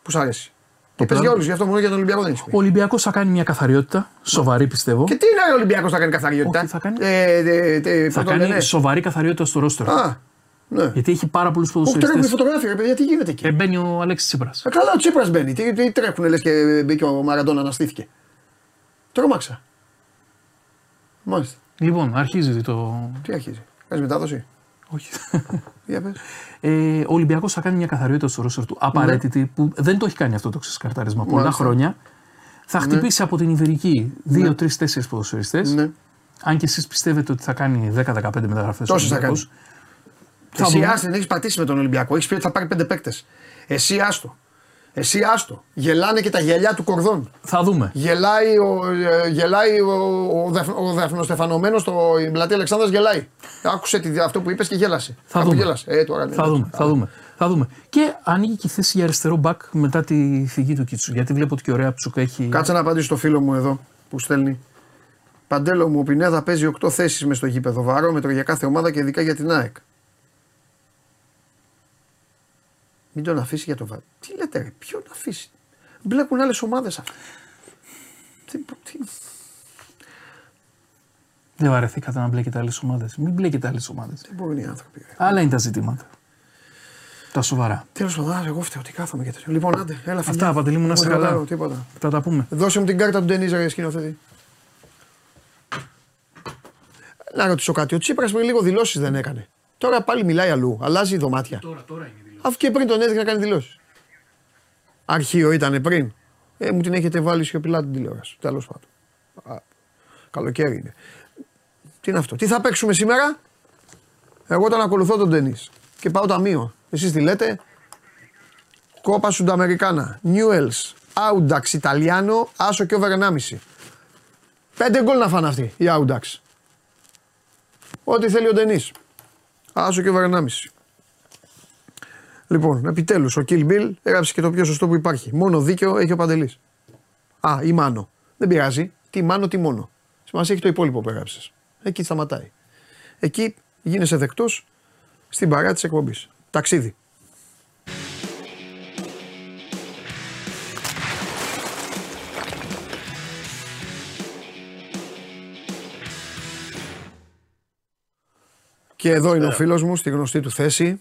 S1: Που σ' αρέσει. Το πες
S7: πλάνο-
S1: για όλους, γι' αυτό μόνο για τον Ολυμπιακό δεν έχει πει.
S7: Ο Ολυμπιακός θα κάνει μια καθαριότητα. Σοβαρή πιστεύω.
S1: Και τι είναι ο Ολυμπιακός θα κάνει καθαριότητα;
S7: Όχι, θα κάνει-
S1: Ε, ε, ε,
S7: Θα
S1: πώς το
S7: κάνει
S1: λένε.
S7: σοβαρή καθαριότητα στο ρόστερ.
S1: Α, ναι.
S7: Γιατί έχει πάρα πολλούς
S1: Όχι, τώρα έχουμε
S7: ποδοσφαιριστές.
S1: φωτογράφια, ρε παιδιά, τι γίνεται εκεί;
S7: Και μπαίνει ο Αλέξης Τσίπρας.
S1: Ε, καλά, ο Τσίπρας μπαίνει. Τι, τι τρέχουνε, λες και μπήκε ο Μαραντόνα να στήθηκε. Τρόμαξα. Μάλιστα.
S7: Λοιπόν, αρχίζει το.
S1: Τι αρχίζει; Κάνεις μετάδοση;
S7: Όχι.
S1: Για πες.
S7: Ε, ο Ολυμπιακός θα κάνει μια καθαριότητα στο ρόστερ του. Απαραίτητη, που δεν το έχει κάνει αυτό το ξεσκαρτάρισμα πολλά
S1: Μάλιστα.
S7: χρόνια. Θα χτυπήσει από την Ιβερική 2, 3, 4 ποδοσφαιριστές.
S1: Ναι.
S7: Αν και εσείς πιστεύετε ότι θα κάνει 10-15 μεταγραφές.
S1: Τόσες θα κάνει.
S7: Θα
S1: Εσύ
S7: δούμε.
S1: άστο, δεν έχεις πατήσει με τον Ολυμπιακό. Έχεις πει ότι θα πάρει πέντε παίκτες. Εσύ άστο. Εσύ άστο. Γελάνε και τα γυαλιά του κορδόν.
S7: Θα δούμε.
S1: Γελάει ο, ε, γελάει ο, ο, Δαφ- ο Δαφνοστεφανωμένος στο η πλατεία Αλεξάνδρας γελάει. Άκουσε τη, αυτό που είπες και γέλασε.
S7: Θα
S1: Κάπου
S7: δούμε.
S1: Γέλασε. Ε, τώρα, ναι,
S7: Θα
S1: ναι.
S7: δούμε, θα δούμε, θα δούμε. Και ανοίγει και η θέση για αριστερό μπακ μετά τη φυγή του Κίτσου. Γιατί βλέπω ότι και ωραία ψουκ έχει.
S1: Κάτσε να απαντήσω στο φίλο μου εδώ που στέλνει. Παντέλο μου, ο Πινέδα παίζει 8 θέσεις μες στο γήπεδο. Βαρόμετρο για κάθε ομάδα και ειδικά για την ΑΕΚ. Μην τον αφήσει για το βάρο. Τι λέτε, ρε, ποιον αφήσει; Μπλέκουν άλλες ομάδες αυτά. Τι, τι,
S7: Δεν βαρεθήκατε να μπλέκετε άλλες ομάδες. Μην μπλέκετε άλλες ομάδες.
S1: τι μπορούν οι άνθρωποι. Ρε.
S7: Άλλα είναι τα ζητήματα. Τα σοβαρά.
S1: Τέλος πάντων, εγώ φταίω, τι κάθομαι και τέτοιο. Λοιπόν, άντε, έλα φιλιά.
S7: Αυτά, Παντελή μου, να είσαι
S1: Εγώ δεν
S7: καλά.
S1: λέω Τίποτα.
S7: Θα τα πούμε.
S1: Δώσε μου την κάρτα του Ντενίζα για σκηνοθέτη. Να ρωτήσω κάτι. Ο Τσίπρας πριν λίγο δηλώσεις δεν έκανε. Τώρα πάλι μιλάει αλλού. Αλλάζει δωμάτια.
S7: Τώρα, τώρα είναι η
S1: Αφού και πριν τον έδειχνε να κάνει δηλώσεις. Αρχείο ήταν πριν. Ε, μου την έχετε βάλει σιωπηλά την τηλεόραση. Τέλος πάντων. Α, καλοκαίρι είναι. Τι είναι αυτό. Τι θα παίξουμε σήμερα; Εγώ τον ακολουθώ τον ταινί. Και πάω ταμείο. Εσείς τι λέτε; Κόπα Σουνταμερικάνα. Νιούελς. Άουνταξ Ιταλιάνο. Άσο και over 1,5. Πέντε γκολ να φάνε αυτοί οι Άουνταξ. Ό,τι θέλει ο Ντενή. Άσο και over 1,5. Λοιπόν, επιτέλους ο Kill Bill έγραψε και το πιο σωστό που υπάρχει. Μόνο δίκαιο έχει ο Παντελής. Α, ή Μάνο. Δεν πειράζει. Τι Μάνο, τι μόνο. Σημασία έχει το υπόλοιπο που έγραψες. Εκεί σταματάει. Εκεί γίνεσαι δεκτός στην παρά της εκπομπής. Ταξίδι. Και εδώ είναι ο φίλος μου στη γνωστή του θέση.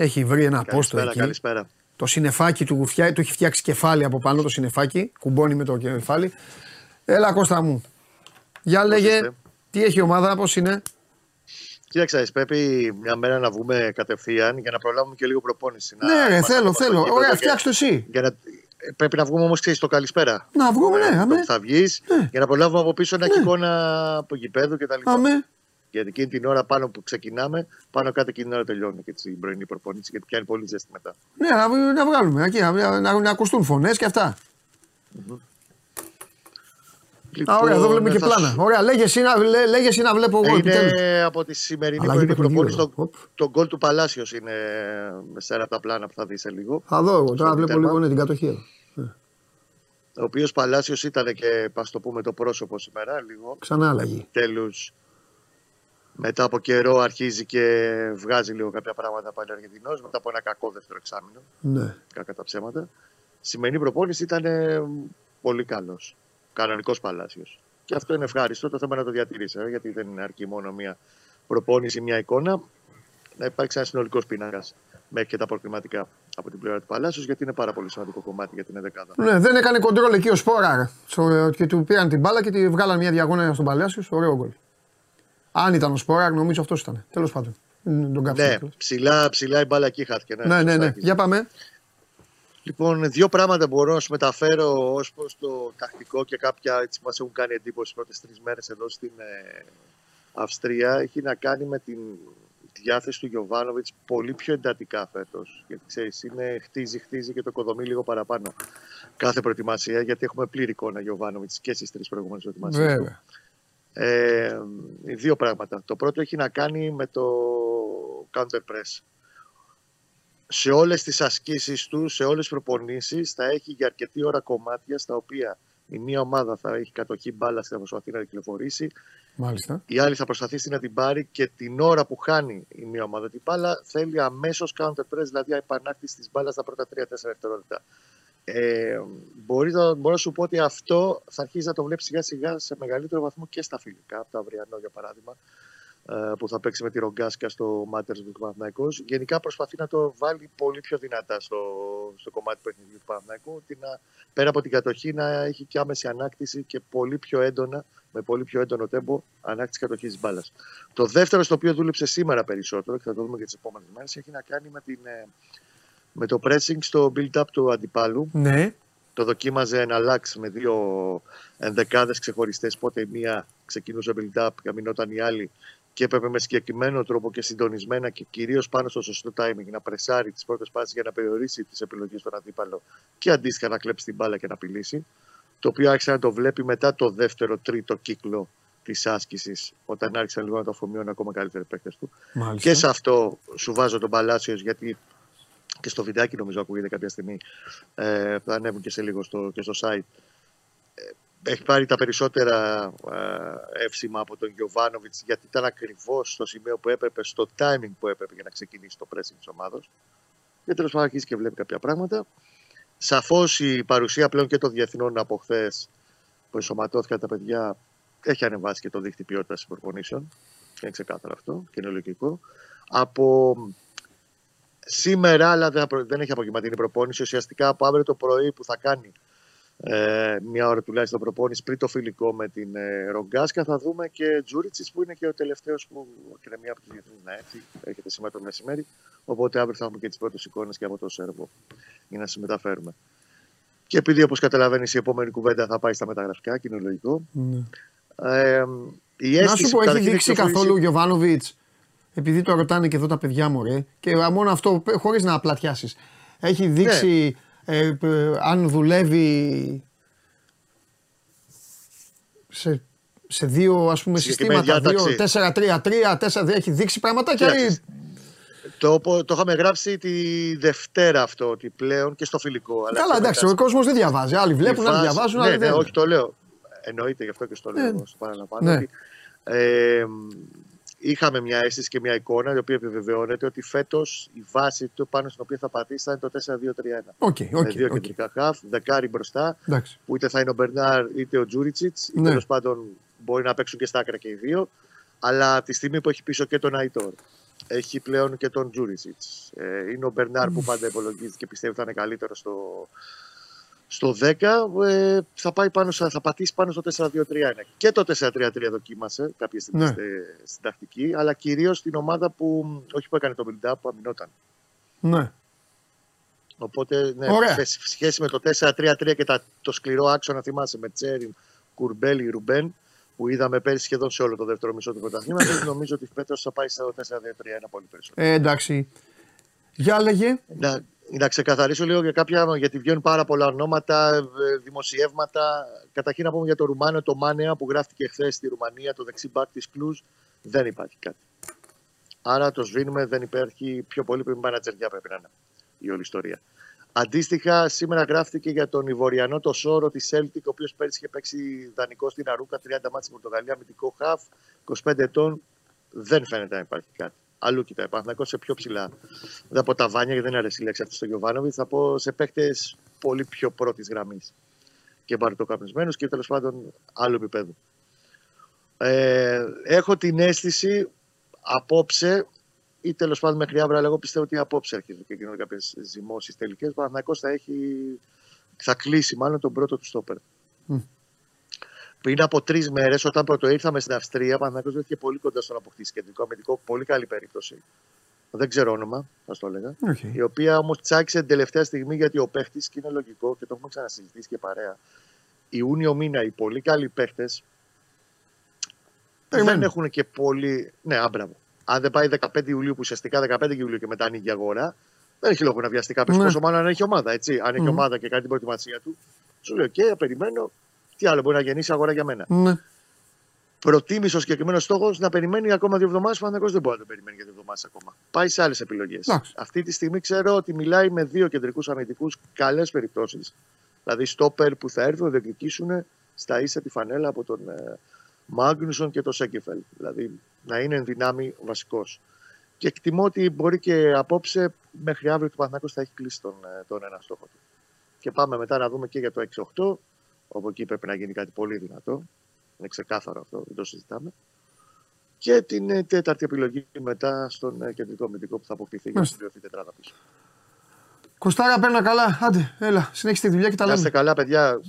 S1: Έχει βρει ένα απόστο
S8: Καλησπέρα,
S1: εκεί.
S8: καλησπέρα.
S1: Το συνεφάκι του, φτιά, του έχει φτιάξει κεφάλι από πάνω το συνεφάκι. Κουμπώνει με το κεφάλι. Έλα Κώστα μου. Για λέγε,
S8: είστε;
S1: τι έχει η ομάδα, πώς είναι;
S8: Κοίταξε, πρέπει μια μέρα να βγούμε κατευθείαν για να προλάβουμε και λίγο προπόνηση. Να
S1: ναι ρε,
S8: είμαστε
S1: θέλω,
S8: από το
S1: θέλω.
S8: γήπεδο
S1: Ωραία,
S8: και-
S1: φτιάξ' το εσύ.
S8: Για να... Πρέπει να βγούμε όμως ξέρεις το καλησπέρα.
S1: Να βγούμε, ναι, αμέ.
S8: Θα βγεις
S1: Ναι.
S8: για να προλάβουμε από πίσω ένα
S1: Ναι.
S8: εικόνα από γηπέδου κτλ.
S1: Αμέ.
S8: Γιατί εκείνη την ώρα πάνω που ξεκινάμε, πάνω κάτω εκείνη την ώρα τελειώνει και την πρωινή προπόνηση γιατί πιάνει πολύ ζέστη μετά.
S1: Ναι, να, να βγάλουμε, εκεί, να, να, να ακουστούν φωνές και αυτά.
S8: Λοιπόν,
S1: Α, ωραία, εδώ βλέπουμε και
S8: θα
S1: πλάνα.
S8: σου-
S1: Ωραία, λέγε εσύ, να, λέ, λέγε εσύ να βλέπω εγώ επιτέλους.
S8: Είναι από τη σημερινή
S1: Αλλαγή
S8: πρωινή
S1: παιχνιδιού
S8: προπόνηση
S1: εδώ.
S8: το,
S1: Οπ.
S8: το γκολ του Παλάσιος είναι σε ένα από τα πλάνα που θα δεις σε λίγο.
S1: Θα δω εγώ, τώρα
S8: στο
S1: βλέπω
S8: τέρμα.
S1: λίγο ναι, την κατοχή εδώ.
S8: Ο οποίος Παλάσιος ήταν και, α το πούμε, το πρόσωπο σήμερα λίγο.
S1: Ξανά αλλαγή.
S8: Τέλου, μετά από καιρό αρχίζει και βγάζει λίγο κάποια πράγματα πάλι ο Αργεντινός. Μετά από ένα κακό δεύτερο εξάμεινο,
S1: Ναι.
S8: κακά τα ψέματα. Σημερινή προπόνηση ήταν ε, πολύ καλός. Κανονικός Παλάσιος. Και αυτό είναι ευχάριστο. Το θέμα είναι να το διατηρήσει, ε, γιατί δεν είναι αρκεί μόνο μία προπόνηση, μία εικόνα. Να υπάρξει ένας συνολικός πίνακας. μέχρι και τα προκριματικά από την πλευρά του Παλάσιος, γιατί είναι πάρα πολύ σημαντικό κομμάτι για την 11η.
S1: Ναι, δεν έκανε κοντρόλ εκεί ο Σπόρα. ρε. Και του πήραν την μπάλα και τη βγάλαν μια διαγώνια στον Παλάσιος. Ωραίο γκολ. Αν ήταν ο Σπόρα, νομίζω αυτός ήταν. Τέλος πάντων. Δεν Τον κάψα.
S8: Ναι, ψηλά, ψηλά η μπάλα εκεί χάθηκε.
S1: ναι, ναι, ναι.
S8: σωστά.
S1: Για πάμε.
S8: Λοιπόν, δύο πράγματα μπορώ να σου μεταφέρω ως προς το τακτικό και κάποια έτσι μας έχουν κάνει εντύπωση τι πρώτες τρεις μέρες εδώ στην ε, Αυστρία. Έχει να κάνει με την διάθεση του Γιωβάνοβιτς πολύ πιο εντατικά φέτος. Γιατί ξέρεις, είναι χτίζει, χτίζει και το κοδομεί λίγο παραπάνω κάθε προετοιμασία. Γιατί έχουμε πλήρη εικόνα Γιωβάνοβιτς και στις τρεις προηγούμενες προετοιμασίες.
S1: Βέβαια.
S8: Ε, δύο πράγματα. Το πρώτο έχει να κάνει με το counter press. Σε όλες τις ασκήσεις του, σε όλες τις προπονήσεις θα έχει για αρκετή ώρα κομμάτια στα οποία η μία ομάδα θα έχει κατοχή μπάλας και θα προσπαθεί να κυκλοφορήσει,
S1: Μάλιστα.
S8: η άλλη θα προσπαθήσει να την πάρει και την ώρα που χάνει η μία ομάδα την μπάλα θέλει αμέσως counter press, δηλαδή επανάκτηση της μπάλας στα πρώτα 3-4 δευτερόλεπτα. Ε, μπορεί να, μπορώ να σου πω ότι αυτό θα αρχίσει να το βλέπει σιγά σιγά σε μεγαλύτερο βαθμό και στα φιλικά, από το αυριανό για παράδειγμα, ε, που θα παίξει με τη Ρογκάσκα στο Μάτερσμπουργκ του Παναθηναϊκού. Γενικά προσπαθεί να το βάλει πολύ πιο δυνατά στο, στο κομμάτι του παιχνιδιού του Παναθηναϊκού, ότι να, πέρα από την κατοχή να έχει και άμεση ανάκτηση και πολύ πιο έντονα, με πολύ πιο έντονο τέμπο, ανάκτηση κατοχής της μπάλας. Το δεύτερο, στο οποίο δούλεψε σήμερα περισσότερο και θα το δούμε και τις επόμενες μέρες, έχει να κάνει με, την, ε, με το pressing στο build-up του αντιπάλου
S1: Ναι.
S8: το δοκίμαζε να αλλάξει με δύο ενδεκάδες ξεχωριστές. Πότε η μία ξεκινούσε build-up, καμινόταν η άλλη και έπρεπε με συγκεκριμένο τρόπο και συντονισμένα και κυρίως πάνω στο σωστό timing να πρεσάρει τις πρώτες πάσει για να περιορίσει τις επιλογές στον αντίπαλο και αντίστοιχα να κλέψει την μπάλα και να απειλήσει. Το οποίο άρχισε να το βλέπει μετά το δεύτερο, τρίτο κύκλο της άσκησης, όταν άρχισαν λίγο να το αφομοιώνουν ακόμα καλύτεροι παίκτες του.
S1: Μάλιστα.
S8: Και σε αυτό σου βάζω τον Παλάσιος γιατί και στο βιντεάκι νομίζω ακούγεται κάποια στιγμή. Ε, θα ανέβουν και σε λίγο στο, και στο site. Ε, έχει πάρει τα περισσότερα ε, εύσημα από τον Γιωβάνοβιτς γιατί ήταν ακριβώς στο σημείο που έπρεπε, στο timing που έπρεπε για να ξεκινήσει το pressing της ομάδας. Και τέλος πάντων αρχίζει και βλέπει κάποια πράγματα. Σαφώς η παρουσία πλέον και των διεθνών από χθες που ενσωματώθηκαν τα παιδιά έχει ανεβάσει και το δίχτυ ποιότητας των προπονήσεων. Είναι ξεκάθαρο αυτό και είναι λογικό. Από σήμερα, αλλά δεν, απο- δεν έχει αποκοιμματίνει η προπόνηση. Ουσιαστικά από αύριο το πρωί που θα κάνει ε, μια ώρα τουλάχιστον προπόνηση πριν το φιλικό με την ε, Ρογκάσκα, θα δούμε και Τζούριτσι που είναι και ο τελευταίος που και είναι μία από τις διεθνείς να έρθει. Έρχεται σήμερα το μεσημέρι. Οπότε αύριο θα έχουμε και τις πρώτες εικόνες και από το Σέρβο για να συμμεταφέρουμε. Και επειδή όπως καταλαβαίνεις η επόμενη κουβέντα θα πάει στα μεταγραφικά και είναι λογικό.
S1: Ναι.
S8: Ε, η
S1: Να
S8: αίσθηση
S1: σου πω,
S8: που
S1: έχει
S8: καταρχήν
S1: δείξει
S8: κυκλοφορήσει-
S1: καθόλου ο Γιωβάνοβιτς, επειδή το ρωτάνε και εδώ τα παιδιά μου, ρε, και μόνο αυτό, χωρίς να πλατιάσει. Έχει δείξει
S8: Ναι.
S1: Ε, ε, αν δουλεύει σε, σε δύο ας πούμε,
S8: Συγκεκριμένη
S1: συστήματα, δύο,
S8: διάταξη.
S1: 4-3-3, 4 έχει δείξει πραγματάκια.
S8: Κοίταξε,
S1: ή-
S8: Το, το είχαμε γράψει τη Δευτέρα αυτό, ότι πλέον και στο φιλικό. αλλά
S1: Καλά,
S8: και
S1: εντάξει,
S8: μετά
S1: ο κόσμος δεν διαβάζει. Άλλοι
S8: η
S1: βλέπουν, άλλοι
S8: φάση-
S1: διαβάζουν,
S8: ναι,
S1: άλλοι
S8: ναι,
S1: δεν.
S8: όχι, το λέω. Εννοείται γι' αυτό και στο λέω.
S1: Ναι.
S8: εγώ, στο παραλαμβάνω.
S1: Ναι.
S8: Ότι, ε, είχαμε μια αίσθηση και μια εικόνα η οποία επιβεβαιώνεται ότι φέτος η βάση του πάνω στην οποία θα πατήσει θα είναι το 4-2-3-1.
S1: Οκ,
S8: με
S1: οκ,
S8: δύο
S1: οκ.
S8: κεντρικά χαφ, δεκάρι μπροστά,
S1: Εντάξει.
S8: που είτε θα είναι ο Μπερνάρ είτε ο Τζούριτσιτς, ή
S1: Ναι.
S8: τέλος πάντων μπορεί να παίξουν και στα άκρα και οι δύο. Αλλά από τη στιγμή που έχει πίσω και τον Αϊτόρ, έχει πλέον και τον Τζούριτσιτς. Ε, είναι ο Μπερνάρ που πάντα υπολογίζει και πιστεύει ότι θα είναι καλύτερος στο, στο 10. Ε, θα, πάει πάνω, σε- θα πατήσει πάνω στο 4-2-3-1. Και το 4-3-3 δοκίμασε κάποια στιγμή
S1: Ναι.
S8: στη- στην τακτική, αλλά κυρίως στην ομάδα που όχι που έκανε το build-up, που αμυνόταν.
S1: Ναι.
S8: Οπότε, ναι,
S1: Ωραία.
S8: σε σχέση με το 4-3-3 και τα, το σκληρό άξονα, θυμάσαι, με Τσέριν, Κουρμπέλη, Ρουμπέν, που είδαμε πέρυσι σχεδόν σε όλο το δεύτερο μισό του πρωταθλήματος, νομίζω ότι φέτος θα πάει στο 4-2-3-1 πολύ περισσότερο.
S1: Ε, εντάξει. Για λέγε.
S8: Να, να ξεκαθαρίσω λίγο για κάποια, γιατί βγαίνουν πάρα πολλά ονόματα, ε, δημοσιεύματα. Καταρχήν να πούμε για το Ρουμάνιο, το Μάνεα που γράφτηκε χθες στη Ρουμανία, το δεξί μπακ της Κλουζ. Δεν υπάρχει κάτι. Άρα το σβήνουμε, δεν υπάρχει πιο πολύ πριν μάνατζεριά πρέπει να είναι η όλη ιστορία. Αντίστοιχα, σήμερα γράφτηκε για τον Ιβοριανό το Σόρο της Celtic, ο οποίος πέρυσι είχε παίξει δανεικό στην Αρούκα, 30 μάτια στην Πορτογαλία, αμυντικό χαφ, 25 ετών. Δεν φαίνεται να υπάρχει κάτι. Αλλού κοιτάει. Παναθυνακό σε πιο ψηλά. Δεν θα πω τα βάνια, γιατί δεν αρέσει η λέξη αυτή στο Γιωβάνοβιτς. Θα πω σε παίχτε πολύ πιο πρώτης γραμμής. Και μπαρτοκαπνισμένους και τέλος πάντων άλλου επίπεδου. Ε, έχω την αίσθηση απόψε ή τέλος πάντων μέχρι αύριο, αλλά εγώ πιστεύω ότι απόψε αρχίζουν και γίνονται κάποιες ζυμώσεις τελικές. Ο Παναθυνακό θα, έχει, θα κλείσει μάλλον τον πρώτο του στόπερ.
S1: Μμ.
S8: Πριν από τρεις μέρες, όταν πρώτο ήρθαμε στην Αυστρία, ο Παναθηναϊκός βρέθηκε πολύ κοντά στο να αποκτήσει κεντρικό αμυντικό. Πολύ καλή περίπτωση. Δεν ξέρω όνομα, θα το έλεγα.
S1: Οκ.
S8: Η οποία όμως τσάκισε την τελευταία στιγμή γιατί ο παίχτης, και είναι λογικό και το έχουμε ξανασυζητήσει και παρέα. Ιούνιο μήνα οι πολύ καλοί παίχτες δεν
S1: Περιμένουν.
S8: έχουν και πολύ. Ναι, α μπράβο. Αν δεν πάει 15 Ιουλίου, που ουσιαστικά 15 Ιουλίου και μετά ανοίγει η αγορά, δεν έχει λόγο να βιαστεί κάποιος.
S1: Ναι.
S8: Πόσο μάλλον αν έχει ομάδα. Έτσι. Αν έχει
S1: Μμμ.
S8: ομάδα και κάνει την προετοιμασία του, σου λέει: Οκ, περιμένω. Τι άλλο μπορεί να γεννήσει η αγορά για μένα;
S1: Ναι.
S8: Προτίμησε ο συγκεκριμένος στόχος να περιμένει ακόμα δύο εβδομάδες. Ο Παναθηναϊκός δεν μπορεί να το περιμένει για δύο εβδομάδες ακόμα. Πάει σε άλλες επιλογές.
S1: Εντάξει.
S8: Αυτή τη στιγμή ξέρω ότι μιλάει με δύο κεντρικούς αμυντικούς καλές περιπτώσεις. Δηλαδή, στόπερ που θα έρθουν να διεκδικήσουν στα ίσα τη φανέλα από τον ε, Μάγκνουσον και τον Σένκεφελντ. Δηλαδή, να είναι εν δυνάμει βασικός. Και εκτιμώ ότι μπορεί και απόψε μέχρι αύριο του Παναγιώ θα έχει κλείσει τον, ε, τον ένα στόχο του. Και πάμε μετά να δούμε και για το 6-8, όπου εκεί πρέπει να γίνει κάτι πολύ δυνατό. Είναι ξεκάθαρο αυτό, δεν το συζητάμε. Και την ε, τέταρτη επιλογή μετά στον ε, κεντρικό αμυντικό που θα αποκτηθεί για να
S1: Μάλιστα.
S8: συμπληρωθεί η τετράδα πίσω.
S1: Κοστάρα, παίρνα καλά. Άντε, έλα, συνέχισε τη δουλειά και τα
S8: Να είστε
S1: λέμε.
S8: καλά, παιδιά.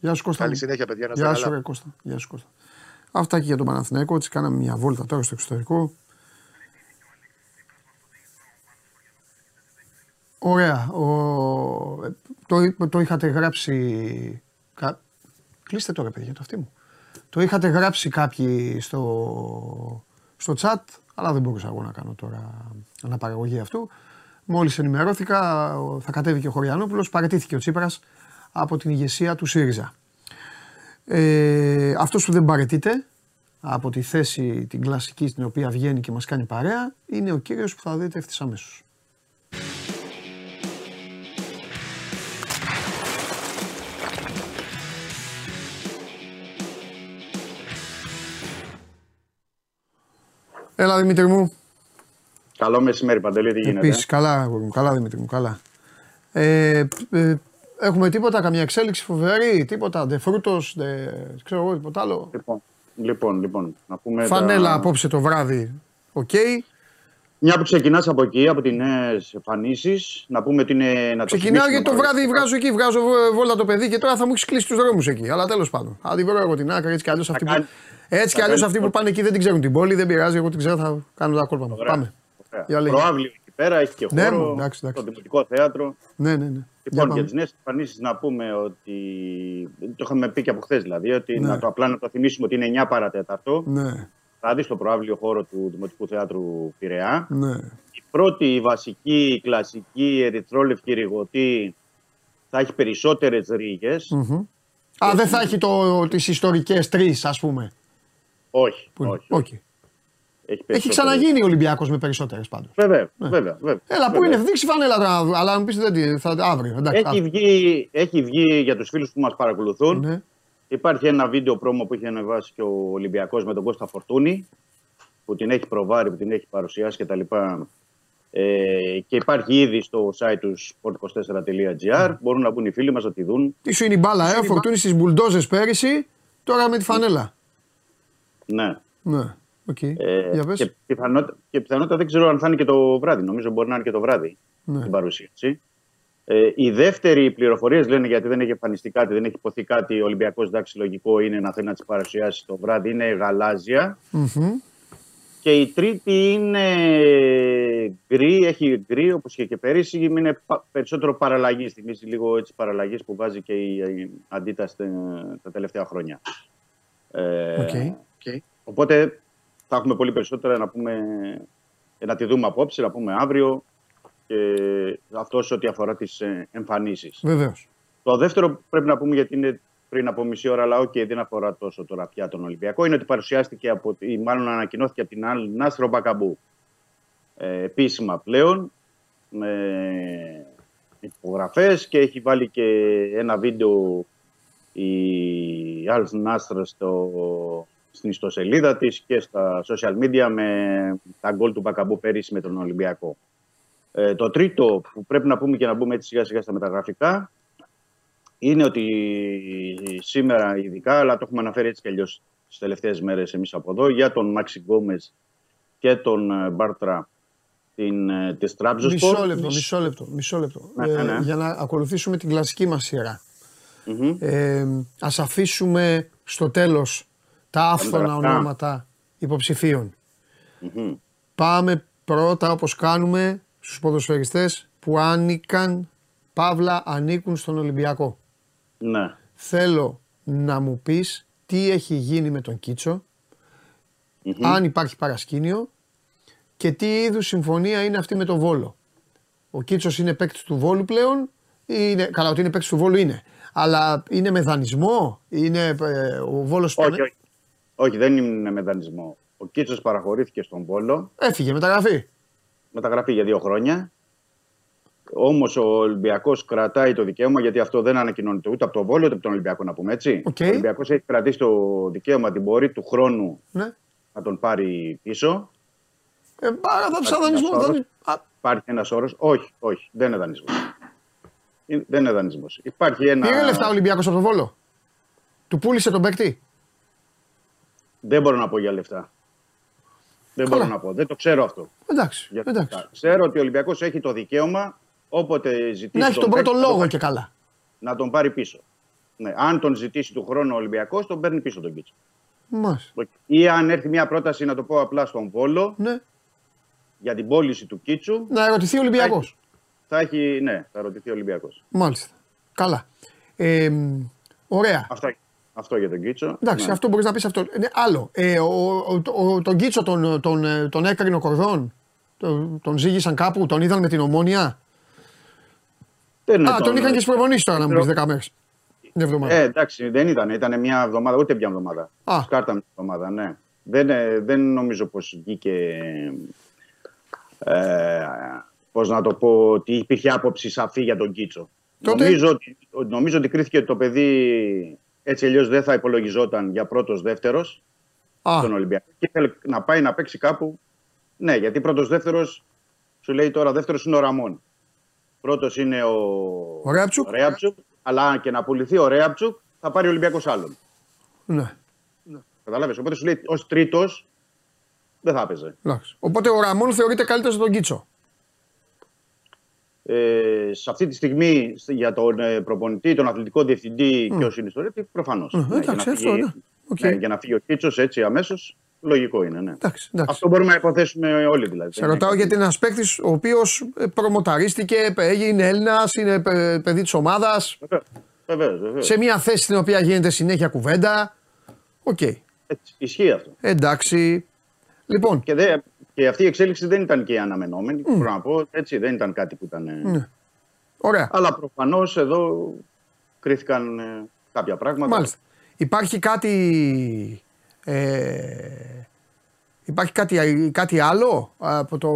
S1: Γεια σου Κώστα.
S8: Καλή
S1: μου.
S8: συνέχεια, παιδιά. Να είστε
S1: Γεια
S8: καλά.
S1: σου, ρε Κώστα. Γεια σου, Κώστα. Αυτά και για τον Παναθηναϊκό. Έτσι κάναμε μια βόλτα τώρα στο εξωτερικό. Ωραία. Ο... ε, Το, το είχατε γράψει... Κα... Κλείστε τώρα, παιδιά, το αυτί μου. Το είχατε γράψει κάποιοι στο, στο chat, αλλά δεν μπορούσα εγώ να κάνω τώρα αναπαραγωγή αυτού. Μόλις ενημερώθηκα, θα κατέβει και ο Χωριανόπουλος, παραιτήθηκε ο Τσίπρας από την ηγεσία του ΣΥΡΙΖΑ. Ε, αυτός που δεν παρετείται από τη θέση την κλασική στην οποία βγαίνει και μας κάνει παρέα είναι ο κύριος που θα δείτε ευθύς αμέσως. Έλα Δημήτρη μου.
S9: Καλό μεσημέρι, Παντελή, τι γίνεται;
S1: Επίσης, καλά, αγόρι μου, καλά Δημήτρη μου, καλά. Ε, ε, έχουμε τίποτα, καμία εξέλιξη φοβερή, τίποτα, Ντε Φρούτος, ντε, ξέρω εγώ, τίποτα άλλο;
S9: Λοιπόν, λοιπόν, λοιπόν, να πούμε.
S1: Φανέλα
S9: τα-
S1: απόψε το βράδυ, οκ.
S9: Μια που ξεκινάς από εκεί, από τις νέες εμφανίσεις, να πούμε ότι είναι. Να το
S1: Ξεκινάω
S9: θυμίσουμε
S1: γιατί το
S9: παρόλα
S1: βράδυ
S9: αυτά.
S1: βγάζω εκεί, βγάζω βο- βόλτα το παιδί και τώρα θα μου έχεις κλείσει τους δρόμους εκεί. Αλλά τέλος πάντων. Αν την βρω εγώ την άκρη, έτσι κι αλλιώς αυτοί, που...
S9: κάνει-
S1: έτσι κι
S9: θα
S1: αλλιώς
S9: κάνει-
S1: αυτοί που πάνε εκεί δεν την ξέρουν την πόλη, δεν πειράζει. Εγώ την ξέρω, θα κάνω τα κόλπα μου.
S9: Ωραία.
S1: Πάμε.
S9: Ωραία.
S1: Για λέγε.
S9: Προάβλιο εκεί πέρα, έχει και
S1: Ναι,
S9: χώρο.
S1: εντάξει, εντάξει.
S9: Το Δημοτικό Θέατρο.
S1: Ναι, ναι, ναι. Για
S9: Λοιπόν,
S1: πάμε.
S9: για τις νέες εμφανίσεις να πούμε ότι. Το είχαμε πει και από χθες δηλαδή, ότι
S1: Ναι.
S9: να το απλά να το θυμίσουμε ότι είναι 9 παρατέταρτο.
S1: Ναι,
S9: Θα δεις στο προάβλιο χώρο του Δημοτικού Θεάτρου Πειραιά.
S1: ναι.
S9: Η πρώτη, η βασική, η κλασική ερυθρόλευκη ρηγωτή θα έχει περισσότερες ρίγες.
S1: Μμμ. Α, δεν θα έχει το, τις ιστορικές τρεις, ας πούμε.
S9: Όχι,
S1: Που είναι;
S9: όχι.
S1: Οκ.
S9: Έχει,
S1: Έχει
S9: περισσότερες.
S1: ξαναγίνει ο Ολυμπιακός με περισσότερες πάντως.
S9: Βέβαια, βέβαια, βέβαια.
S1: Έλα, πού
S9: Βέβαια.
S1: είναι, δείξει φανέλα τώρα, αλλά αν πεις δεν τη- θα, αύριο. Εντάξει,
S9: Έχει βγει, έχει βγει για τους φίλους που μας παρακολουθούν.
S1: Ναι.
S9: Υπάρχει ένα βίντεο πρόμο που έχει ανεβάσει και ο Ολυμπιακός με τον Κώστα Φορτούνη που την έχει προβάρει, που την έχει παρουσιάσει κτλ. Ε, και υπάρχει ήδη στο site του sport24.gr. Μπορούν να μπουν οι φίλοι μας να τη δουν.
S1: Τι σου είναι η μπάλα, ε, ο Φορτούνης στις μπουλντόζες πέρυσι, τώρα με τη φανέλα.
S9: Ναι.
S1: Ναι, οκ.
S9: Ε,
S1: Για πες.
S9: και, πιθανότητα, και πιθανότητα δεν ξέρω αν θα είναι και το βράδυ. Νομίζω μπορεί να είναι και το βράδυ
S1: Ναι.
S9: την παρουσίαση. Ε, η δεύτερη πληροφορίες λένε γιατί δεν έχει εμφανιστεί κάτι, δεν έχει ειπωθεί κάτι. Ο Ολυμπιακός εντάξει, λογικό είναι να θέλει να τις παρουσιάσει το βράδυ. Είναι γαλάζια.
S1: Μμμ.
S9: Και η τρίτη είναι γκρι, έχει γκρι όπως και, και πέρυσι. Είναι πα- περισσότερο παραλλαγή. Θυμίζει λίγο έτσι παραλλαγής που βάζει και η, η Adidas τε- τα τελευταία χρόνια. Ε,
S1: Οκ.
S9: Οπότε θα έχουμε πολύ περισσότερα να πούμε, να τη δούμε απόψε, να πούμε αύριο. Και αυτό σε ό,τι αφορά τις ε, εμφανίσεις.
S1: Βεβαίως.
S9: Το δεύτερο πρέπει να πούμε γιατί είναι πριν από μισή ώρα, αλλά και δεν αφορά τόσο τώρα πια τον Ολυμπιακό, είναι ότι παρουσιάστηκε από, ή μάλλον ανακοινώθηκε από την Αλ Νασρ ο Μπακαμπού. Ε, επίσημα πλέον, με υπογραφές και έχει βάλει και ένα βίντεο η Αλ Νάστρο στο, στην ιστοσελίδα της και στα social media με τα γκολ του Μπακαμπού πέρυσι με τον Ολυμπιακό. Ε, το τρίτο που πρέπει να πούμε και να μπούμε έτσι σιγά σιγά στα μεταγραφικά είναι ότι σήμερα ειδικά, αλλά το έχουμε αναφέρει έτσι κι αλλιώς τις τελευταίες μέρες εμείς από εδώ, για τον Μάξι Γκόμες και τον ε, Μπάρτρα την, ε, της Τράπεζος
S1: Μισό λεπτό, μισό λεπτό. Μισό λεπτό.
S9: Ναι,
S1: Ε,
S9: ναι, ναι.
S1: για να ακολουθήσουμε την κλασική μας σειρά. Ε, ας αφήσουμε στο τέλος τα άφθονα
S9: γραφτά.
S1: ονόματα υποψηφίων. Πάμε πρώτα όπως κάνουμε στους ποδοσφαιριστές που άνοικαν, παύλα ανήκουν στον Ολυμπιακό.
S9: Ναι.
S1: Θέλω να μου πεις τι έχει γίνει με τον κιτσο αν υπάρχει παρασκήνιο και τι είδους συμφωνία είναι αυτή με τον Βόλο. Ο Κίτσος είναι παίκτης του Βόλου πλέον ή είναι, καλά ότι είναι παίκτης του Βόλου είναι, αλλά είναι με δανεισμό, είναι ε, ο Βόλος τον-
S9: Όχι, όχι. όχι, δεν είναι με δανεισμό. Ο Κίτσος παραχωρήθηκε στον Βόλο,
S1: έφυγε μεταγραφή.
S9: μεταγραφή για δύο χρόνια. Όμως ο Ολυμπιακός κρατάει το δικαίωμα, γιατί αυτό δεν ανακοινώνεται ούτε από τον Βόλο ούτε από τον Ολυμπιακό, να πούμε έτσι.
S1: Οκ.
S9: Ο Ολυμπιακός έχει κρατήσει το δικαίωμα την πορεία του χρόνου
S1: Ναι.
S9: να τον πάρει πίσω.
S1: Ε, πάρα θα σαν
S9: Υπάρχει
S1: δανεισμό.
S9: ένας
S1: δανει- Α,
S9: Υπάρχει ένας όρος. Όχι, όχι, δεν είναι δανεισμός. Δεν είναι δανεισμός. Υπάρχει ένα.
S1: Πήρε λεφτά ο Ολυμπιακός από τον Βόλο. Του πούλησε τον παίκτη.
S9: Δεν μπορώ να πω για λεφτά. Δεν
S1: Καλά.
S9: μπορώ να πω. Δεν το ξέρω αυτό.
S1: Εντάξει,
S9: Για τα
S1: εντάξει.
S9: λεφτά. Ξέρω ότι ο Ολυμπιακός έχει το δικαίωμα όποτε ζητήσει.
S1: Να έχει τον πρώτο
S9: παίκτη, να
S1: λόγο
S9: τον-
S1: και καλά.
S9: Να τον πάρει πίσω. Ναι. Αν τον ζητήσει του χρόνου ο Ολυμπιακός, τον παίρνει πίσω τον Κίτσο.
S1: Μάλιστα.
S9: Ή αν έρθει μια πρόταση, να το πω απλά στον Βόλο,
S1: Ναι.
S9: για την πώληση του Κίτσου,
S1: Να ερωτηθεί ο Ολυμπιακός.
S9: θα έχει. Ναι, θα ρωτηθεί ο Ολυμπιακός.
S1: Μάλιστα. Καλά. Ε, μ, ωραία.
S9: Αυτό, αυτό για τον Κίτσο.
S1: Εντάξει,
S9: Ναι.
S1: αυτό μπορείς να πεις αυτό. Ναι, άλλο. Ε, ο, ο, ο- τον Κίτσο τον, τον, ε, τον έκρινε ο Κορδόν. Τον, τον ζήγησαν κάπου, τον είδαν με την ομόνια.
S9: Δεν είναι
S1: Α, τον είχαν και στι προπονήσεις τώρα να μου πεις 10 μέρες. Μια εβδομάδα.
S9: Ε, εντάξει, δεν ήταν. Ήταν μια εβδομάδα, ούτε μια εβδομάδα.
S1: Α.
S9: Σκάρτα μια εβδομάδα, ναι. Δεν, ε, δεν νομίζω πως βγήκε. Ε, πώς να το πω, ότι υπήρχε άποψη σαφή για τον Κίτσο.
S1: Τότε-
S9: Νομίζω, ότι, νομίζω ότι κρίθηκε ότι το παιδί έτσι αλλιώς δεν θα υπολογιζόταν για πρώτος δεύτερος
S1: Α,
S9: στον Ολυμπιακό και ήθελε να πάει να παίξει κάπου. Ναι, γιατί πρώτος δεύτερος σου λέει τώρα δεύτερος είναι ο Ραμόν. Πρώτος είναι ο,
S1: Ο Ρέαπτσουκ.
S9: ο Ρέαπτσουκ, αλλά και να πουληθεί ο Ρέαπτσουκ θα πάρει ο Ολυμπιακός άλλον.
S1: ναι.
S9: Κατάλαβες. Οπότε σου λέει ως τρίτος δεν θα έπαιζε.
S1: εντάξει. Οπότε ο Ραμόν θεωρείται καλύτερος από τον Κίτσο.
S9: Ε, σε αυτή τη στιγμή σ- για τον ε, προπονητή, τον αθλητικό διευθυντή και ο συνιστορέτη, προφανώς.
S1: Ε, εντάξει, αυτό, ναι. Οκ.
S9: για να φύγει ο Κίτσο έτσι αμέσως, λογικό είναι. Ναι.
S1: Εντάξει, εντάξει.
S9: Αυτό μπορούμε να υποθέσουμε όλοι δηλαδή.
S1: Σε ρωτάω γιατί είναι ένα παίκτη ο οποίος προμοταρίστηκε, έγινε Έλληνας, είναι ε, παιδί της ομάδας.
S9: Βεβαίως, βεβαίως.
S1: Σε μια θέση στην οποία γίνεται συνέχεια κουβέντα. Οκ.
S9: Ισχύει αυτό.
S1: Εντάξει. Λοιπόν,
S9: Και, δε, και αυτή η εξέλιξη δεν ήταν και η αναμενόμενη. Μπορώ να πω έτσι, δεν ήταν κάτι που ήταν. ε,
S1: Ναι. ωραία.
S9: Αλλά προφανώς εδώ κρίθηκαν ε, κάποια πράγματα.
S1: Μάλιστα. Υπάρχει κάτι. Ε, υπάρχει κάτι, κάτι άλλο από, το,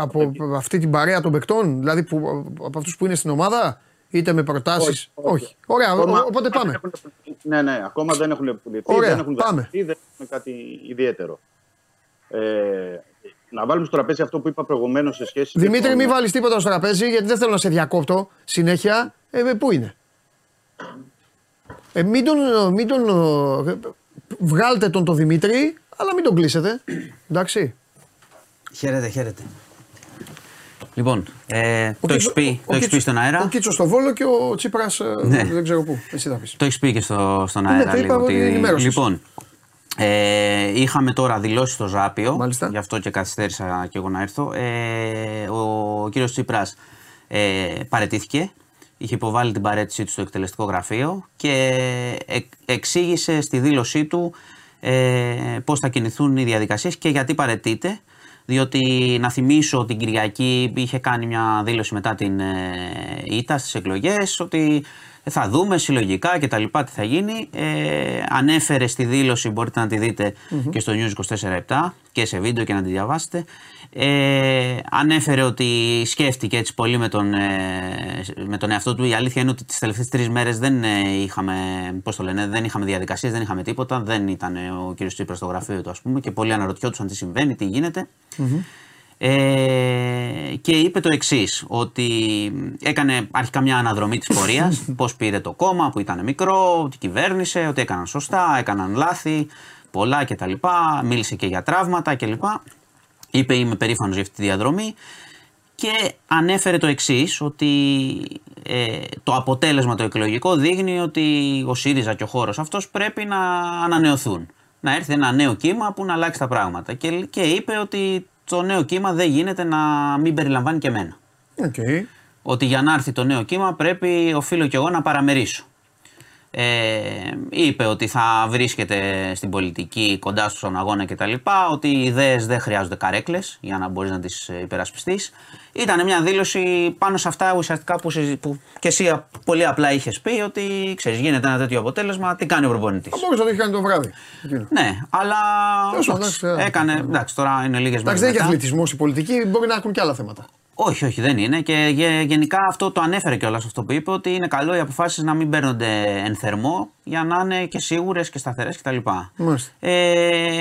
S1: από αυτή την παρέα των παικτών, δηλαδή που, από αυτούς που είναι στην ομάδα, είτε με προτάσεις;
S9: Όχι,
S1: Ωραία,
S9: Ακόμα-
S1: ο- οπότε πάμε.
S9: δεν έχουν πουληθεί. Ναι, ναι, ακόμα δεν έχουν πουληθεί.
S1: Ωραία,
S9: δεν έχουν
S1: πάμε.
S9: δεχτεί, δεν έχουν κάτι ιδιαίτερο. Ε, να βάλουμε στο τραπέζι αυτό που είπα προηγουμένως σε σχέση. με
S1: Δημήτρη,
S9: τον-
S1: μην βάλεις τίποτα στο τραπέζι, γιατί δεν θέλω να σε διακόπτω συνέχεια. Ε, ε, πού είναι; Ε, μην τον, μην τον, ε, βγάλτε τον το Δημήτρη, αλλά μην τον κλείσετε. Εντάξει.
S10: Χαίρετε, χαίρετε. Λοιπόν, ε,
S1: Ο
S10: το έχεις
S1: Κίτσο-
S10: πει,
S1: ο
S10: το έχεις
S1: Κίτσο-
S10: πει στον αέρα.
S1: Ο Κίτσος στο Βόλο και ο Τσίπρας
S10: Ναι.
S1: δεν ξέρω πού. Εσύ θα πεις.
S10: Το έχεις πει και στο, στον
S1: Ναι,
S10: αέρα
S1: το είπα,
S10: λίγο.
S1: ότι ενημέρωσες.
S10: Λοιπόν, ε, είχαμε τώρα δηλώσει στο Ζάπιο,
S1: Μάλιστα.
S10: γι' αυτό και καθυστέρησα και εγώ να έρθω. Ε, ο κύριος Τσίπρας ε, παρετήθηκε, είχε υποβάλει την παρέτησή του στο εκτελεστικό γραφείο και εκ- εξήγησε στη δήλωσή του ε, πώς θα κινηθούν οι διαδικασίες και γιατί παρετείται. Διότι να θυμίσω την Κυριακή είχε κάνει μια δήλωση μετά την ε, ήττα στις εκλογές ότι θα δούμε συλλογικά και τα λοιπά τι θα γίνει. Ε, ανέφερε στη δήλωση, μπορείτε να τη δείτε και στο News 24-7 και σε βίντεο και να τη διαβάσετε. Ε, ανέφερε ότι σκέφτηκε έτσι πολύ με τον, ε, με τον εαυτό του. Η αλήθεια είναι ότι τις τελευταίες τρεις μέρες δεν ε, είχαμε, πώς το λένε, δεν είχαμε διαδικασίες, δεν είχαμε τίποτα. Δεν ήταν ε, ο κ. Τσίπρας στο γραφείο του ας πούμε και πολλοί αναρωτιόντουσαν τι συμβαίνει, τι γίνεται. Ε, και είπε το εξής, ότι έκανε αρχικά μια αναδρομή της πορείας, πώς πήρε το κόμμα που ήταν μικρό, ότι κυβέρνησε, ότι έκαναν σωστά, έκαναν λάθη, πολλά κτλ. Μίλησε και για τραύματα κλπ. Είπε είμαι περήφανος για αυτή τη διαδρομή και ανέφερε το εξής ότι ε, το αποτέλεσμα το εκλογικό δείχνει ότι ο ΣΥΡΙΖΑ και ο χώρος αυτός πρέπει να ανανεωθούν. Να έρθει ένα νέο κύμα που να αλλάξει τα πράγματα. Και, και είπε ότι το νέο κύμα δεν γίνεται να μην περιλαμβάνει και εμένα.
S1: Okay.
S10: Ότι για να έρθει το νέο κύμα πρέπει οφείλω κι εγώ να παραμερίσω. Ε, είπε ότι θα βρίσκεται στην πολιτική κοντά στον αγώνα κτλ. Ότι οι ιδέες δεν χρειάζονται καρέκλες για να μπορείς να τις υπερασπιστείς. Ήταν μια δήλωση πάνω σε αυτά ουσιαστικά που, συζη- που και εσύ πολύ απλά είχες πει ότι ξέρεις, γίνεται ένα τέτοιο αποτέλεσμα. Τι κάνει ο προπονητής;
S1: Θα μπορούσε να το έχει κάνει το βράδυ. εκείνο.
S10: Ναι, αλλά
S1: Τέλος πάντων,
S10: εντάξει,
S1: εντάξει,
S10: έκανε.
S1: ναι.
S10: Εντάξει, τώρα είναι λίγες μέρες.
S1: Εντάξει, δεν έχει αθλητισμός η πολιτική, μπορεί να έχουν και άλλα θέματα.
S10: Όχι, όχι, δεν είναι. Και γε- γενικά αυτό το ανέφερε κιόλας αυτό που είπε, ότι είναι καλό οι αποφάσεις να μην παίρνονται εν θερμό για να είναι και σίγουρες και σταθερές κτλ.
S1: Μάλιστα.
S10: Ε,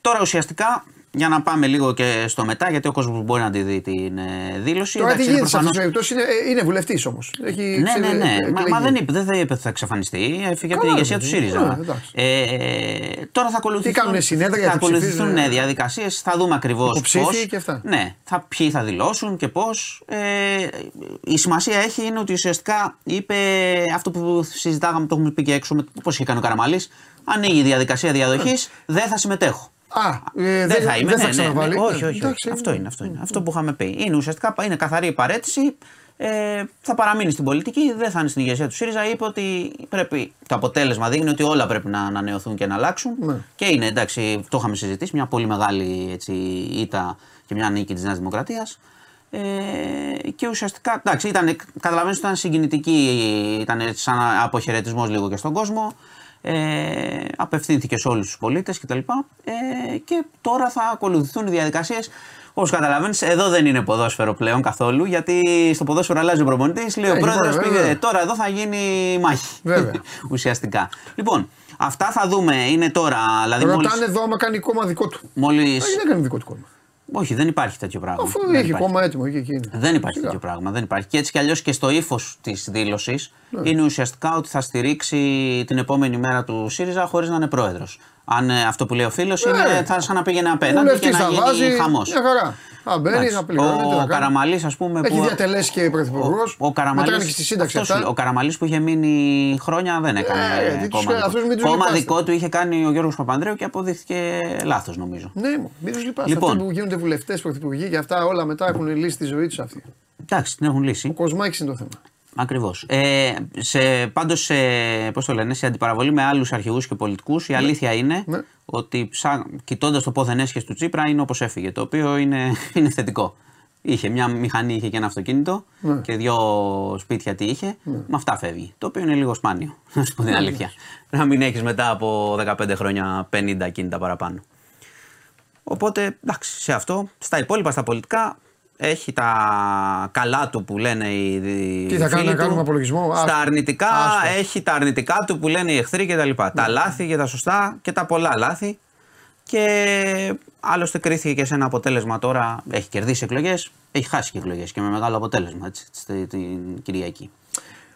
S10: τώρα ουσιαστικά, για να πάμε λίγο και στο μετά, γιατί ο κόσμος μπορεί να τη δει την ε, δήλωση.
S1: Τώρα τι
S10: Εντάξει,
S1: γίνεται σε αυτή
S10: προφανώς-
S1: την περίπτωση, είναι, ε, είναι βουλευτής όμως.
S10: ναι, ναι, ναι. Μα, μα δεν είπε, δεν θα είπε ότι θα εξαφανιστεί. Έφυγε από την
S1: Καλά,
S10: ηγεσία του
S1: ναι,
S10: ΣΥΡΙΖΑ.
S1: ναι, εντάξει.
S10: Ε, τώρα θα ακολουθήσουν.
S1: Τι κάνουνε, συνέδρια,
S10: θα
S1: τι
S10: ακολουθηθούν
S1: ψηφίζουν,
S10: ναι,
S1: ε,
S10: διαδικασίες. Θα δούμε ακριβώς πώς.
S1: υποψήφοι και αυτά.
S10: Ναι, θα, ποιοι θα δηλώσουν και πώς. Ε, η σημασία έχει είναι ότι ουσιαστικά είπε αυτό που συζητάγαμε, το έχουμε πει και έξω, πώς είχε κάνει ο Καραμαλής. Ανοίγει η διαδικασία διαδοχής, δεν θα συμμετέχω.
S1: Α, ε,
S10: δεν, θα είμαι,
S1: δεν
S10: ναι,
S1: θα
S10: ναι, ναι.
S1: ξαναβάλει.
S10: Όχι, όχι. όχι.
S1: Εντάξει,
S10: Αυτό είναι. Αυτό, είναι. αυτό που είχαμε πει. Είναι ουσιαστικά είναι καθαρή η παρέτηση. Ε, θα παραμείνει στην πολιτική, δεν θα είναι στην ηγεσία του ΣΥΡΙΖΑ. Είπε ότι πρέπει, το αποτέλεσμα δείχνει ότι όλα πρέπει να ανανεωθούν και να αλλάξουν.
S1: Ναι.
S10: Και είναι εντάξει, το είχαμε συζητήσει, μια πολύ μεγάλη έτσι, ήττα και μια νίκη της Νέας Δημοκρατίας. Ε, και ουσιαστικά, εντάξει, ήταν, καταλαβαίνεις ότι ήταν συγκινητική, ήταν σαν αποχαιρετισμός λίγο και στον κόσμο. Ε, απευθύνθηκε σε όλους τους πολίτες κτλ. Ε, και τώρα θα ακολουθηθούν οι διαδικασίες Όπως καταλαβαίνεις, εδώ δεν είναι ποδόσφαιρο πλέον καθόλου, γιατί στο ποδόσφαιρο αλλάζει ο προπονητής. Λέει ο
S1: Έχει
S10: πρόεδρος
S1: πρόεδρο,
S10: πήγε.
S1: βέβαια.
S10: Τώρα εδώ θα γίνει μάχη.
S1: Βέβαια.
S10: Ουσιαστικά. Λοιπόν, αυτά θα δούμε. Είναι τώρα. Δηλαδή, μόλις,
S1: Ρωτάνε εδώ άμα κάνει κόμμα δικό του.
S10: μόλις...
S1: Ε, δεν κάνει δικό του κόμμα.
S10: Όχι, δεν υπάρχει τέτοιο πράγμα.
S1: Αφού
S10: Δεν
S1: έχει
S10: υπάρχει.
S1: κόμμα έτοιμο εκεί και είναι.
S10: Δεν υπάρχει
S1: Σιγά.
S10: τέτοιο πράγμα. Δεν υπάρχει. Και έτσι κι αλλιώς και στο ύφος της δήλωσης
S1: Ναι.
S10: είναι ουσιαστικά ότι θα στηρίξει την επόμενη μέρα του ΣΥΡΙΖΑ χωρίς να είναι πρόεδρος. Αν ε, αυτό που λέει ο φίλος είναι
S1: Ναι.
S10: θα σαν να πήγαινε απέναντι
S1: Βουλευτής
S10: και να
S1: θα
S10: γίνει
S1: βάζει
S10: χαμός.
S1: Μια χαρά. Θα μπαίνει, θα πληρώνει. τι
S10: Ο
S1: θα κάνει.
S10: Καραμαλής, ας πούμε.
S1: Έχει
S10: που...
S1: διατελέσει και πρωθυπουργός.
S10: Ο, ο Καραμαλής,
S1: Μετράνε και στη σύνταξη
S10: αυτός,
S1: αυτά.
S10: ο Καραμαλής που είχε μείνει χρόνια δεν έκανε
S1: Ε, γιατί τους-
S10: κόμμα. δικό.
S1: αυτούς μην τους
S10: κόμμα
S1: λυπάστε.
S10: δικό του είχε κάνει ο Γιώργος Παπανδρέου και αποδείχθηκε λάθος νομίζω.
S1: Ναι, μου, μην τους λυπάσαι.
S10: Λοιπόν.
S1: Αυτοί που γίνονται βουλευτές, πρωθυπουργοί και αυτά όλα μετά έχουν λύσει τη ζωή τους αυτοί.
S10: Εντάξει, την έχουν λύσει.
S1: Ο Κοσμάκης είναι το θέμα.
S10: Ακριβώς. Ε, σε, πάντως, σε, πώς το λένε, σε αντιπαραβολή με άλλους αρχηγούς και πολιτικούς, η αλήθεια είναι
S1: Ναι.
S10: ότι κοιτώντας το πόθεν έσχε του Τσίπρα είναι όπως έφυγε. Το οποίο είναι, είναι θετικό. Είχε μια μηχανή, είχε και ένα αυτοκίνητο
S1: Ναι.
S10: και δύο σπίτια τι είχε. Με αυτά φεύγει. Το οποίο είναι λίγο σπάνιο, να σου πω την αλήθεια. να μην έχεις μετά από 15 χρόνια 50 κίνητα παραπάνω. Οπότε, εντάξει, σε αυτό. Στα υπόλοιπα, στα πολιτικά, έχει τα καλά του που λένε οι οι
S1: Τι θα
S10: φίλοι
S1: κάνουμε, να
S10: του.
S1: κάνουμε απολογισμό.
S10: Στα
S1: Άστο.
S10: αρνητικά
S1: Άστο.
S10: έχει τα αρνητικά του που λένε οι εχθροί κτλ. Τα λάθη και τα σωστά και τα πολλά λάθη. Και άλλωστε κρίθηκε και σε ένα αποτέλεσμα τώρα. Έχει κερδίσει εκλογές, έχει χάσει και εκλογές και με μεγάλο αποτέλεσμα έτσι, στη- την Κυριακή.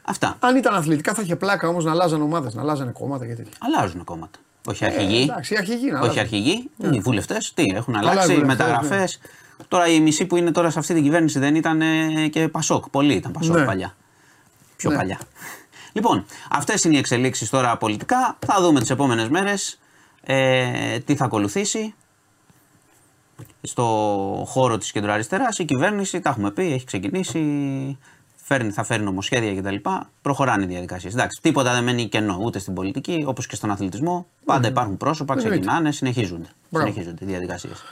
S10: Αυτά.
S1: Αν ήταν αθλητικά θα είχε πλάκα όμως να αλλάζαν ομάδες, να αλλάζανε κόμματα και τέτοια.
S10: Αλλάζουν κόμματα. Όχι αρχηγοί.
S1: Ε, εντάξει, οι αρχηγοί να
S10: Όχι
S1: αλλάζουν.
S10: αρχηγοί, οι βουλευτές. Τι έχουν
S1: Καλά, οι
S10: αλλάξει,
S1: βουλευτές,
S10: μεταγραφές. Τώρα οι μισοί που είναι τώρα σε αυτή την κυβέρνηση δεν ήταν ε, και Πασόκ. Πολλοί ήταν Πασόκ
S1: Ναι.
S10: παλιά. Πιο
S1: Ναι.
S10: παλιά. Λοιπόν, αυτές είναι οι εξελίξεις τώρα πολιτικά. Θα δούμε τις επόμενες μέρες ε, τι θα ακολουθήσει. Στο χώρο της κεντροαριστεράς η κυβέρνηση, τα έχουμε πει, έχει ξεκινήσει. Φέρνει, θα φέρει νομοσχέδια κτλ. Προχωράνε οι διαδικασίες. Εντάξει, τίποτα δεν μένει κενό ούτε στην πολιτική όπως και στον αθλητισμό. Πάντα υπάρχουν πρόσωπα,
S1: Εννοείται.
S10: ξεκινάνε, συνεχίζονται.
S1: Μπράβο.
S10: Συνεχίζονται οι διαδικασίες.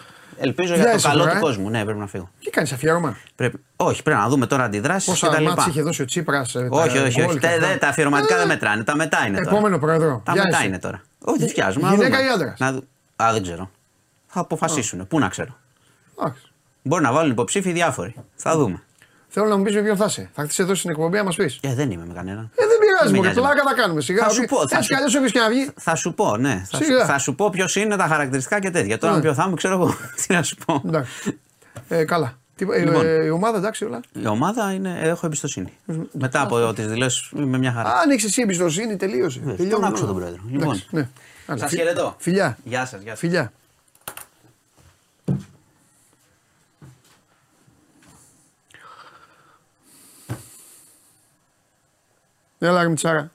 S10: Ελπίζω
S1: Γεια
S10: για το
S1: σου,
S10: καλό
S1: βρε.
S10: του κόσμου. Ναι, πρέπει να φύγω.
S1: Τι κάνεις αφιέρωμα;
S10: Πρέπει... Όχι, πρέπει να δούμε τώρα αντιδράσεις
S1: Πόσα
S10: κτλ.
S1: μάτς είχε δώσει ο Τσίπρας.
S10: Όχι, όχι, όχι. Τα, δε- τα αφιερωματικά δεν μετράνε. Τα μετά είναι τώρα.
S1: Ε, Επόμενο πρόεδρο.
S10: Τα
S1: Γεια
S10: μετά
S1: σου.
S10: είναι τώρα. Όχι, δεν φτιάζουμε. να
S1: Γυναίκα
S10: δούμε.
S1: ή άντρας;
S10: Να δου- Α, δεν ξέρω. Θα αποφασίσουν. Πού να ξέρω.
S1: Εντάξει.
S10: Μπορεί να βάλουν υποψήφοι διάφοροι. Θα δούμε.
S1: Θέλω να μου πεις με ποιον θα είσαι. Θα χτίσει εδώ στην εκπομπή να μας πεις.
S10: Ε, δεν είμαι με κανέναν.
S1: Ε, δεν πειράζει,
S10: με
S1: μου
S10: νοιάζει.
S1: πλάκα θα κάνουμε σιγά.
S10: Θα σου πω, θα
S1: Έτσι
S10: σου-
S1: κι αλλιώς όποιος και να βγει.
S10: Θα σου πω, ναι. Θα,
S1: Σιγά.
S10: σου, θα σου πω ποιος είναι τα χαρακτηριστικά και τέτοια. Τώρα
S1: Ναι.
S10: ποιο θα είμαι, ξέρω εγώ. Τι να σου πω.
S1: Εντάξει. Ε, καλά. Τι, ε,
S10: Λοιπόν.
S1: ε, η ομάδα εντάξει όλα.
S10: Η ομάδα είναι, έχω εμπιστοσύνη. Μετά από τις δηλώσεις είμαι μια χαρά.
S1: Αν έχει εσύ εμπιστοσύνη, τελείωσε.
S10: Ε,
S1: Τελειώνει
S10: τον άκουσα
S1: όλα.
S10: τον πρόεδρο.
S1: Εντάξει,
S10: Λοιπόν.
S1: ναι. Άλλα.
S10: Σας
S1: Φι-
S10: χαιρετώ.
S1: Φιλιά.
S10: Γεια σας, γεια σας.
S1: Φιλιά. Έλα, ρε Μιτσάρα.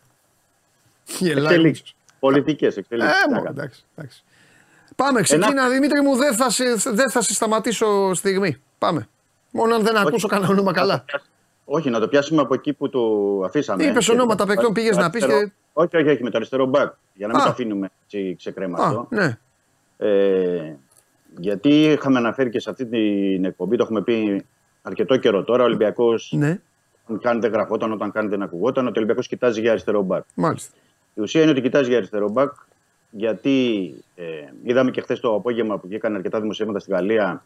S1: Γελάει.
S9: Εξελίξεις. Πολιτικές
S1: Ε,
S9: εξελίξεις. τι να
S1: μόνο,
S9: κάνουμε.
S1: εντάξει, εντάξει. Πάμε, ξεκίνα Δημήτρη μου, δεν θα, σε, δεν θα σε σταματήσω στιγμή. Πάμε. Μόνο αν δεν ακούσω κανένα όνομα καλά.
S9: Όχι, να το πιάσουμε από εκεί που το αφήσαμε.
S1: Είπες
S9: Και-
S1: ονόματα παικτών, πήγες
S9: το
S1: να πεις
S9: αριστερό-
S1: και-
S9: Όχι, όχι, όχι, με το αριστερό μπακ. Για να μην
S1: Α.
S9: το αφήνουμε έτσι
S1: Α,
S9: ξεκρέμαστο.
S1: ναι.
S9: Ε, γιατί είχαμε αναφέρει και σε αυτή την εκπομπή, το έχουμε πει αρκετό καιρό τώρα, ο Ολυμπιακός
S1: Ναι,
S9: όταν κάνει δεν γραφόταν, όταν κάνει δεν ακουγόταν, ότι ο Ολυμπιακός κοιτάζει για αριστερό μπακ.
S1: μάλιστα.
S9: Η ουσία είναι ότι κοιτάζει για αριστερό μπακ, γιατί ε, είδαμε και χθες το απόγευμα που βγήκαν αρκετά δημοσιεύματα στη Γαλλία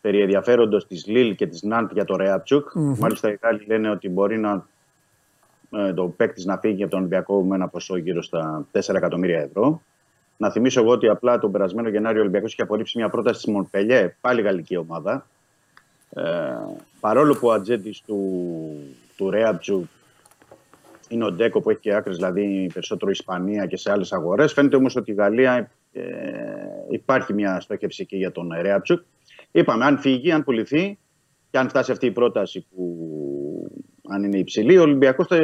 S9: περί ενδιαφέροντος της Λίλ και της Νάντ για το ρεαπτσουκ. Μάλιστα, οι Γάλλοι λένε ότι μπορεί να, ε, το παίκτης να φύγει από τον Ολυμπιακό με ένα ποσό γύρω στα 4 εκατομμύρια ευρώ. Να θυμίσω εγώ ότι απλά τον περασμένο Γενάριο ο Ολυμπιακός είχε απορρίψει μια πρόταση της Μονπελιέ, πάλι γαλλική ομάδα. Ε, παρόλο που ο ατζέντης του, του Ρέαπτσουκ είναι ο Ντέκο που έχει και άκρες, δηλαδή περισσότερο Ισπανία και σε άλλες αγορές. Φαίνεται όμως ότι η Γαλλία ε, υπάρχει μια στόχευση εκεί για τον Ρέαπτσουκ. Είπαμε, αν φύγει, αν πουληθεί και αν φτάσει αυτή η πρόταση που αν είναι υψηλή, ο Ολυμπιακός θα,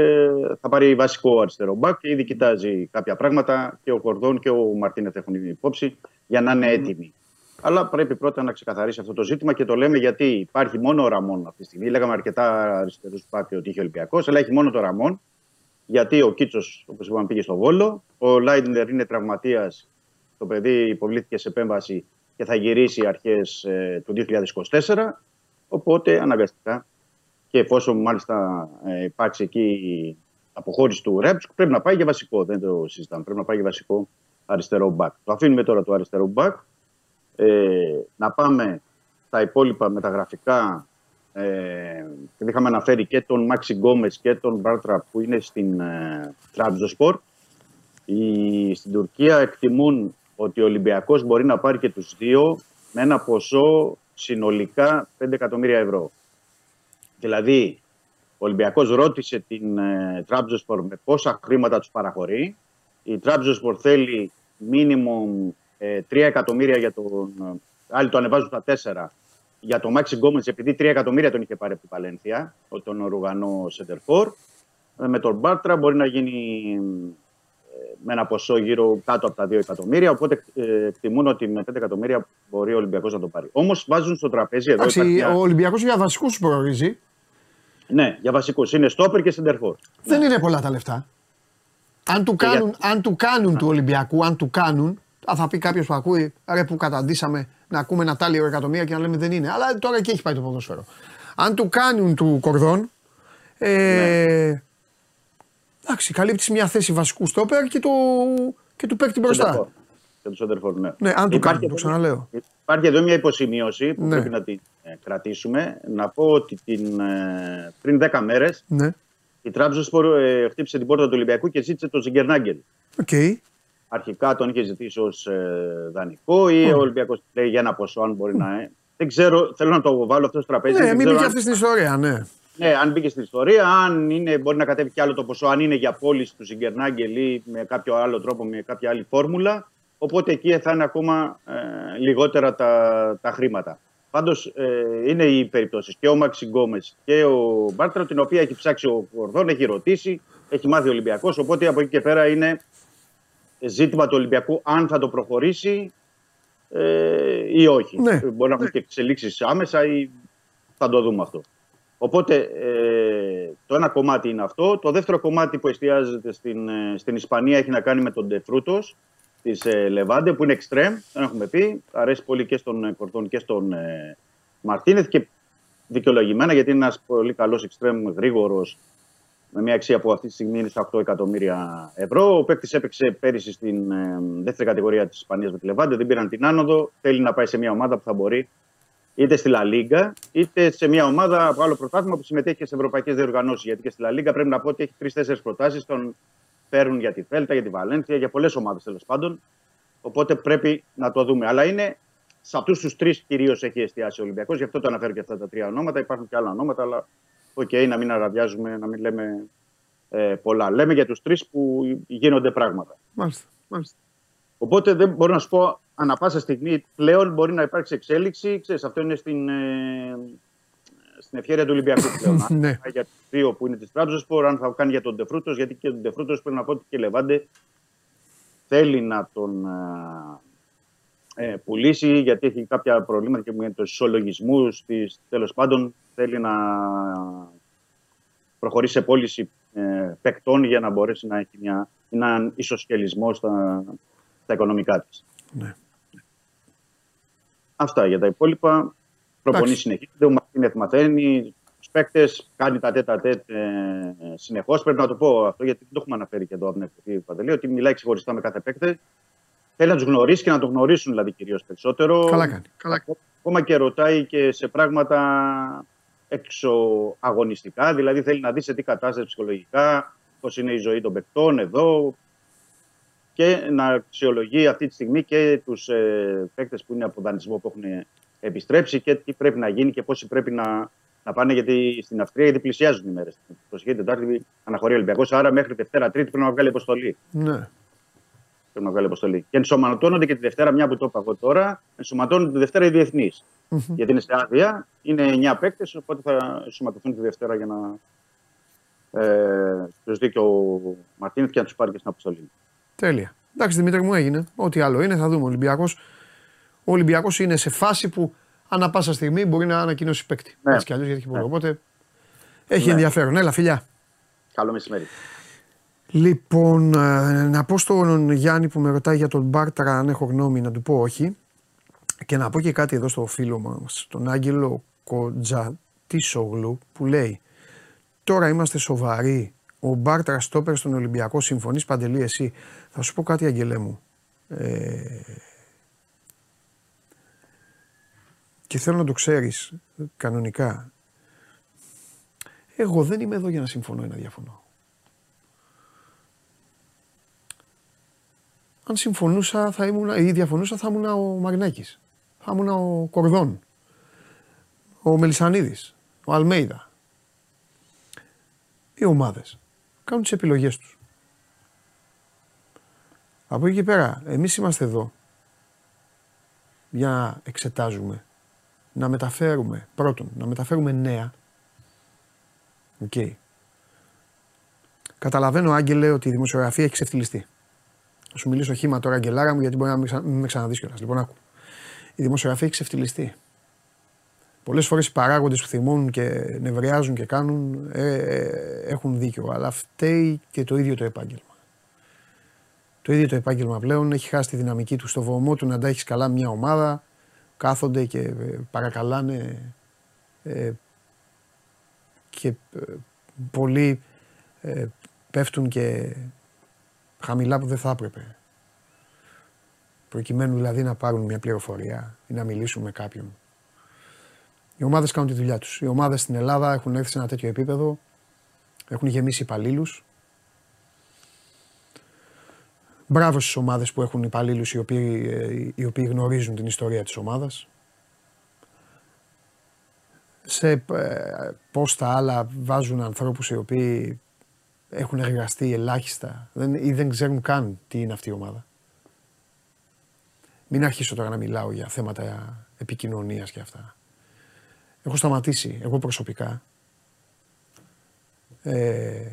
S9: θα πάρει βασικό αριστερό μπακ και ήδη κοιτάζει κάποια πράγματα και ο Κορδόν και ο Μαρτίνεθ έχουν υπόψη για να είναι έτοιμοι. Αλλά πρέπει πρώτα να ξεκαθαρίσει αυτό το ζήτημα και το λέμε γιατί υπάρχει μόνο ο Ραμόν αυτή τη στιγμή. Λέγαμε αρκετά αριστερούς μπακ ότι είχε ο Ολυμπιακός, αλλά έχει μόνο το Ραμόν. Γιατί ο Κίτσος, όπως είπαμε, πήγε στο Βόλο. Ο Λάιντνερ είναι τραυματίας. Το παιδί υποβλήθηκε σε επέμβαση και θα γυρίσει αρχές ε, του 2024. Οπότε αναγκαστικά και εφόσον μάλιστα ε, υπάρξει εκεί η αποχώρηση του Ρέψκ, πρέπει να πάει για βασικό. Δεν το συζητάμε. Πρέπει να πάει για βασικό αριστερό μπακ. Το αφήνουμε τώρα το αριστερό μπακ. Ε, να πάμε στα υπόλοιπα μεταγραφικά. Ε, είχαμε αναφέρει και τον Μάξι Γκόμες και τον Μπάρτρα που είναι στην ε, Τραμπζοσπορ. Οι, στην Τουρκία εκτιμούν ότι ο Ολυμπιακός μπορεί να πάρει και τους δύο με ένα ποσό συνολικά 5 εκατομμύρια ευρώ. Δηλαδή, ο Ολυμπιακός ρώτησε την ε, Τραμπζοσπορ με πόσα χρήματα τους παραχωρεί. Η Τραμπζοσπορ θέλει μίνιμουμ ε, 3 εκατομμύρια για τον... ε, Άλλοι το ανεβάζουν στα 4 για τον Μάξι Γκόμετ, επειδή 3 εκατομμύρια τον είχε πάρει από την Παλένθια, τον Ρουγανό Σεντερφόρ. Ε, Με τον Μπάρτρα μπορεί να γίνει ε, με ένα ποσό γύρω κάτω από τα 2 εκατομμύρια. Οπότε ε, εκτιμούν ότι με 5 εκατομμύρια μπορεί ο Ολυμπιακός να το πάρει. Όμως βάζουν στο τραπέζι εδώ.
S1: Εντάξει,
S8: ε,
S9: υπάρχει μια-
S1: ο Ολυμπιακός για βασικούς προορίζει.
S9: Ναι, για βασικούς. Είναι στόπερ και σεντερφόρ.
S1: Δεν είναι πολλά τα λεφτά. Αν του κάνουν, αν του, κάνουν του Ολυμπιακού, αν του κάνουν, α, θα πει κάποιος που ακούει, ρε που καταντήσαμε να ακούμε ένα τάλιο εκατομμύρια και να λέμε δεν είναι. Αλλά τώρα και έχει πάει το ποδόσφαιρο. Αν του κάνουν του Κορδόν, ε, εντάξει, καλύπτεις μια θέση βασικού στόπερ και του, και του παίκτη μπροστά.
S9: Σεντερφόρ. Και του σεντερφόρ, ναι.
S1: Ναι, αν του
S9: Υπάρχει
S1: κάνουν, το
S9: εδώ-
S1: ξαναλέω.
S9: Υπάρχει εδώ μια υποσημείωση που
S1: Ναι.
S9: πρέπει να την ε, κρατήσουμε. Να πω ότι την, ε, πριν 10 μέρες
S1: Ναι,
S9: η Τραμπζονσπόρ ε, χτύπησε την πόρτα του Ολυμπιακού και ζήτησε τον Ζιγκερνάγκελ.
S1: οκ.
S9: Αρχικά τον είχε ζητήσει ως δανεικό ή ο Ολυμπιακός λέει για ένα ποσό, αν μπορεί να είναι. Δεν ξέρω, θέλω να το βάλω αυτό στο τραπέζι.
S1: Ναι,
S9: δεν
S1: μην
S9: ξέρω
S1: μπήκε
S9: αν-
S1: αυτή στην ιστορία, ναι.
S9: Ναι, αν μπήκε στην ιστορία, αν είναι, μπορεί να κατέβει κι άλλο το ποσό, αν είναι για πώληση του Ζιγκερνάγκελ ή με κάποιο άλλο τρόπο, με κάποια άλλη φόρμουλα. Οπότε εκεί θα είναι ακόμα ε, λιγότερα τα, τα χρήματα. Πάντως ε, είναι οι περιπτώσεις. Και ο Μάξι Γκόμες και ο Μπάρτρα, την οποία έχει ψάξει ο Κορδόν, έχει ρωτήσει, έχει μάθει ο Ολυμπιακός. Οπότε από εκεί και πέρα είναι ζήτημα του Ολυμπιακού αν θα το προχωρήσει ε, ή όχι.
S1: Ναι.
S9: Μπορεί να έχουν και εξελίξεις άμεσα ή θα το δούμε αυτό. Οπότε ε, το ένα κομμάτι είναι αυτό. Το δεύτερο κομμάτι που εστιάζεται στην, ε, στην Ισπανία έχει να κάνει με τον Ντεφρούτο της ε, Λεβάντε που είναι εξτρέμ. Δεν έχουμε πει. Αρέσει πολύ και στον ε, Κορδόν και στον ε, Μαρτίνεθ και δικαιολογημένα γιατί είναι ένας πολύ καλός εξτρέμ γρήγορος με μια αξία που αυτή τη στιγμή είναι στα 8 εκατομμύρια ευρώ. Ο παίκτης έπαιξε πέρυσι στην ε, δεύτερη κατηγορία της Ισπανίας με τη Λεβάντε. Δεν πήραν την άνοδο. Θέλει να πάει σε μια ομάδα που θα μπορεί είτε στη Λα Λίγκα, είτε σε μια ομάδα από άλλο πρωτάθλημα που συμμετέχει και σε ευρωπαϊκές διοργανώσεις. Γιατί και στη Λα Λίγκα πρέπει να πω ότι έχει τρει-τέσσερι προτάσεις. Τον παίρνουν για τη Θέλτα, για τη Βαλένθια, για πολλές ομάδες τέλος πάντων. Οπότε πρέπει να το δούμε. Αλλά είναι σε αυτούς τους τρεις κυρίως έχει εστιάσει ο Ολυμπιακός. Γι' αυτό το αναφέρω και αυτά τα τρία ονόματα. Υπάρχουν και άλλα ονόματα, αλλά οκ, να μην αραδιάζουμε, να μην λέμε ε, πολλά. Λέμε για τους τρεις που γίνονται πράγματα.
S1: Μάλιστα. μάλιστα.
S9: Οπότε δεν μπορώ να σου πω ανά πάσα στιγμή πλέον μπορεί να υπάρξει εξέλιξη. Ξέρεις, αυτό είναι στην, ε, στην ευχαίρεια του Ολυμπιακού πλέον. αν
S1: Ναι.
S9: θα κάνει για τους δύο που είναι της Τραμπζονσπορ, αν θα κάνει για τον Ντεφρούτο, γιατί και τον Ντεφρούτο πρέπει να πω ότι και η Λεβάντε θέλει να τον ε, ε, πουλήσει, γιατί έχει κάποια προβλήματα και με τους ισολογισμούς της. Τέλος πάντων, θέλει να προχωρήσει σε πώληση ε, παικτών για να μπορέσει να έχει μια, έναν ισοσκελισμό στα, στα οικονομικά της.
S1: Ναι.
S9: Αυτά για τα υπόλοιπα. Προπονεί
S1: Εντάξει.
S9: συνεχίζεται. Ο Μαρτίνεθ μαθαίνει τους παίκτες, κάνει τα τέτα τέτ ε, συνεχώς. Πρέπει να το πω αυτό γιατί δεν το έχουμε αναφέρει και εδώ από την εκπομπή Παντελή, ότι μιλάει ξεχωριστά με κάθε παίκτη. Θέλει να τους γνωρίσει και να τον γνωρίσουν δηλαδή κυρίως περισσότερο.
S1: Καλά κάνει. Καλά.
S9: Ακόμα και ρωτάει και σε πράγματα εξωαγωνιστικά, δηλαδή θέλει να δει σε τι κατάσταση ψυχολογικά, πώς είναι η ζωή των παικτών εδώ και να αξιολογεί αυτή τη στιγμή και τους ε, παίκτες που είναι από δανεισμό που έχουν επιστρέψει και τι πρέπει να γίνει και πόσοι πρέπει να, να πάνε γιατί στην Αυστρία γιατί πλησιάζουν οι μέρες. Προσεχή Τετάρτη αναχωρεί ο Ολυμπιακός, άρα μέχρι Δευτέρα Τρίτη πρέπει να βγάλει αποστολή.
S1: Ναι.
S9: Πρέπει να βγάλει αποστολή. Και ενσωματώνονται και τη Δευτέρα, μια που το είπα εγώ τώρα, ενσωματώνονται τη Δευτέρα οι διεθνείς. Γιατί είναι σε άδεια, είναι 9 παίκτες, οπότε θα ενσωματωθούν τη Δευτέρα για να ε, τους δει και ο Μαρτίνεθ και να τους πάρει και στην αποστολή.
S1: Τέλεια. Εντάξει, Δημήτρη μου έγινε. Ό,τι άλλο είναι, θα δούμε. Ο Ολυμπιακό ο Ολυμπιακός είναι σε φάση που ανά πάσα στιγμή μπορεί να ανακοινώσει παίκτη.
S9: Ναι.
S1: Έτσι κι αλλιώς γιατί έχει πολύ.
S9: Ναι.
S1: Οπότε έχει
S9: Ναι.
S1: ενδιαφέρον. Έλα, φιλιά.
S9: Καλό μεσημέρι.
S1: Λοιπόν, ε, να πω στον Γιάννη που με ρωτάει για τον Μπάρτρα αν έχω γνώμη να του πω όχι. Και να πω και κάτι εδώ στο φίλο μας, τον Άγγελο Κοντζατίσογλου που λέει Τώρα είμαστε σοβαροί. Ο Μπάρτρα στόπερ στον Ολυμπιακό συμφωνείς Παντελή εσύ. Θα σου πω κάτι Αγγελέ μου. Ε, και θέλω να το ξέρεις κανονικά. Εγώ δεν είμαι εδώ για να συμφωνώ ή να διαφωνώ. Αν συμφωνούσα θα ήμουν, ή διαφωνούσα θα ήμουν ο Μαρινάκης. Θα ήμουν ο Κορδόν. Ο Μελισανίδης. Ο Αλμέιδα. Οι ομάδες κάνουν τις επιλογές τους. Από εκεί και πέρα, εμείς είμαστε εδώ για να εξετάζουμε, να μεταφέρουμε, πρώτον, να μεταφέρουμε νέα. Οκ. Καταλαβαίνω, Άγγελε, ότι η δημοσιογραφία έχει ξεφτιλιστεί. Θα σου μιλήσω χύμα τώρα, Αγγελάρα μου, γιατί μπορεί να μην ξα... μην με ξαναδείς κιόλας. Λοιπόν, άκου. Η δημοσιογραφία έχει ξεφτυλιστεί. Πολλές φορές οι παράγοντες που θυμώνουν και νευριάζουν και κάνουν ε, ε, έχουν δίκιο. Αλλά φταίει και το ίδιο το επάγγελμα. Το ίδιο το επάγγελμα πλέον έχει χάσει τη δυναμική του στο βωμό του να τα έχεις καλά μια ομάδα. Κάθονται και ε, παρακαλάνε ε, και ε, πολλοί ε, πέφτουν και χαμηλά που δεν θα έπρεπε. Προκειμένου δηλαδή να πάρουν μια πληροφορία ή να μιλήσουν με κάποιον. Οι ομάδες κάνουν τη δουλειά τους. Οι ομάδες στην Ελλάδα έχουν έρθει σε ένα τέτοιο επίπεδο, έχουν γεμίσει υπαλλήλους. Μπράβο στις ομάδες που έχουν υπαλλήλους οι οποίοι, ε, οι οποίοι γνωρίζουν την ιστορία της ομάδας. Σε ε, πώς τα άλλα βάζουν ανθρώπους οι οποίοι έχουν εργαστεί ελάχιστα δεν, ή δεν ξέρουν καν τι είναι αυτή η ομάδα. Μην αρχίσω τώρα να μιλάω για θέματα επικοινωνίας και αυτά. Έχω σταματήσει, εγώ προσωπικά, ε,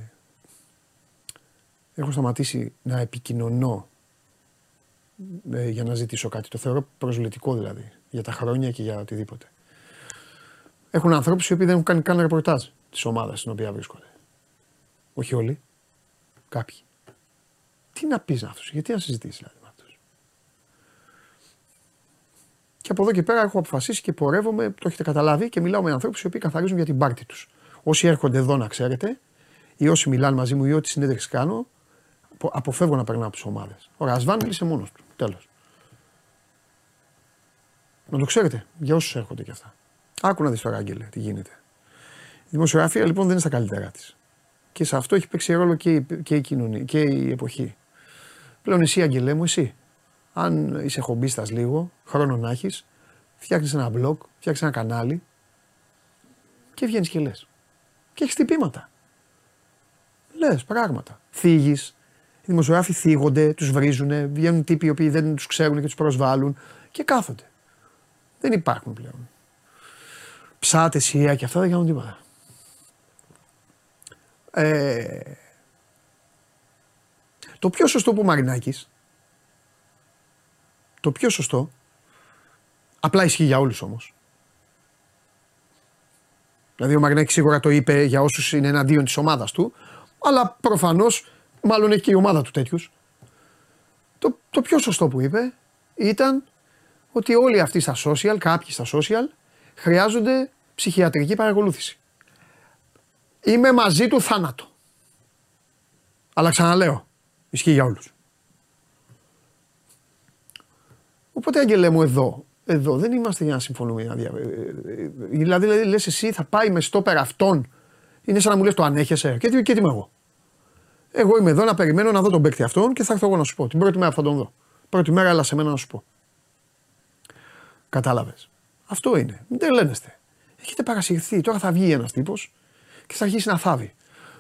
S1: έχω σταματήσει να επικοινωνώ ε, για να ζητήσω κάτι. Το θεωρώ προσβλητικό δηλαδή, για τα χρόνια και για οτιδήποτε. Έχουν ανθρώπους οι οποίοι δεν έχουν κάνει καν ρεπορτάζ της ομάδας στην οποία βρίσκονται. Όχι όλοι. Κάποιοι. Τι να πεις με αυτούς, γιατί να συζητήσεις δηλαδή με αυτούς; Και από εδώ και πέρα έχω αποφασίσει και πορεύομαι, το έχετε καταλάβει, και μιλάω με ανθρώπους οι οποίοι καθαρίζουν για την πάρτη τους. Όσοι έρχονται εδώ να ξέρετε, ή όσοι μιλάνε μαζί μου ή ό,τι συνέντευξη κάνω, απο- αποφεύγω να περνάω από τις ομάδες. Ο Ρασβάν μίλησε μόνος του. Τέλος. Να το ξέρετε, για όσους έρχονται και αυτά. Άκου να δεις τώρα, Άγγελε, τι γίνεται. Η δημοσιογραφία λοιπόν δεν είναι στα καλύτερά της. Και σε αυτό έχει παίξει ρόλο και η, και η κοινωνία και η εποχή. Πλέον εσύ, Αγγελέ μου, εσύ. Αν είσαι χομπίστας λίγο, χρόνο να έχεις, φτιάχνεις ένα blog, φτιάχνεις ένα κανάλι και βγαίνεις και λες. Και έχεις τυπήματα. Λες πράγματα. Θίγεις. Οι δημοσιογράφοι θίγονται, τους βρίζουν, βγαίνουν τύποι οι οποίοι δεν τους ξέρουν και τους προσβάλλουν και κάθονται. Δεν υπάρχουν πλέον. Ψάτες, σιέα και αυτά δεν κάνουν τίποτα. Ε, το πιο σωστό που ο Μαρινάκης, το πιο σωστό, απλά ισχύει για όλους όμως. Δηλαδή ο Μαρινάκης σίγουρα το είπε για όσους είναι εναντίον της ομάδας του, αλλά προφανώς μάλλον έχει και η ομάδα του τέτοιους. Το, το πιο σωστό που είπε ήταν ότι όλοι αυτοί στα social, κάποιοι στα social, χρειάζονται ψυχιατρική παρακολούθηση. Είμαι μαζί του θάνατο. Αλλά ξαναλέω, ισχύει για όλους. Οπότε Άγγελε μου εδώ, εδώ δεν είμαστε για να συμφωνούμε. για να δια- ε, ε, ε, Δηλαδή, δηλαδή λες εσύ θα πάει με στόπερ αυτόν. Είναι σαν να μου λες το ανέχεσαι και τι, και τι είμαι εγώ. Εγώ είμαι εδώ να περιμένω να δω τον παίκτη αυτόν και θα έρθω εγώ να σου πω. Την πρώτη μέρα που θα τον δω. Πρώτη μέρα, αλλά σε μένα να σου πω. Κατάλαβες. Αυτό είναι. Μην τρελαίνεστε. Έχετε παρασυρθεί. Τώρα θα βγει ένας τύπος και θα αρχίσει να θάβει.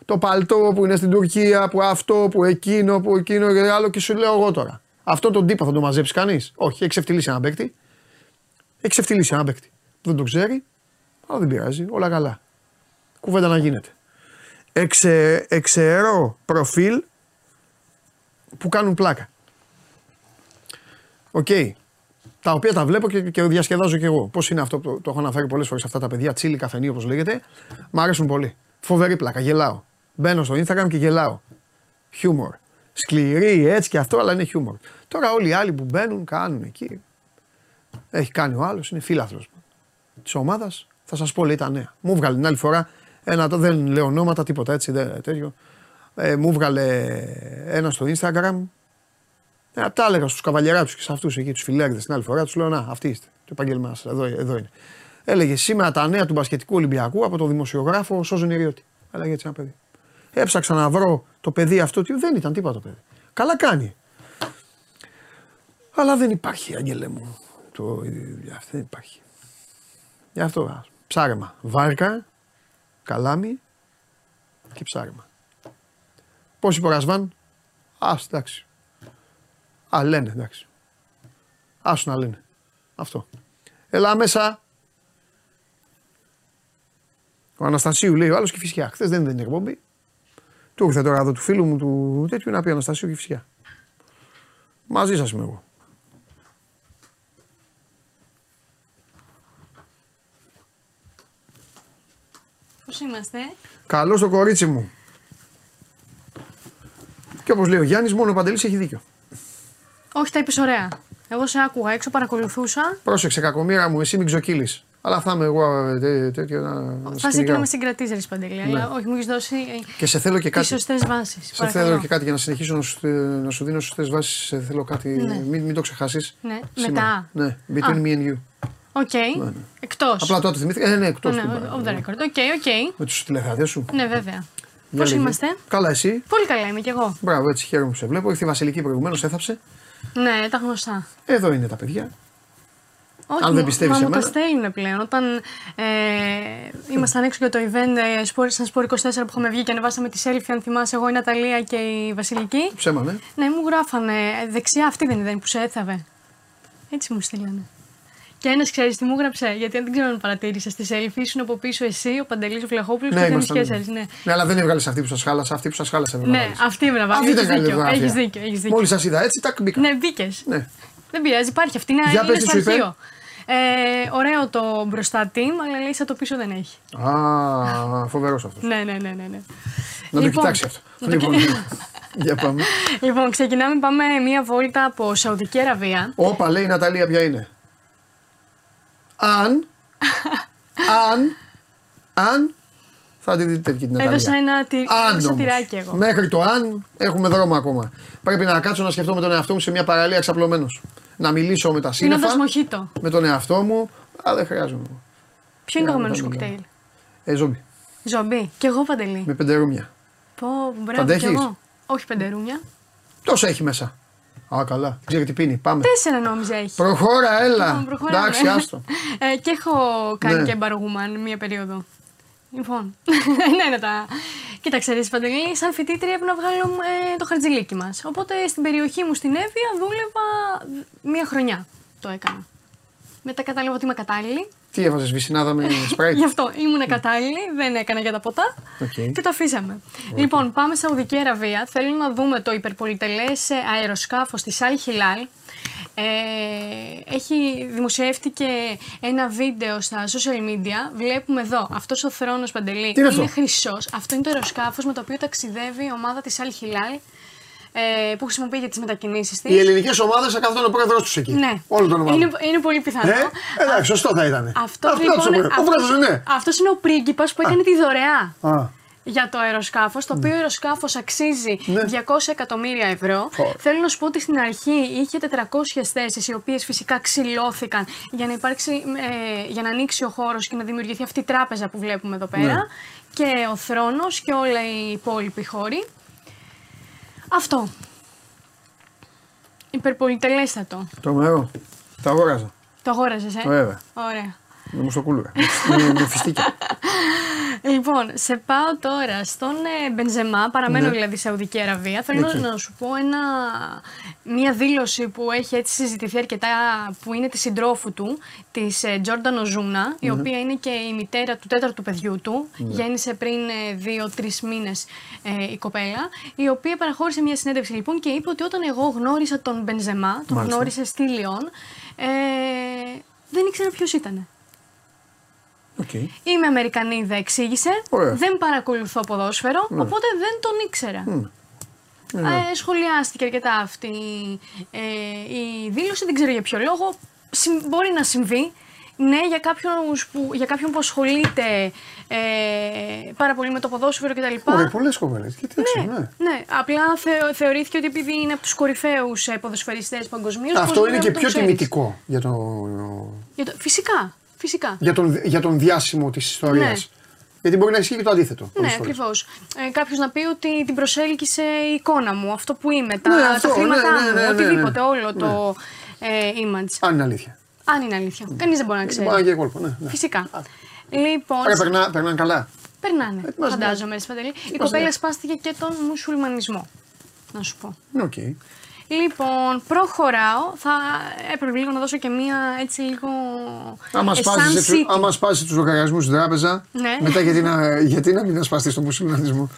S1: Το παλτό που είναι στην Τουρκία, που αυτό, που εκείνο, που εκείνο και άλλο και σου λέω εγώ τώρα. Αυτό τον τύπο θα τον μαζέψει κανείς. Όχι, έχει ξεφτυλίσει έναν παίκτη. Έχει ξεφτυλίσει έναν παίκτη. Δεν το ξέρει, αλλά δεν πειράζει. Όλα καλά. Κουβέντα να γίνεται. Εξε, εξαιρώ προφίλ που κάνουν πλάκα. Οκ. Τα οποία τα βλέπω και, και διασκεδάζω κι εγώ. Πώς είναι αυτό που το, το έχω αναφέρει πολλές φορές αυτά τα παιδιά, τσίλι καφενή όπως λέγεται. Μ' αρέσουν πολύ. Φοβερή πλάκα, γελάω. Μπαίνω στο Instagram και γελάω. Χιούμορ. Σκληρή έτσι και αυτό, αλλά είναι χιούμορ. Τώρα όλοι οι άλλοι που μπαίνουν κάνουν εκεί. Έχει κάνει ο άλλος, είναι φίλαθλο της ομάδας. Θα σας πω λέει τα νέα. Μου βγάλε την άλλη φορά ένα, το- δεν λέω ονόματα, τίποτα έτσι, δεν, τέτοιο. Ε, μου βγάλε ένα στο Instagram. Ε, τα έλεγα στους καβαλιεράτους και σε αυτούς εκεί, τους φιλέρδε την άλλη φορά. Τους λέω: Να, αυτοί είστε. Το επάγγελμά σας. Εδώ, εδώ είναι. Έλεγε σήμερα τα νέα του μπασκετικού Ολυμπιακού από τον δημοσιογράφο Σόζον Ιριώτη. Έλεγε έτσι ένα παιδί. Έψαξα να βρω το παιδί αυτό. Τι, δεν ήταν τίποτα το παιδί. Καλά κάνει. Αλλά δεν υπάρχει, Αγγέλε μου. Το, η δουλειά αυτή δεν υπάρχει. Γι' αυτό α, ψάρεμα. Βάρκα, καλάμι και ψάρεμα. Πώς είπε ο Ρασβάν. Α, εντάξει. Α, λένε, εντάξει. Άσου να λένε. Αυτό. Έλα μέσα. Ο Αναστασίου λέει ο άλλος και φυσικά. Χθες δεν ήταν εκπομπή. Του ήρθε τώρα εδώ του φίλου μου του τέτοιου να πει Αναστασίου και φυσικά. Μαζί σας είμαι εγώ.
S11: Πώς είμαστε,
S1: Καλό το κορίτσι μου. Και όπως λέει ο Γιάννης, μόνο ο Παντελής έχει δίκιο.
S11: Όχι, τα είπες ωραία. Εγώ σε άκουγα έξω, παρακολουθούσα.
S1: Πρόσεξε, κακομήρα μου, εσύ μην ξοκύλεις. Αλλά θα είμαι εγώ ε, τέ- τέτοιο να. να
S11: Θα
S1: σε
S11: σε και να
S1: κυνηγάω.
S11: με συγκρατήσει, Ρε Παντελή. Αλλά όχι, μου έχεις δώσει ε,
S1: Και σε θέλω και
S11: τι
S1: κάτι.
S11: σωστέ βάσεις.
S1: Σε θέλω και κάτι για να συνεχίσω να σου, να σου δίνω σωστέ βάσεις. Σε θέλω κάτι.
S11: Ναι.
S1: Μην, μην το ξεχάσεις.
S11: Ναι, μετά.
S1: Ναι, between
S11: Α.
S1: me and you.
S11: Οκ.
S1: ναι.
S11: Εκτός.
S1: Απλά τότε θυμήθηκα. Ε, ναι, εκτός
S11: Ναι, off the record. Οκ, οκ.
S1: Με τους τηλεθεατές σου.
S11: Ναι, βέβαια.
S1: Για
S11: Πώς
S1: λέγε.
S11: είμαστε;
S1: Καλά, εσύ.
S11: Πολύ καλά είμαι κι εγώ.
S1: Μπράβο, έτσι χαίρομαι που σε βλέπω. Ήρθε η Βασιλική προηγουμένως, έθαψε.
S11: Ναι, τα γνωστά.
S1: Εδώ είναι τα παιδιά.
S11: Όχι,
S1: Αν δεν
S11: μου-
S1: πιστεύεις
S11: μα
S1: σε
S11: μου τα
S1: μένα.
S11: στέλνουν πλέον. Όταν ε, ήμασταν έξω για το event ε, σπορ- σαν Σπορ 24 που είχαμε βγει και ανεβάσαμε τη selfie, αν θυμάσαι, εγώ η Ναταλία και η Βασιλική.
S1: Ψέμα, ναι.
S11: Ναι, μου γράφανε ε, δεξιά αυτή δεν ήταν που σε έθαβε. Έτσι μου στείλανε. Και ένα ξέρεις τι μου έγραψε, γιατί δεν ξέρω αν παρατήρησες στη selfie, ήσουν από πίσω εσύ, ο Παντελής ο Βλαχόπουλος
S1: Ναι,
S11: και ο Θέμη
S1: ήμασταν.
S11: Κέσσαρη. Ναι.
S1: Ναι, αλλά δεν έβγαλες αυτή που σας χάλασε. Αυτή που σας χάλασε. έπρεπε να
S11: ναι,
S1: βάλεις.
S11: αυτή με να βάλει.
S1: Αυτή ήταν καλή
S11: δίκιο.
S1: φωτογραφία.
S11: Έχεις δίκιο, έχεις δίκιο.
S1: Μόλις σας είδα έτσι, τάκ μπήκα.
S11: Ναι, μπήκες.
S1: Ναι.
S11: Δεν πειράζει, υπάρχει αυτή. Είναι,
S1: Για
S11: είναι
S1: πες τι
S11: στο
S1: σου είπε.
S11: αρχείο. Ε, ωραίο το μπροστά team, αλλά λέει σαν το πίσω δεν έχει.
S1: Α, φοβερός αυτός.
S11: Ναι, ναι, ναι, ναι. ναι.
S1: Να το
S11: Λοιπόν,
S1: κοιτάξει αυτό.
S11: να το
S1: Λοιπόν,
S11: κοι-
S1: για πάμε.
S11: Λοιπόν, ξεκινάμε, πάμε μία βόλτα από Σαουδική Αραβία.
S1: Όπα, λέει η Ναταλία ποια είναι. Αν, αν, αν, θα τη δείτε και την Ναταλία.
S11: Έδωσα ένα, τυ...
S1: Αν
S11: έδωσα
S1: όμως.
S11: τυράκι εγώ.
S1: Μέχρι το αν έχουμε δρόμο ακόμα. Πρέπει να κάτσω να σκεφτώ με τον εαυτό μου σε μια παραλία ξαπλωμένο. Να μιλήσω με τα σύννεφα.
S11: Πίνοντα μοχίτο.
S1: Με τον εαυτό μου. Α, δεν χρειάζομαι.
S11: Ποιο είναι το
S1: Ε,
S11: αγαπημένο σου
S1: δεν μιλάω.
S11: κοκτέιλ;
S1: Ε, ζόμπι.
S11: Ζομπί. Και εγώ παντελή.
S1: Με πέντε ρούμια.
S11: Πω, μπράβο κι
S1: αντέχεις;
S11: εγώ. Όχι πεντερούμια.
S1: Τόσα έχει μέσα. Α, καλά. Δεν ξέρει τι πίνει. Πάμε.
S11: Τέσσερα νόμιζα έχει.
S1: Προχώρα, έλα.
S11: Λοιπόν, προχωράμε.
S1: Εντάξει, άστο.
S11: Ε, και έχω κάνει
S1: Ναι.
S11: και μπαργούμαν μία περίοδο. Λοιπόν, ναι, ναι, τα. Κοίταξε, ρε Παντελή, σαν φοιτήτρια έπρεπε να βγάλω ε, το χαρτζηλίκι μας. Οπότε στην περιοχή μου στην Εύβοια δούλευα μία χρονιά. Το έκανα. Μετά κατάλαβα ότι είμαι κατάλληλη.
S1: Τι έβαζες, βυσινάδα με Sprite.
S11: Γι' αυτό ήμουν κατάλληλη, δεν έκανα για τα ποτά
S1: Οκ.
S11: και το αφήσαμε. Λοιπόν, πάμε Σαουδική Αραβία. Θέλω να δούμε το υπερπολυτελές αεροσκάφος της Al Hilal. Ε, έχει δημοσιεύτηκε ένα βίντεο στα social media. Βλέπουμε εδώ, αυτός ο θρόνος Παντελή
S1: Τι είναι αυτό;
S11: χρυσός. Αυτό είναι το αεροσκάφος με το οποίο ταξιδεύει η ομάδα της Al Hilal ε, που χρησιμοποιεί για τις μετακινήσεις της.
S1: Οι ελληνικές ομάδες θα καθόταν ο πρόεδρος τους εκεί.
S11: Ναι.
S1: Όλο τον ομάδα.
S11: Είναι, είναι πολύ πιθανό.
S1: Ε, εντάξει, σωστό θα ήταν.
S11: Αυτό
S1: Αυτό
S11: λοιπόν,
S1: είναι ο πρόεδρος, ναι.
S11: αυτός είναι ο πρίγκιπας που έκανε τη δωρεά
S1: Α,
S11: για το αεροσκάφος, το οποίο αεροσκάφος αξίζει
S1: Ναι.
S11: 200 εκατομμύρια ευρώ.
S1: Φω.
S11: Θέλω να σου πω ότι στην αρχή είχε 400 θέσεις, οι οποίες φυσικά ξυλώθηκαν για να, υπάρξει, ε, για να ανοίξει ο χώρος και να δημιουργηθεί αυτή η τράπεζα που βλέπουμε εδώ πέρα.
S1: Ναι.
S11: Και ο θρόνος και όλα οι υπόλοιποι χώροι. Αυτό. Υπερπολιτελέστατο.
S1: τρομερό. Τα αγόραζα.
S11: Το αγόραζε, ε;
S1: Βέβαια.
S11: Ωραία.
S1: Με μουστοκούλουρα. με, με φιστίκια.
S11: Λοιπόν, σε πάω τώρα στον ε, Μπενζεμά, παραμένω
S1: Ναι.
S11: δηλαδή σε Σαουδική Αραβία. Θέλω
S1: Εκεί.
S11: να σου πω ένα, μια δήλωση που έχει έτσι συζητηθεί αρκετά, που είναι της συντρόφου του, της ε, Τζόρνταν Οζούνα, η οποία είναι και η μητέρα του τέταρτου παιδιού του. Γέννησε πριν ε, δύο-τρεις μήνες ε, η κοπέλα, η οποία παραχώρησε μια συνέντευξη λοιπόν και είπε ότι όταν εγώ γνώρισα τον Μπενζεμά, τον
S1: Μάλιστα.
S11: γνώρισε στη Λιόν, ε, δεν ήξερα ποιος ήταν.
S1: Οκ.
S11: Είμαι Αμερικανίδα, εξήγησε.
S1: Ωραία.
S11: Δεν παρακολουθώ ποδόσφαιρο, οπότε δεν τον ήξερα. Ε, σχολιάστηκε αρκετά αυτή ε, η δήλωση, δεν ξέρω για ποιο λόγο. Συμ- μπορεί να συμβεί. Ναι, για κάποιον που, για κάποιον που ασχολείται ε, πάρα πολύ με το ποδόσφαιρο κτλ.
S1: Ωραία, πολλές κοπέλες. Και τι έξω, ναι.
S11: Ναι, απλά θε, θεωρήθηκε ότι επειδή είναι από τους κορυφαίους ε, ποδοσφαιριστές παγκοσμίως.
S1: Αυτό είναι και πιο τιμητικό για, το,
S11: Φυσικά, φυσικά.
S1: για, τον, για τον διάσημο της ιστορίας.
S11: Ναι.
S1: Γιατί μπορεί να ισχύει και το αντίθετο. πολλές
S11: Ναι,
S1: φορές.
S11: ακριβώς. Ε, Κάποιος να πει ότι την προσέλκυσε η εικόνα μου, αυτό που είμαι, τα,
S1: Ναι,
S11: τα
S1: αυτό,
S11: χρήματά
S1: ναι, ναι,
S11: μου,
S1: ναι, ναι,
S11: οτιδήποτε,
S1: ναι.
S11: όλο το ε, image.
S1: Αν είναι αλήθεια.
S11: Αν είναι αλήθεια. Κανείς δεν μπορεί να ξέρει.
S1: Μπορεί να είναι και κόλπο. Ναι, ναι.
S11: Φυσικά. Λοιπόν,
S1: Άρα περνά, περνάνε καλά.
S11: περνάνε.
S1: Ετοιμάζεται.
S11: Φαντάζομαι, ρε Παντελή. Η
S1: Ετοιμάζεται.
S11: κοπέλα ασπάστηκε και τον μουσουλμανισμό. Να σου πω.
S1: Ναι, οκ.
S11: Λοιπόν, προχωράω. Θα έπρεπε λίγο να δώσω και μία έτσι λίγο.
S1: Άμα
S11: ε,
S1: σπάσεις
S11: Sun
S1: τους,
S11: City.
S1: άμα σπάσεις τους λογαριασμούς στην τράπεζα,
S11: Ναι.
S1: μετά γιατί να, γιατί να μην ασπαστείς τον μουσουλμανισμό.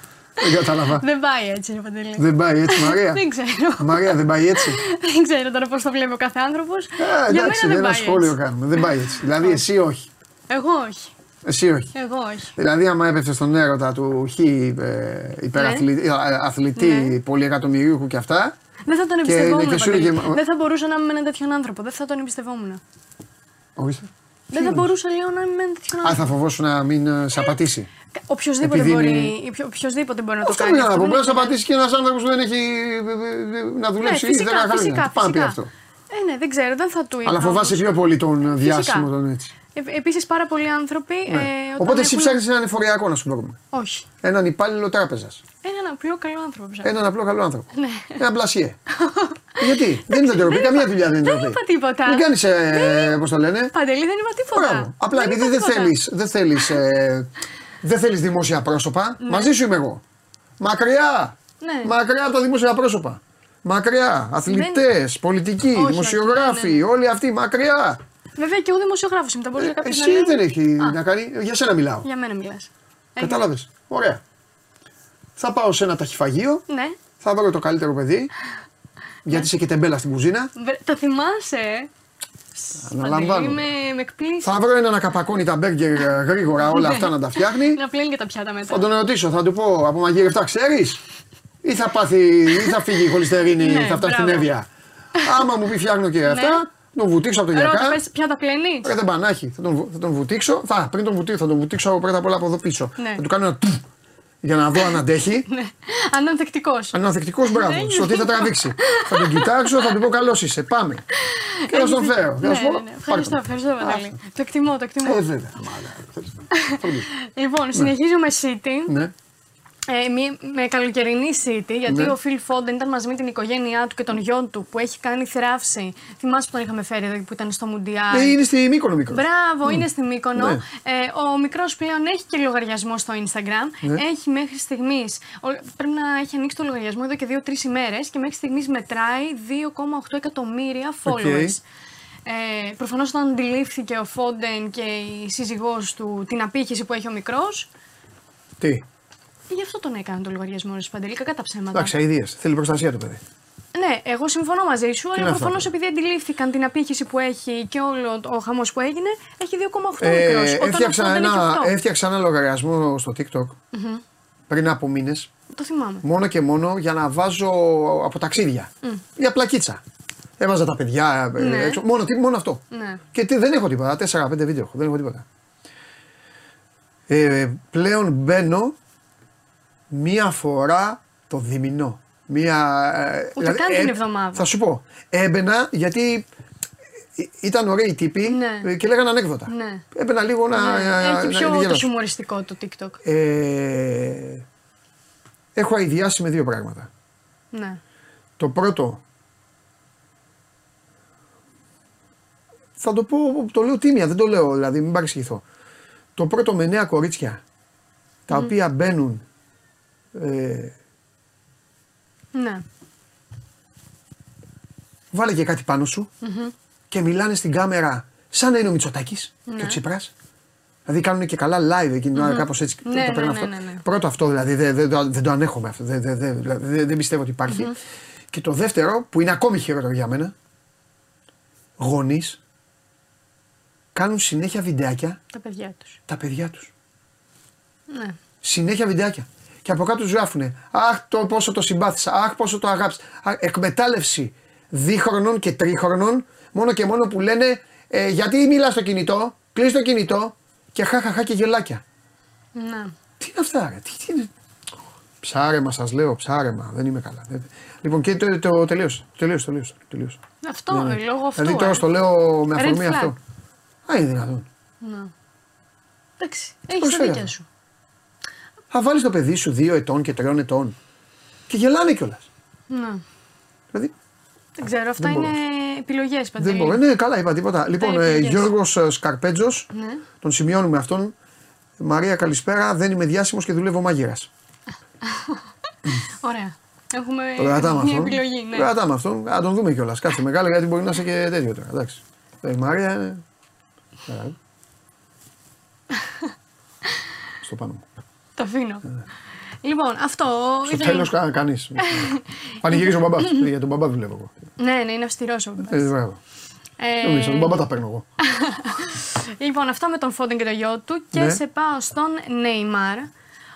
S1: Δεν κατάλαβα.
S11: Δεν πάει έτσι, ρε Παντελή.
S1: δεν πάει έτσι, Μαρία.
S11: Δεν ξέρω.
S1: Μαρία, δεν πάει έτσι;
S11: Δεν ξέρω τώρα πώς το βλέπει ο κάθε άνθρωπος.
S1: Ε,
S11: Για
S1: εντάξει,
S11: μένα δεν
S1: ένα
S11: πάει
S1: σχόλιο
S11: έτσι.
S1: κάνουμε. Δεν πάει έτσι. Δηλαδή, εσύ όχι.
S11: Εγώ όχι.
S1: Εσύ όχι.
S11: Εγώ όχι.
S1: Δηλαδή, άμα έπεφτε στον έρωτα του χ ε, υπεραθλητή, αθλητή
S11: Ναι.
S1: πολυεκατομμυρίουχου και αυτά.
S11: Δεν θα τον
S1: Και
S11: εμπιστευόμουν.
S1: και σου
S11: Παντελή.
S1: έλεγε-
S11: Δεν θα μπορούσα να είμαι με έναν τέτοιον άνθρωπο. Δεν θα τον εμπιστευόμουν.
S1: Ορίστε.
S11: Δεν θα μπορούσα, λέω, να είμαι με έναν τέτοιον
S1: Α,
S11: άνθρωπο.
S1: θα φοβόσουν να μην ε, σε απατήσει.
S11: Οποιοδήποτε
S1: επειδή
S11: μπορεί,
S1: είναι-
S11: ποιο- οποιοσδήποτε μπορεί να το
S1: Αυτό
S11: κάνει.
S1: είναι να πω.
S11: δεν
S1: Μπορεί να σε
S11: είναι-
S1: απατήσει και ένας άνθρωπος που δεν έχει ε, ε, ε, να
S11: Ναι,
S1: δουλέψει ήδη
S11: φυσικά,
S1: 10 χρόνια.
S11: φυσικά,
S1: Τι Πάμε πει
S11: φυσικά.
S1: αυτό.
S11: Ε, ναι, δεν ξέρω, δεν θα του είπα.
S1: Αλλά φοβάσαι
S11: όμως.
S1: πιο πολύ τον διάσημο τον έτσι.
S11: Ε, Επίσης πάρα πολλοί άνθρωποι.
S1: Ναι.
S11: Ε, όταν
S1: Οπότε εσύ
S11: έχουν-
S1: ψάχνεις έναν εφοριακό να σου βρούμε.
S11: Όχι.
S1: Έναν υπάλληλο τράπεζας.
S11: Έναν απλό καλό άνθρωπο ψάχνω.
S1: Έναν απλό καλό άνθρωπο.
S11: Ναι.
S1: Ένα μπλασιέ. Γιατί; Δεν είναι ντροπή, καμία δουλειά δεν είναι
S11: Δεν
S1: ντροπή.
S11: είπα τίποτα.
S1: Μην κάνεις, ε, πώς το λένε;
S11: Παντελή, δεν είπα τίποτα.
S1: Μπράβο. Απλά
S11: Δεν
S1: επειδή
S11: είπα
S1: δεν
S11: τίποτα.
S1: θέλεις δεν θέλεις, ε, δεν θέλεις δημόσια πρόσωπα, μαζί σου είμαι εγώ. Μακριά.
S11: Ναι.
S1: Μακριά από τα δημόσια πρόσωπα. Μακριά. Αθλητές, πολιτικοί,
S11: Όχι,
S1: δημοσιογράφοι,
S11: όχι, ναι, ναι.
S1: όλοι αυτοί μακριά.
S11: Βέβαια και εγώ δημοσιογράφος είμαι. Θα μπορούσε κάποιο να
S1: Εσύ
S11: λέει.
S1: δεν έχει
S11: Α.
S1: να κάνει. Για σένα μιλάω.
S11: Για μένα μιλάς.
S1: Κατάλαβες. Ωραία. Θα πάω σε ένα ταχυφαγείο,
S11: Ναι.
S1: θα βρω το καλύτερο παιδί. Γιατί είσαι και τεμπέλα στην κουζίνα.
S11: Βρε, Το θυμάσαι; ε;
S1: Αναλαμβάνω.
S11: Παντελή, με, με εκπλήσει.
S1: Θα βρω ένα να καπακώνει τα μπέργκερ ε, γρήγορα όλα αυτά να τα φτιάχνει.
S11: Να πλένει και τα πιάτα μετά.
S1: Θα τον ρωτήσω, θα του πω από μαγειρευτά ξέρεις, ή θα πάθει, ή θα φύγει η χολυστερίνη,
S11: Ναι,
S1: θα φτάσει στην
S11: μπράβο.
S1: Εύβοια. Άμα μου πει φτιάχνω και αυτά, τον βουτήξω από το
S11: Ρώτα,
S1: γιακά.
S11: πες, ποια τα πλένει.
S1: Ρε δεν πανάχει, θα τον, βου- θα τον βουτήξω. Θα, πριν τον βουτήξω, θα τον βουτήξω πρώτα απ' όλα από εδώ πίσω.
S11: Ναι.
S1: Θα του κάνω ένα τουφ για να δω αν αντέχει.
S11: Ναι. Αν είναι ανθεκτικό.
S1: Αν είναι ανθεκτικό, μπράβο.
S11: Ναι.
S1: Στο τι θα τραβήξει. θα τον κοιτάξω, θα του πω καλώς είσαι. Πάμε. Και θα στον φέρω. Και
S11: Ναι,
S1: θα σου πω,
S11: ναι, ναι. Ευχαριστώ,
S1: πάρε τον.
S11: ευχαριστώ, Παντελή. Το εκτιμώ, το εκτιμώ.
S1: Ε, βέβαια. Μάλα, θέλεις να- Φροντίζω.
S11: Λοιπόν, συνεχίζουμε City.
S1: Ναι.
S11: Ε, μη- με καλοκαιρινή City, γιατί
S1: Ναι.
S11: ο Φιλ Φόντεν ήταν μαζί με την οικογένειά του και τον γιο του που έχει κάνει θράψη. Θυμάσαι που τον είχαμε φέρει εδώ που ήταν στο Μουντιάλ.
S1: Ε, Είναι στη Μύκονο μικρό.
S11: Μπράβο, είναι στη Μύκονο.
S1: Ναι.
S11: Ε, ο μικρός πλέον έχει και λογαριασμό στο Instagram.
S1: Ναι.
S11: Έχει μέχρι στιγμής. Πρέπει να έχει ανοίξει το λογαριασμό εδώ και 2-3 ημέρες και μέχρι στιγμής μετράει 2,8 εκατομμύρια followers. Ε, Προφανώς όταν αντιλήφθηκε ο Φόντεν και η σύζυγός του την απήχηση που έχει ο μικρός,
S1: Τι;
S11: Γι' αυτό τον έκανε το λογαριασμό ρε Παντελή, κακά τα ψέματα.
S1: Εντάξει, αειδίε. Θέλει προστασία το παιδί.
S11: Ναι, εγώ συμφωνώ μαζί σου, αλλά
S1: είναι αυτό
S11: προφανώ
S1: τώρα;
S11: επειδή αντιλήφθηκαν την απήχηση που έχει και όλο ο χαμός που έγινε, έχει 2,8
S1: Ε,
S11: μικρός. Όταν
S1: έφτιαξα,
S11: ο Foden έχει
S1: ένα,
S11: 8.
S1: έφτιαξα ένα λογαριασμό στο TikTok πριν από μήνες.
S11: Το θυμάμαι.
S1: Μόνο και μόνο για να βάζω από ταξίδια. Για πλακίτσα. Έβαζα τα παιδιά ε,
S11: Ναι.
S1: έξω. Μόνο, τι- μόνο αυτό.
S11: Ναι.
S1: Και τι, δεν έχω τίποτα. 4-5 βίντεο έχω. Δεν έχω τίποτα. Ε, πλέον μπαίνω μία φορά το διμηνό. Μία, ε,
S11: Ούτε καν την εβδομάδα.
S1: Θα σου πω. Έμπαινα γιατί ε, ήταν ωραίοι τύποι
S11: Ναι.
S1: ε, και λέγανε ανέκδοτα.
S11: Ναι.
S1: Έμπαινα λίγο να.
S11: Ναι,
S1: να-
S11: Έχει
S1: να
S11: πιο το
S1: γελάσω.
S11: χιουμοριστικό το TikTok.
S1: Ε, έχω αειδιάσει με δύο πράγματα.
S11: Ναι.
S1: Το πρώτο. Θα το πω, το λέω τίμια, δεν το λέω δηλαδή, μην παρεξηγηθώ. Το πρώτο με νέα κορίτσια, τα οποία μπαίνουν ε,
S11: Ναι.
S1: βάλε και κάτι πάνω σου και μιλάνε στην κάμερα σαν να είναι ο Μητσοτάκης και
S11: Ναι.
S1: ο Τσίπρας. Δηλαδή κάνουν και καλά live εκείνη την ώρα, κάπως έτσι.
S11: Ναι,
S1: το παίρνω
S11: ναι,
S1: αυτό.
S11: ναι, ναι, ναι.
S1: Πρώτο αυτό δηλαδή, δεν, δεν, το- δεν το ανέχομαι αυτό. Δεν, δεν, δεν, δηλαδή, δεν- δεν πιστεύω ότι υπάρχει. Και το δεύτερο, που είναι ακόμη χειρότερο για μένα, γονείς κάνουν συνέχεια βιντεάκια
S11: Τα παιδιά τους.
S1: τα παιδιά τους.
S11: Ναι.
S1: Συνέχεια βιντεάκια. Και από κάτω τους γράφουνε Αχ, το πόσο το συμπάθησα. Αχ, πόσο το αγάπησα. Αχ, εκμετάλλευση δίχρονων και τρίχρονων, μόνο και μόνο που λένε ε, Γιατί μιλάς στο κινητό, κλείσει το κινητό και χαχαχά και γελάκια.
S11: Ναι.
S1: Τι είναι αυτά, ρε, τι, τι είναι. Ψάρεμα, σας λέω, ψάρεμα. Δεν είμαι καλά. Δεν- Λοιπόν, και το, το, τελείωσε. Τελείωσε, τελείωσε. τελείωσε.
S11: Αυτό,
S1: Ναι, ναι.
S11: λόγω αυτού.
S1: Δηλαδή τώρα
S11: ε.
S1: στο λέω με
S11: Red
S1: αφορμή
S11: flag.
S1: αυτό. Α, είναι δυνατόν.
S11: Ναι. Εντάξει, έχεις
S1: πώς
S11: τα
S1: φέρε.
S11: δίκια σου.
S1: Θα βάλεις το παιδί σου δύο ετών και τριών ετών. Και γελάνε κιόλας.
S11: Ναι.
S1: Δηλαδή
S11: Δεν ξέρω, αυτά
S1: Δεν
S11: είναι επιλογές
S1: δεν
S11: παντελή.
S1: μπορώ. Ναι, καλά, είπα τίποτα. Λοιπόν, ε,
S11: επιλογές.
S1: Γιώργος Σκαρπέτζος,
S11: Ναι.
S1: τον σημειώνουμε αυτόν. Μαρία, καλησπέρα. Δεν είμαι διάσημος και δουλεύω μάγειρας.
S11: Ωραία. Έχουμε
S1: Το κρατάμε
S11: μια
S1: αυτόν.
S11: επιλογή.
S1: Το
S11: Ναι.
S1: κρατάμε αυτόν. Να τον δούμε κιόλας. Κάτσε μεγάλα γιατί μπορεί να είσαι και τέτοιο τώρα. Εντάξει. Ε, Η Μαρία είναι. Καλά. Στο πάνω μου.
S11: Το αφήνω. Λοιπόν, αυτό.
S1: Στο
S11: ήθελα-
S1: τέλος κα, κανείς. Πανηγυρίζει ο μπαμπάς. Για τον μπαμπά δουλεύω εγώ.
S11: Ναι, ναι, είναι αυστηρός ο μπαμπάς.
S1: Ε, μπράβο.
S11: Ε,
S1: Νομίζω, τον μπαμπά τα παίρνω εγώ.
S11: Λοιπόν, αυτά με τον Φόντεν και το γιο του και
S1: Ναι.
S11: σε πάω στον Νέιμαρ,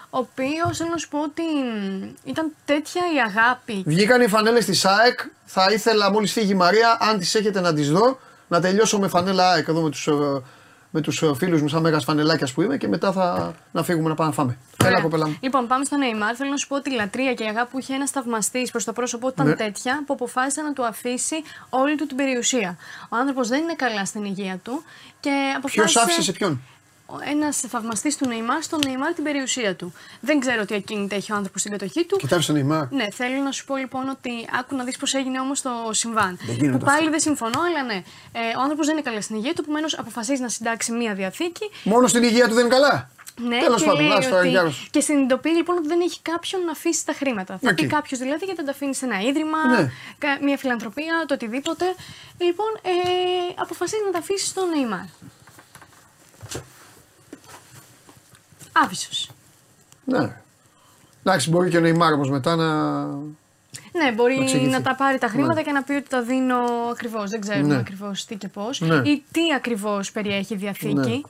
S11: ο οποίος θέλω να σου πω ότι μ, ήταν τέτοια η αγάπη.
S1: Βγήκαν οι φανέλες της ΑΕΚ. Θα ήθελα μόλις φύγει η Μαρία, αν τις έχετε να τις δω, να τελειώσω με φανέλα ΑΕΚ εδώ με τους με τους φίλους μου, σαν μέγας φανελάκιας που είμαι και μετά θα να φύγουμε να πάμε να φάμε. Έλα,
S11: Ωραία.
S1: κοπέλα μου.
S11: Λοιπόν, πάμε στον Νέιμαρ. Θέλω να σου πω ότι η λατρεία και η αγάπη που είχε ένας θαυμαστής προς το πρόσωπό του ήταν
S1: Ναι.
S11: τέτοια που αποφάσισε να του αφήσει όλη του την περιουσία. Ο άνθρωπος δεν είναι καλά στην υγεία του και
S1: Ποιος
S11: αποφάσισε.
S1: άφησε σε ποιον;
S11: Ένας θαυμαστής του Νεϊμάρ στον Νεϊμάρ την περιουσία του. Δεν ξέρω τι ακίνητα έχει ο άνθρωπος στην κατοχή του.
S1: Κοιτάξτε τον Νεϊμάρ.
S11: Ναι, θέλω να σου πω λοιπόν ότι άκου να δεις πώς έγινε όμως το συμβάν.
S1: Δεν γίνεται
S11: που πάλι
S1: αυτό.
S11: δεν συμφωνώ, αλλά ναι. Ε, ο άνθρωπος δεν είναι καλά στην υγεία του, επομένως αποφασίζει να συντάξει μία διαθήκη.
S1: Μόνο στην υγεία του δεν είναι καλά.
S11: Ναι,
S1: Τέλος
S11: και,
S1: πάντων,
S11: λέει
S1: άστο, τώρα,
S11: ότι-
S1: Γιάννος.
S11: και συνειδητοποιεί λοιπόν ότι δεν έχει κάποιον να αφήσει τα χρήματα. Θα
S1: Οκ.
S11: πει κάποιος δηλαδή γιατί δεν τα αφήνεις σε ένα ίδρυμα,
S1: Ναι.
S11: κα- μια φιλανθρωπία, το οτιδήποτε. Λοιπόν, ε, αποφασίζει να τα αφήσει στον Νεϊμάρ. Άβυσος.
S1: Ναι. Εντάξει, μπορεί και ο Νεϊμάρ όμως μετά να.
S11: Ναι, μπορεί
S1: Να
S11: να,
S1: εξηγηθεί.
S11: τα πάρει τα χρήματα
S1: Ναι.
S11: και να πει ότι τα δίνω ακριβώς. Δεν ξέρουμε
S1: Ναι.
S11: ακριβώς τι και πώς.
S1: Ναι.
S11: Ή τι ακριβώς περιέχει η διαθήκη.
S1: Ναι.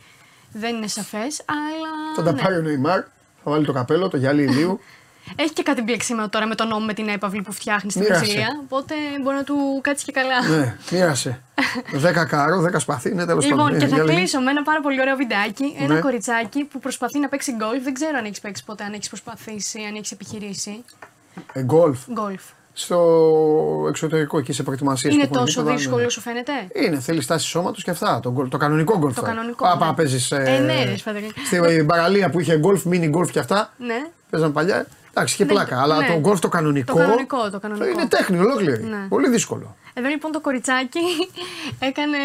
S11: Δεν είναι σαφές, αλλά.
S1: Θα τα
S11: ναι.
S1: πάρει ο Νεϊμάρ, θα βάλει το καπέλο, το γυαλί ηλίου.
S11: Έχει και κάτι μπλεξίμα τώρα με τον νόμο με την έπαυλη που φτιάχνεις στην
S1: Μοίρασε.
S11: Βραζιλία. Οπότε μπορεί να του κάτσει και καλά.
S1: ναι, μοίρασε. 10 κάρο, 10 σπαθί, ναι, τέλος
S11: Λοιπόν,
S1: πάντων.
S11: και
S1: Ε,
S11: θα
S1: για λέγε.
S11: κλείσω με ένα πάρα πολύ ωραίο βιντεάκι. Ένα
S1: Ναι.
S11: κοριτσάκι που προσπαθεί να παίξει γκολφ. Δεν ξέρω αν έχεις παίξει ποτέ, αν έχεις προσπαθήσει, αν έχεις επιχειρήσει.
S1: Ε, γκολφ.
S11: Γκολφ.
S1: Στο εξωτερικό, εκεί σε προετοιμασίες
S11: Είναι τόσο δύσκολο, σου φαίνεται;
S1: Είναι, θέλεις στάση σώματος και αυτά. Το, γκολ- το κανονικό γκολφ.
S11: Το
S1: τώρα.
S11: κανονικό,
S1: Πά, πά,
S11: ναι.
S1: παίζεις,
S11: Ε, ναι, ρε, Σπαδελή.
S1: Στην παραλία που είχε γκολφ, μίνι γκολφ και αυτά.
S11: Ναι.
S1: Παίζαν παλιά. Εντάξει, είχε
S11: Ναι,
S1: πλάκα. Αλλά
S11: ναι.
S1: το γκολφ το κανονικό.
S11: Το κανονικό, το κανονικό.
S1: Είναι τέχνη ολόκληρη.
S11: Ναι.
S1: Πολύ δύσκολο.
S11: Εδώ λοιπόν το κοριτσάκι έκανε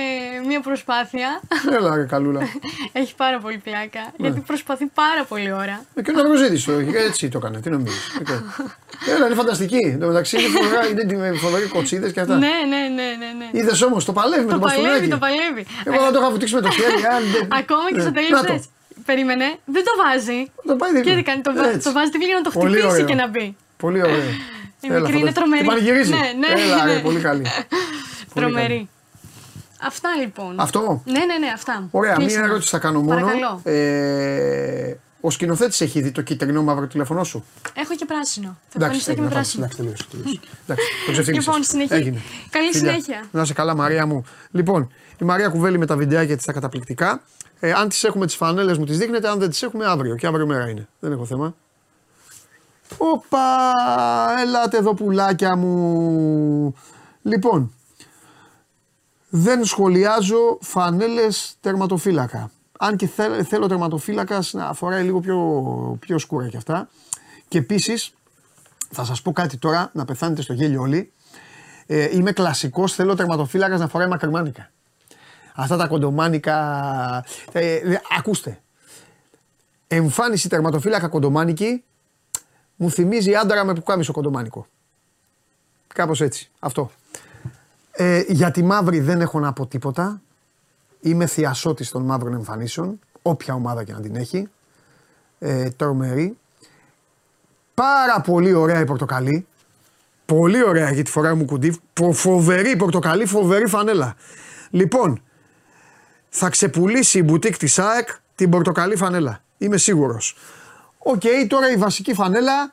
S11: μία προσπάθεια.
S1: Έλα, ρε, καλούλα.
S11: Έχει πάρα πολύ πλάκα. Γιατί προσπαθεί πάρα πολύ ώρα.
S1: Ε, και ο Ναυροζήτης το έτσι το έκανε. Τι νομίζεις. Έλα, είναι φανταστική. Εν τω μεταξύ είναι φοβερά, είναι με φοβεροί κοτσίδες και αυτά.
S11: Ναι, ναι, ναι, ναι. ναι.
S1: Είδες όμως, το παλεύει με
S11: Το
S1: το
S11: παλεύει,
S1: μπαστούνάκι.
S11: το παλεύει.
S1: Εγώ θα το είχα βουτήξει με το χέρι. αν δεν-
S11: Ακόμα και
S1: Ναι.
S11: στο
S1: Να
S11: τέλο
S1: το.
S11: λες, Περίμενε, δεν το βάζει.
S1: Το πάει δίπλα.
S11: Και τι κάνει, το, βα-
S1: Έτσι.
S11: το βάζει τη για να το
S1: Πολύ
S11: χτυπήσει
S1: ωραίο.
S11: και να μπει.
S1: Πολύ ωραίο.
S11: Η μικρή είναι
S1: φανταστική.
S11: τρομερή.
S1: Και πανηγυρίζει.
S11: Ναι, ναι,
S1: Έλα, ρε,
S11: ναι.
S1: πολύ καλή.
S11: Τρομερή. Αυτά λοιπόν.
S1: Αυτό;
S11: Ναι, ναι, ναι, αυτά.
S1: Ωραία,
S11: Κλείσαμε.
S1: μία ερώτηση θα κάνω μόνο.
S11: Παρακαλώ.
S1: Ε, ο σκηνοθέτης έχει δει το κίτρινο μαύρο τηλέφωνό σου;
S11: Έχω και πράσινο. Θα
S1: Εντάξει,
S11: εμφανιστώ και με
S1: έγινε,
S11: πράσινο.
S1: εντάξει, τελείωσε, τελείωσε. Εντάξει, το ξεφτύλισες.
S11: Λοιπόν, συνεχί-
S1: Έγινε.
S11: Καλή
S1: Φιλιά.
S11: συνέχεια.
S1: Να είσαι καλά, Μαρία μου. Λοιπόν, η Μαρία κουβέλει με τα βιντεάκια της τα καταπληκτικά. Ε, αν τις έχουμε τις φανέλες μου, τις δείχνετε. Αν δεν τις έχουμε, αύριο. Και αύριο μέρα είναι. Δεν έχω θέμα. Όπα, ελάτε εδώ πουλάκια μου. Λοιπόν, δεν σχολιάζω φανέλες τερματοφύλακα. Αν και θέλ- θέλω τερματοφύλακας να φοράει λίγο πιο, πιο σκούρα και αυτά. Και επίσης, θα σας πω κάτι τώρα, να πεθάνετε στο γέλιο όλοι. Ε, είμαι κλασικός, θέλω τερματοφύλακας να φοράει μακριμάνικα. Αυτά τα κοντομάνικα. Ε, ε, ακούστε. Εμφάνιση τερματοφύλακα κοντομάνικη μου θυμίζει άντρα με πουκάμισο κοντομάνικο. Κάπως έτσι. Αυτό. Ε, για τη μαύρη δεν έχω να πω τίποτα. Είμαι θειασότης των μαύρων εμφανίσεων, όποια ομάδα και να την έχει. Ε, τρομερή. Πάρα πολύ ωραία η πορτοκαλί. Πολύ ωραία γιατί φοράει μου κουντί. Φο- Φοβερή η πορτοκαλί, φοβερή φανέλα. Λοιπόν, θα ξεπουλήσει η μπουτίκ της ΑΕΚ την πορτοκαλί φανέλα. Είμαι σίγουρος. Οκ, τώρα η βασική φανέλα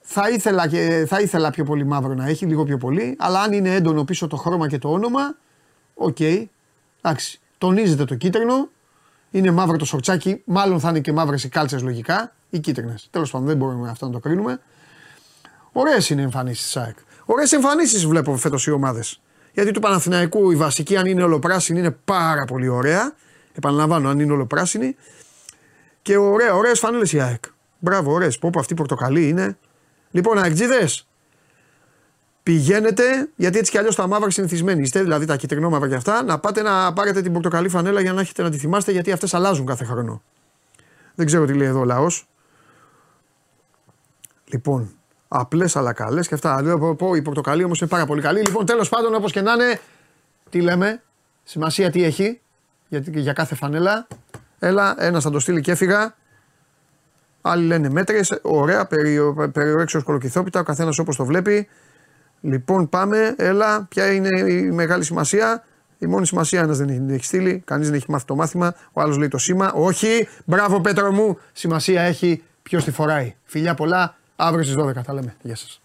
S1: θα ήθελα, και, θα ήθελα πιο πολύ μαύρο να έχει, λίγο πιο πολύ. Αλλά αν είναι έντονο πίσω το χρώμα και το όνομα, οκ. εντάξει. Τονίζεται το κίτρινο. Είναι μαύρο το σορτσάκι. Μάλλον θα είναι και μαύρες οι κάλτσες λογικά. Ή κίτρινες. Τέλος πάντων, δεν μπορούμε αυτό να το κρίνουμε. Ωραίες είναι οι εμφανίσεις της ΑΕΚ. Ωραίες εμφανίσεις βλέπω φέτος οι ομάδες. Γιατί του Παναθηναϊκού η βασική, αν είναι ολοπράσινη, είναι πάρα πολύ ωραία. Επαναλαμβάνω, αν είναι ολοπράσινη. Και ωραία, ωραίες φανέλες η ΑΕΚ. Μπράβο, ωραίες. Πω, πω, αυτή η πορτοκαλί είναι. Λοιπόν, αεκτζίδε, πηγαίνετε, γιατί έτσι κι αλλιώς τα μαύρα συνηθισμένοι είστε, δηλαδή τα κυτρινόμαυρα και αυτά, να πάτε να πάρετε την πορτοκαλί φανέλα για να έχετε να τη θυμάστε, γιατί αυτές αλλάζουν κάθε χρόνο. Δεν ξέρω τι λέει εδώ ο λαός. Λοιπόν, απλές αλλά καλές και αυτά. Λέω, πω, πω, η πορτοκαλί όμως είναι πάρα πολύ καλή. Λοιπόν, τέλος πάντων, όπως και να είναι, τι λέμε, σημασία τι έχει γιατί, για κάθε φανέλα. Έλα, ένας θα το στείλει και έφυγα. Άλλοι λένε μέτρες, ωραία, περιο, περιορέξιος κολοκυθόπιτα, ο καθένας όπως το βλέπει. Λοιπόν, πάμε, έλα, ποια είναι η μεγάλη σημασία. Η μόνη σημασία ένας δεν έχει, έχει στείλει, κανείς δεν έχει μάθει το μάθημα. Ο άλλος λέει το σήμα. Όχι, μπράβο Πέτρο μου, σημασία έχει ποιος τη φοράει. Φιλιά πολλά, Αύριο στις 12 Θα λέμε. Γεια σας.